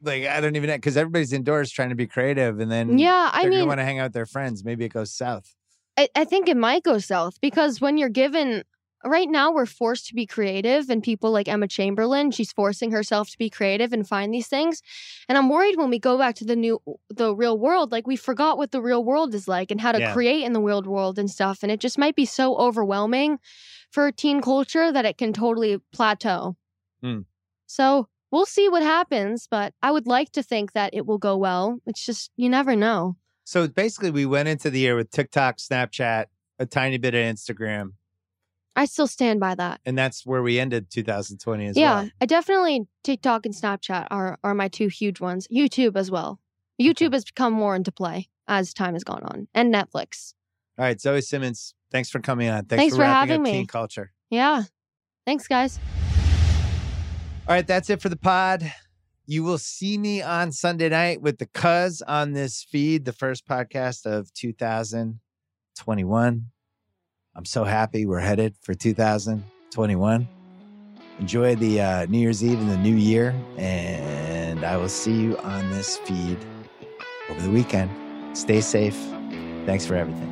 [SPEAKER 1] like I don't even know because everybody's indoors trying to be creative, and then
[SPEAKER 3] Yeah, I mean,
[SPEAKER 1] want to hang out with their friends. Maybe it goes south.
[SPEAKER 3] I, I think it might go south because when you're given right now we're forced to be creative and people like Emma Chamberlain she's forcing herself to be creative and find these things and I'm worried when we go back to the new the real world like we forgot what the real world is like and how to
[SPEAKER 1] Yeah.
[SPEAKER 3] create in the real world and stuff and it just might be so overwhelming for teen culture that it can totally plateau.
[SPEAKER 1] Hmm.
[SPEAKER 3] So we'll see what happens but I would like to think that it will go well. It's just you never know.
[SPEAKER 1] So basically, we went into the year with TikTok, Snapchat, a tiny bit of Instagram,
[SPEAKER 3] I still stand by that.
[SPEAKER 1] and that's where we ended 2020 as
[SPEAKER 3] yeah,
[SPEAKER 1] well.
[SPEAKER 3] Yeah, I definitely TikTok and Snapchat are are my two huge ones. YouTube as well. YouTube has become more into play as time has gone on, and Netflix.
[SPEAKER 1] All right, Zoe Simmons, thanks for coming on. Thanks,
[SPEAKER 3] Thanks
[SPEAKER 1] for,
[SPEAKER 3] for
[SPEAKER 1] wrapping
[SPEAKER 3] having
[SPEAKER 1] up
[SPEAKER 3] me.
[SPEAKER 1] teen culture.
[SPEAKER 3] Yeah, thanks, guys.
[SPEAKER 1] All right, that's it for the pod. You will see me on Sunday night with the Cuz on this feed, the first podcast of 2021. I'm so happy we're headed for 2021. Enjoy the uh, New Year's Eve and the New Year, and I will see you on this feed over the weekend. Stay safe. Thanks for everything.